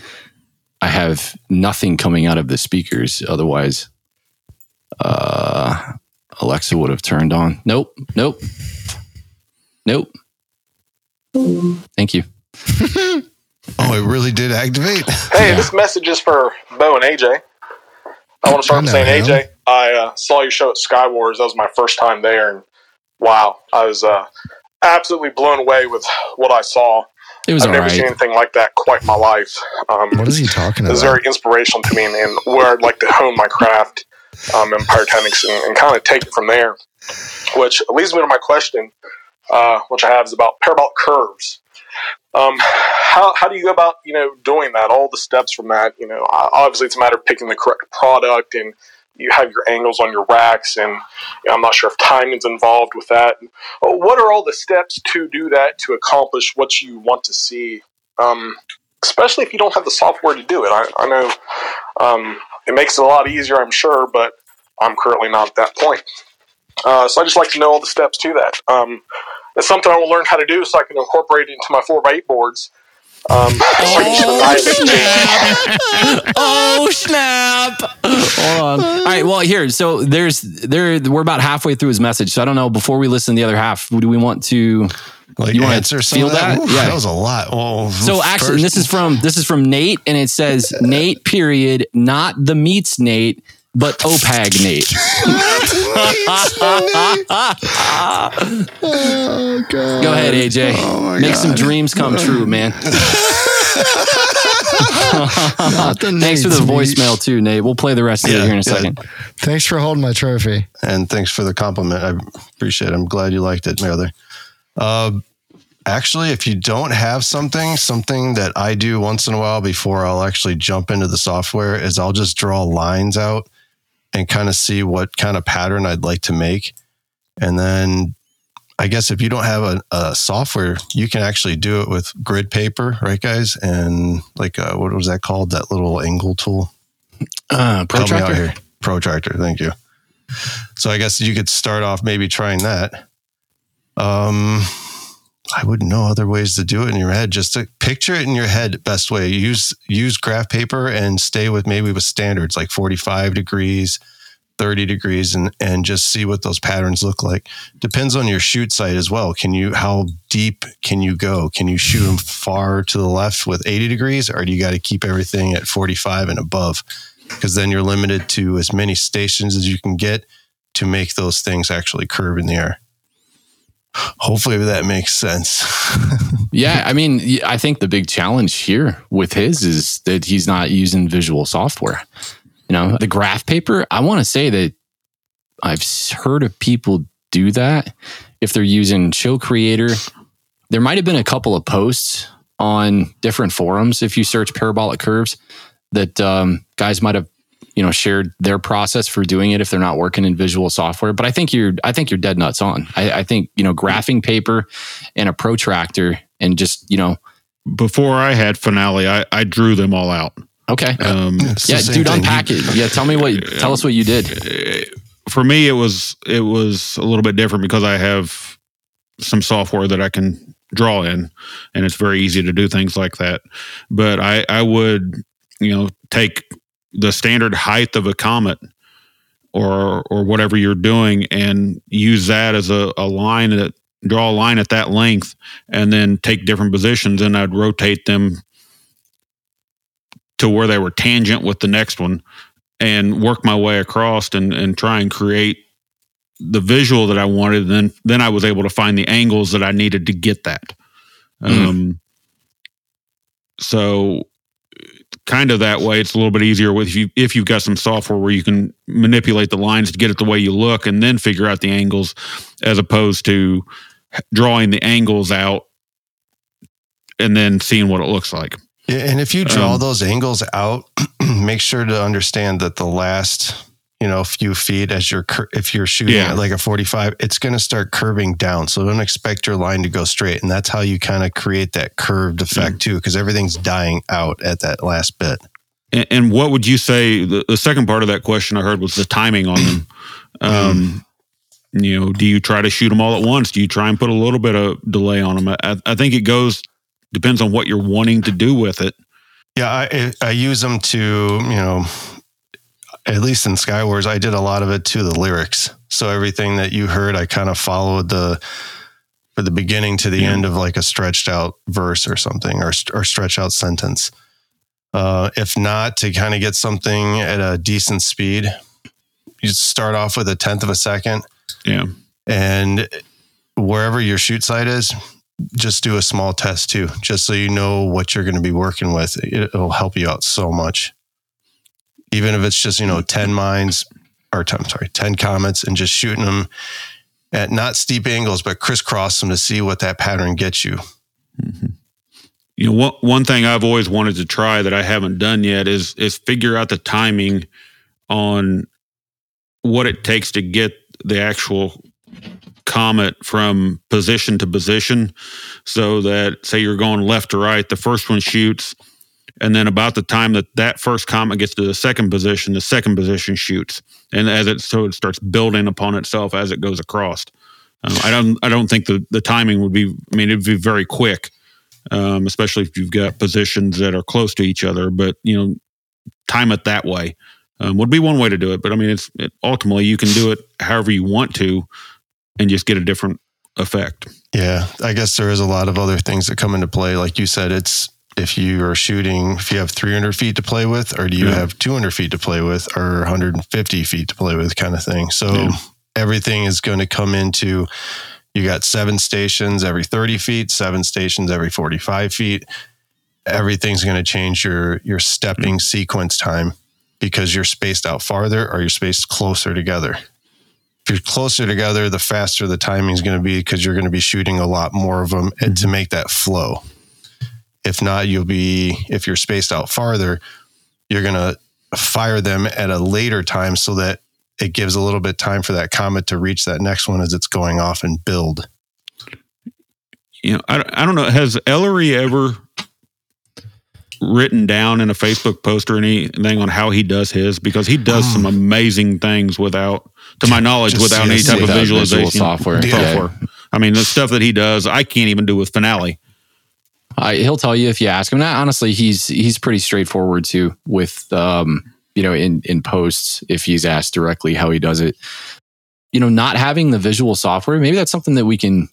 I have nothing coming out of the speakers. Otherwise, uh, Alexa would have turned on. Nope, nope, nope. Thank you. Oh, it really did activate. Hey, Yeah. this message is for Bo and AJ. I want to start by saying. AJ, I uh, saw your show at Skywars. That was my first time there, and wow, I was uh, absolutely blown away with what I saw. It was I've all never seen anything like that quite in my life. Um, What is he talking about? it was very inspirational to me, and, and where I'd like to hone my craft um, in pyrotechnics and, and kind of take it from there. Which leads me to my question, uh, which I have is about parabolic curves. Um, how, how do you go about you know doing that? All the steps from that. You know, obviously it's a matter of picking the correct product, and you have your angles on your racks, and I'm not sure if timing's involved with that. Uh, What are all the steps to do that to accomplish what you want to see? Um, especially if you don't have the software to do it. I, I know um, it makes it a lot easier, I'm sure, but I'm currently not at that point. Uh, so I just like to know all the steps to that. Um, it's something I will learn how to do so I can incorporate it into my 4x8 boards. Um, so I can annihilate oh snap! Hold on. All right. Well, here. So there's there. We're about halfway through his message. So I don't know. Before we listen to the other half, do we want to? Like You wanna answer some feel of that? that? Oof, Yeah. that was a lot. Well, So actually, this is from this is from Nate, and it says Nate. Period. Not the meats Nate, but OPAG Nate. oh, God. Go ahead, AJ. Oh, my Make some dreams come true, man. Thanks for the Nate's voicemail too, Nate. We'll play the rest of it Yeah, here in a yeah. second. Thanks for holding my trophy. and thanks for the compliment. I appreciate it. I'm glad you liked it, Mother. Uh, actually, if you don't have something, something that I do once in a while before I'll actually jump into the software is I'll just draw lines out and kind of see what kind of pattern I'd like to make. And then I guess if you don't have a, a software, you can actually do it with grid paper, right, guys? And like, uh, what was that called? That little angle tool? Uh, Help me out protractor. here. Protractor. Thank you. So I guess you could start off maybe trying that. Um, I wouldn't know other ways to do it in your head. Just to picture it in your head. Best way. Use use graph paper and stay with maybe with standards like forty five degrees, thirty degrees, and and just see what those patterns look like. Depends on your shoot site as well. Can you how deep can you go? Can you shoot them far to the left with eighty degrees, or do you got to keep everything at forty five and above? Because then you're limited to as many stations as you can get to make those things actually curve in the air. Hopefully that makes sense. Yeah, I mean, I think the big challenge here with his is that he's not using visual software. You know, the graph paper, I want to say that I've heard of people do that if they're using Show Creator. There might have been a couple of posts on different forums if you search parabolic curves that um, guys might have you know shared their process for doing it if they're not working in visual software. But i think you're i think you're dead nuts on. I, I think you know graphing paper and a protractor and just you know. Before I had Finale, I, I drew them all out. okay. Um, yeah same dude thing. unpack it. Yeah tell me what tell us what you did. For me, it was it was a little bit different because I have some software that I can draw in, and it's very easy to do things like that. But I I would you know take the standard height of a comet or or whatever you're doing and use that as a, a line that draw a line at that length and then take different positions and I'd rotate them to where they were tangent with the next one and work my way across and, and try and create the visual that I wanted. Then then I was able to find the angles that I needed to get that. Mm. Um, so kind of that way. It's a little bit easier with you if you've got some software where you can manipulate the lines to get it the way you look and then figure out the angles as opposed to drawing the angles out and then seeing what it looks like. Yeah, and if you draw Um, those angles out, make sure to understand that the last, you know, a few feet as you're cur- if you're shooting Yeah. at like a 45, it's going to start curving down. So don't expect your line to go straight, and that's how you kind of create that curved effect too, because everything's dying out at that last bit. And, and what would you say? The, the second part of that question I heard was the timing on them. Um, you know, do you try to shoot them all at once? Do you try and put a little bit of delay on them? I, I think it goes depends on what you're wanting to do with it. Yeah, I I use them to you know, at least in Skywars, I did a lot of it to the lyrics. So everything that you heard, I kind of followed the for the beginning to the Yeah. end of like a stretched out verse or something, or or stretched out sentence. Uh, if not, to kind of get something at a decent speed, you start off with a tenth of a second, Yeah. and wherever your shoot site is, just do a small test too, just so you know what you're going to be working with. It'll help you out so much. Even if it's just, you know, 10 mines or 10, I'm sorry, 10 comets and just shooting them at not steep angles, but crisscross them to see what that pattern gets you. Mm-hmm. You know, one thing I've always wanted to try that I haven't done yet is is figure out the timing on what it takes to get the actual comet from position to position so that say you're going left to right the first one shoots and then about the time that that first comet gets to the second position the second position shoots. And as it so it starts building upon itself as it goes across. Um, i don't i don't think the the timing would be i mean it'd be very quick um, especially if you've got positions that are close to each other but you know time it that way um, would be one way to do it. But i mean it's it, ultimately you can do it however you want to and just get a different effect. Yeah, I guess there is a lot of other things that come into play. Like you said, it's if you are shooting, if you have 300 feet to play with, or do you Yeah. have 200 feet to play with, or 150 feet to play with, kind of thing. So Yeah. everything is going to come into you got seven stations every 30 feet, seven stations every 45 feet. Everything's going to change your your stepping mm. sequence time because you're spaced out farther or you're spaced closer together if you're closer together, the faster the timing is going to be because you're going to be shooting a lot more of them and eh, to mm-hmm. make that flow. If not, you'll be, if you're spaced out farther, you're going to fire them at a later time so that it gives a little bit time for that comet to reach that next one as it's going off and build. you know, I, I don't know. Has Ellery ever written down in a Facebook post or anything on how he does his? Because he does some amazing things without, to my knowledge, Just without any yes, type of without visual visualization software. software. I mean, the stuff that he does, I can't even do with Finale. I, he'll tell you if you ask him. Now, honestly, he's he's pretty straightforward too with um, you know in in posts if he's asked directly how he does it. You know, not having the visual software, maybe that's something that we can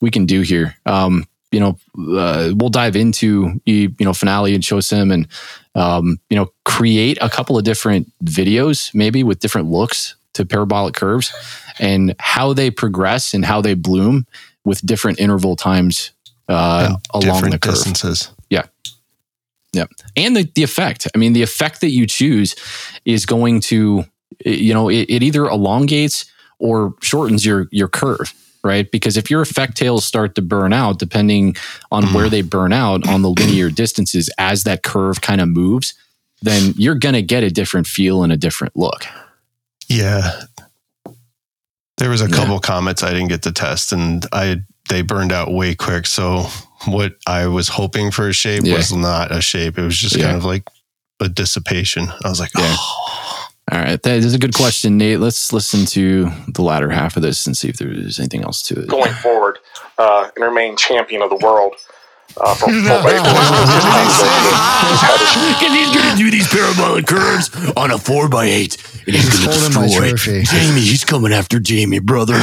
we can do here. Um, you know, uh, we'll dive into you know finale and show sim and um, you know create a couple of different videos maybe with different looks to parabolic curves and how they progress and how they bloom with different interval times uh, along the curve distances. Yeah. Yeah. And the, the effect i mean the effect that you choose is going to you know it, it either elongates or shortens your your curve right because if your effect tails start to burn out depending on where they burn out on the linear distances as that curve kind of moves then you're going to get a different feel and a different look Yeah. There was a Yeah. couple comets I didn't get to test and I they burned out way quick. So what I was hoping for a shape Yeah. was not a shape. It was just Yeah. kind of like a dissipation. I was like, Yeah. oh. All right, that is a good question, Nate. Let's listen to the latter half of this and see if there's anything else to it. going forward uh, and remain champion of the world. Uh, for, for Because he's going to do these parabolic curves on a 4x8 and he's, He's going to destroy. Jamie. He's coming after Jamie, brother.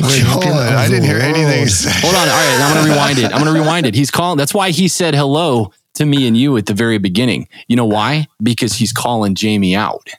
Wait, hold on. I didn't hear anything. Hold on. All right, I'm going to rewind it. I'm going to rewind it. He's calling. That's why he said hello to me and you at the very beginning. You know why? Because he's calling Jamie out.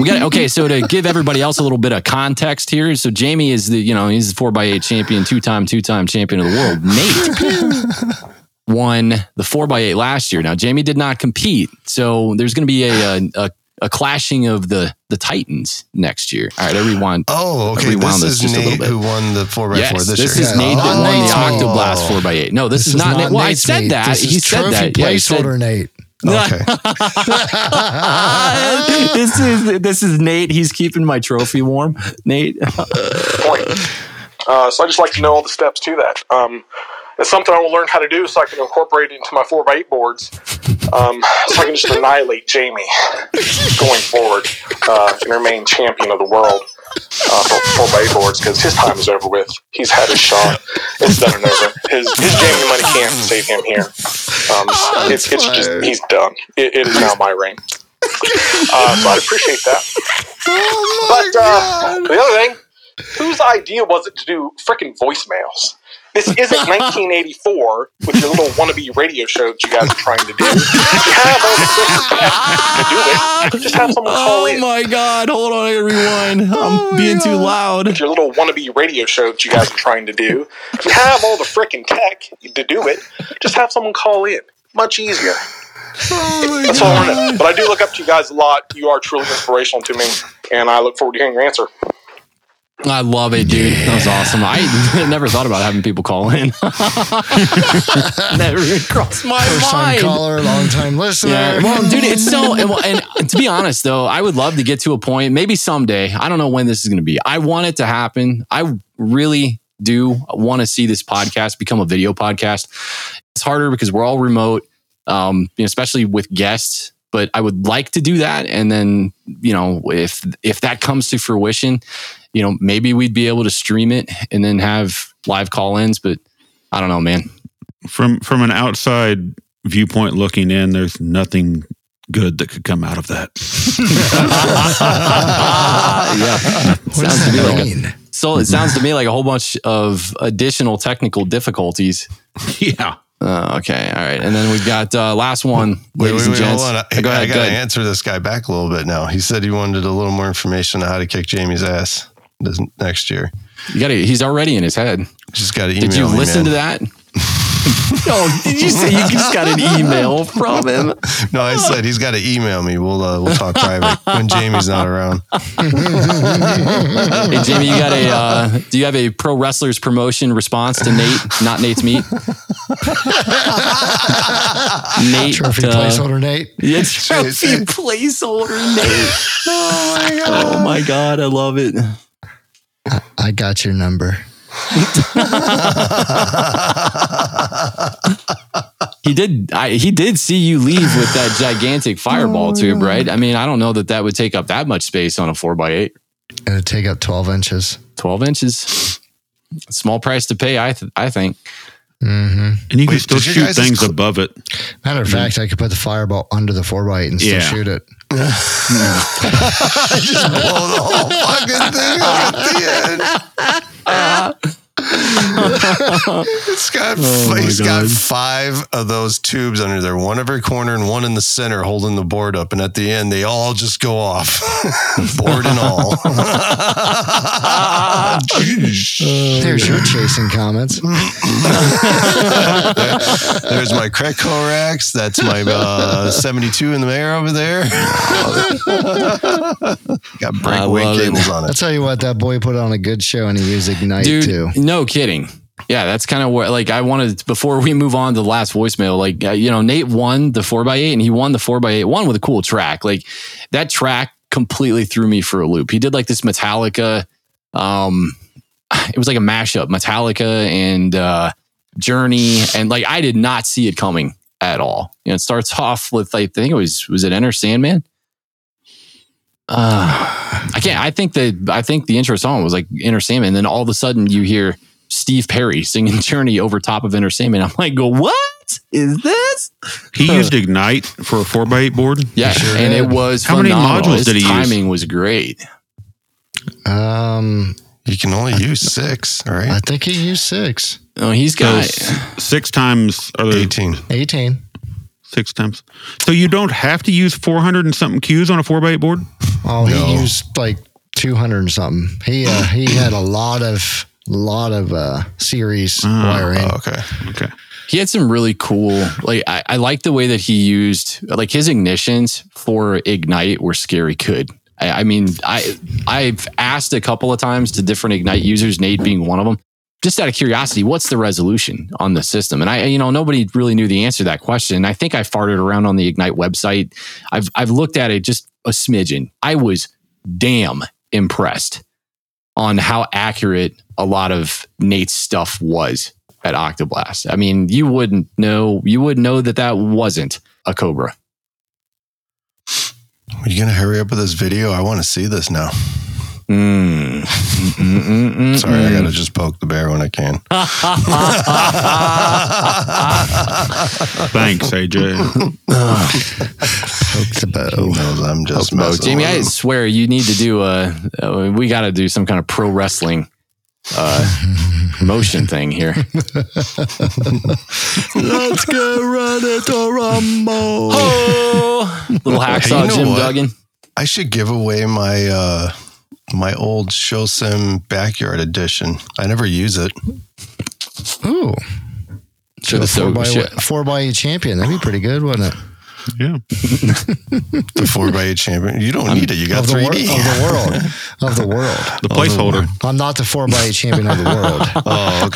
we got okay. So to give everybody else a little bit of context here, so Jamie is the you know he's the four x eight champion, two time, two time champion of the world. Nate won the four x eight last year. Now Jamie did not compete, so there's going to be a, a a a clashing of the the titans next year. All right, I rewind. Oh, okay. rewound This is just a Nate bit. who won the 4x4 Yes, this, this, year. is Nate that Oh, won the. Oh. Octoblast 4x8. No, this, is, not Nate. Well, I said meat. that. This he is said trophy that. Yeah, he said, placeholder Nate. Okay. this is this is Nate. He's keeping my trophy warm. Nate. point. Uh, so I just like to know all the steps to that. Um, it's something I will learn how to do so I can incorporate it into my four by eight boards. Um, so I can just annihilate Jamie going forward uh, and remain champion of the world uh, for 4x8 boards because his time is over with. He's had his shot. It's done and over. His, his Jamie money can't save him here. Um, it's, it's just, he's done. It, it is now my reign. Uh, so I appreciate that. but uh, the other thing, whose idea was it to do freaking voicemails? This isn't 1984 with your little wannabe radio show that you guys are trying to do. You have all the tech to do it. Just have someone call Oh in. my God! Hold on, I gotta rewind. I'm being too loud. With your little wannabe radio show that you guys are trying to do. You have all the freaking tech to do it. Just have someone call in. Much easier. Oh That's all I know. But I do look up to you guys a lot. You are truly inspirational to me, and I look forward to hearing your answer. I love it, dude. That was awesome. I never thought about having people call in. never crossed my First time mind. caller, long time listener. Yeah, well, dude, it's so. And, and to be honest, though, I would love to get to a point, maybe someday. I don't know when this is going to be. I want it to happen. I really do want to see this podcast become a video podcast. It's harder because we're all remote, um, especially with guests. But I would like to do that, and then you know, if if that comes to fruition, you know, maybe we'd be able to stream it and then have live call-ins. But I don't know, man. From from an outside viewpoint looking in, there's nothing good that could come out of that. yeah, What sounds does to me that like a, so. It sounds to me like a whole bunch of additional technical difficulties. yeah. Uh, okay, all right, and then we've got uh, last one, Wait, ladies wait, and gents. hold on. I, Uh, go I got to answer this guy back a little bit now. He said he wanted a little more information on how to kick Jamie's ass this next year. You got to. He's already in his head. Just got to email Did you listen man. to that? oh, did you say you just got an email from him? No, I said he's got to email me. We'll uh, we'll talk private when Jamie's not around. Hey, Jamie, you got a? Uh, do you have a pro wrestlers promotion response to Nate? Not Nate's meat. Nate, Trophy uh, placeholder Nate. Yeah, trophy placeholder Nate. Oh my god! Oh my god! I love it. I got your number. He did. I, he did see you leave with that gigantic fireball tube, right? I mean, I don't know that that would take up that much space on a four x eight. It'll take up 12 inches. Twelve inches. Small price to pay, I th- I think. Mm-hmm. And you can Wait, still shoot things cl- above it. Matter of fact, I could put the fireball under the 4 by 8 and still Yeah. shoot it. Just blow the whole fucking thing up at the end. it's got Oh he's got five of those tubes under there, one every corner and one in the center holding the board up. And at the end, they all just go off, board and all. There's your chasing comets. There's my Craig Corax. That's my uh, 72 in the air over there. got I breakaway love it. cables on I'll tell you what, that boy put on a good show and he used Ignite Dude, too. no kidding. Yeah, that's kind of what like I wanted before we move on to the last voicemail. Like uh, you know, Nate won the four x eight, and he won the four x eight one with a cool track. Like that track completely threw me for a loop. He did like this Metallica. Um, it was like a mashup, Metallica and uh, Journey, and like I did not see it coming at all. You know, it starts off with like I think it was was it Enter Sandman. uh, I can't. I think that I think the intro song was like Enter Sandman, and then all of a sudden you hear Steve Perry singing Journey over top of Enter Sandman. I'm like, go what is this? He used Ignite for a four x eight board. Yeah, sure and did. it was How many modules His did he use? timing was great. Um, You can only use six, right? I think he used six. Oh, he's So got. s- six times or the 18. 18. six times. So you don't have to use four hundred and something cues on a four x eight board. Oh, No. he used like 200 and something. He uh, he had a lot of lot of uh, series wiring. Oh, okay. Okay. he had some really cool like I, I like the way that he used like his ignitions for ignite were scary good I, I mean i i've asked a couple of times to different ignite users nate being one of them just out of curiosity what's the resolution on the system and i you know nobody really knew the answer to that question i think i farted around on the ignite website i've i've looked at it just a smidgen i was damn impressed on how accurate a lot of nate's stuff was at Octoblast. I mean, you wouldn't know you would know that that wasn't a Cobra. Are you going to hurry up with this video? I want to see this now. Mm. Sorry, I got to just poke the bear when I can. Thanks, AJ. Poke the He knows I'm just Poke messing Jamie, with I swear you need to do a. Uh, we got to do some kind of pro wrestling uh, motion thing here. Let's get ready to rumble. Oh, little hacksaw you know Jim what? Duggan. I should give away my uh my old show sim backyard edition. I never use it. Ooh. Should a four so by, should- four by eight champion. That'd be pretty good, wouldn't it? Yeah. The four by eight champion. You don't need it. You got of, the, wor- 3D. of the world. Of the world. The placeholder. I'm not the four by eight champion of the world. Oh,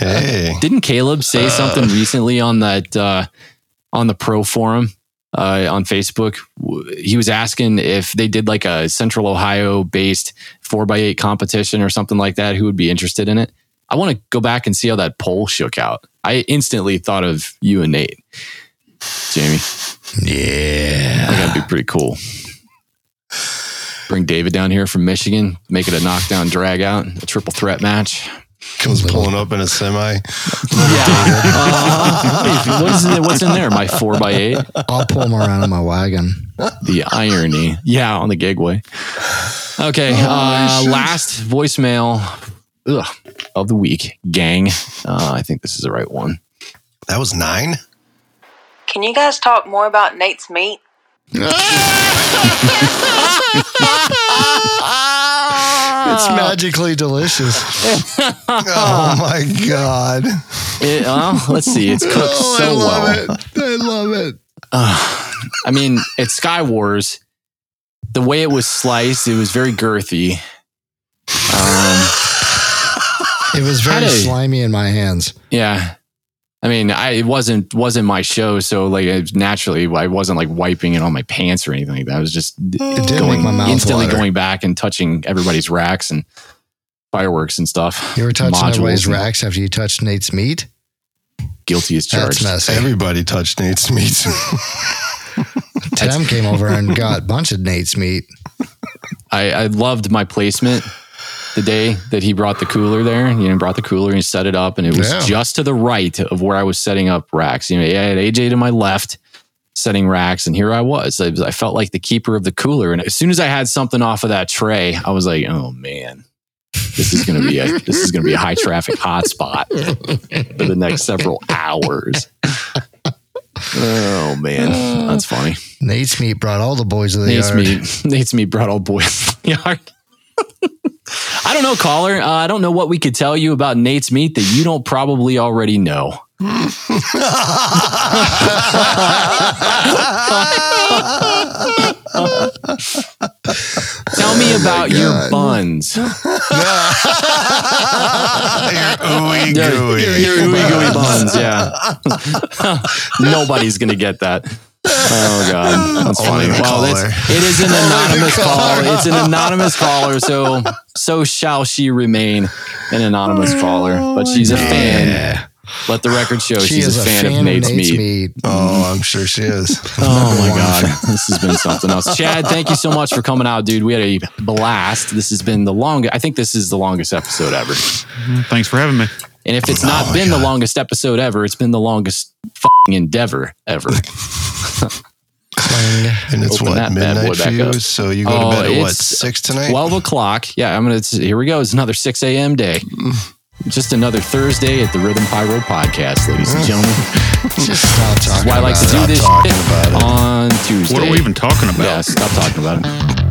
okay. hey, Didn't Caleb say something recently on that uh, on the pro forum uh, on Facebook? He was asking if they did like a Central Ohio based four x eight competition or something like that. Who would be interested in it? I want to go back and see how that poll shook out. I instantly thought of you and Nate, Jamie. Yeah. That'd be pretty cool. Bring David down here from Michigan, make it a knockdown drag out, a triple threat match. Comes pulling up in a semi. Yeah. Uh, what is it, what's in there? My four by eight. I'll pull him around in my wagon. The irony. Yeah, on the gigway. Okay. Uh, last voicemail ugh, of the week, gang. Uh, I think this is the right one. That was nine. Can you guys talk more about Nate's meat? It's magically delicious. Oh my god. It, uh, let's see. It's cooked Oh, so I love well. it. I love it. I mean, at Sky Wars, the way it was sliced, it was very girthy. Um, It was very a- slimy in my hands. yeah. I mean, I it wasn't wasn't my show, so like it, naturally, I wasn't like wiping it on my pants or anything like that. I was just It did going my mouth instantly water. going back and touching everybody's racks and fireworks and stuff. You were touching Modules everybody's and racks after you touched Nate's meat. Guilty as That's charged. messy. Everybody touched Nate's meat. Tim came over and got a bunch of Nate's meat. I, I loved my placement the day that he brought the cooler there. You know, brought the cooler and set it up, and it was Yeah. just to the right of where I was setting up racks. You know, I had AJ to my left setting racks, and here I was. I, I felt like the keeper of the cooler. And as soon as I had something off of that tray, I was like, oh man. This is gonna be a this is gonna be a high traffic hotspot for the next several hours. Oh man, that's funny. Nate's meat brought all the boys of the Nate's yard. meat. Nate's meat brought all boys to the yard. I don't know, caller. Uh, I don't know what we could tell you about Nate's meat that you don't probably already know. Tell me about your buns. You're ooey gooey. your ooey gooey buns. Yeah. Nobody's gonna get that. Oh god, that's Only funny. Well, it's, it is an anonymous caller. It's an anonymous caller, so so shall she remain an anonymous oh, caller. But she's a fan Let the record show She she's is a fan, of Nate's, meat. Mm. Oh, I'm sure she is. Oh my god, this has been something else. Chad, thank you so much for coming out, dude. We had a blast. This has been the longest. I think this is the longest episode ever. Thanks for having me. And if it's oh not been the longest episode ever, it's been the longest fucking endeavor ever. And it's Open what that midnight for you. up. So you go to Oh, bed at what it's six tonight? Twelve o'clock. Yeah, I'm gonna. It's, here we go. It's another six a.m. day. Just another Thursday at the Rhythm Pyro podcast, ladies and gentlemen. Just stop This is talking why I like about to it. do Stop this shit on Tuesday. What are we even talking about? Yeah, stop talking about it.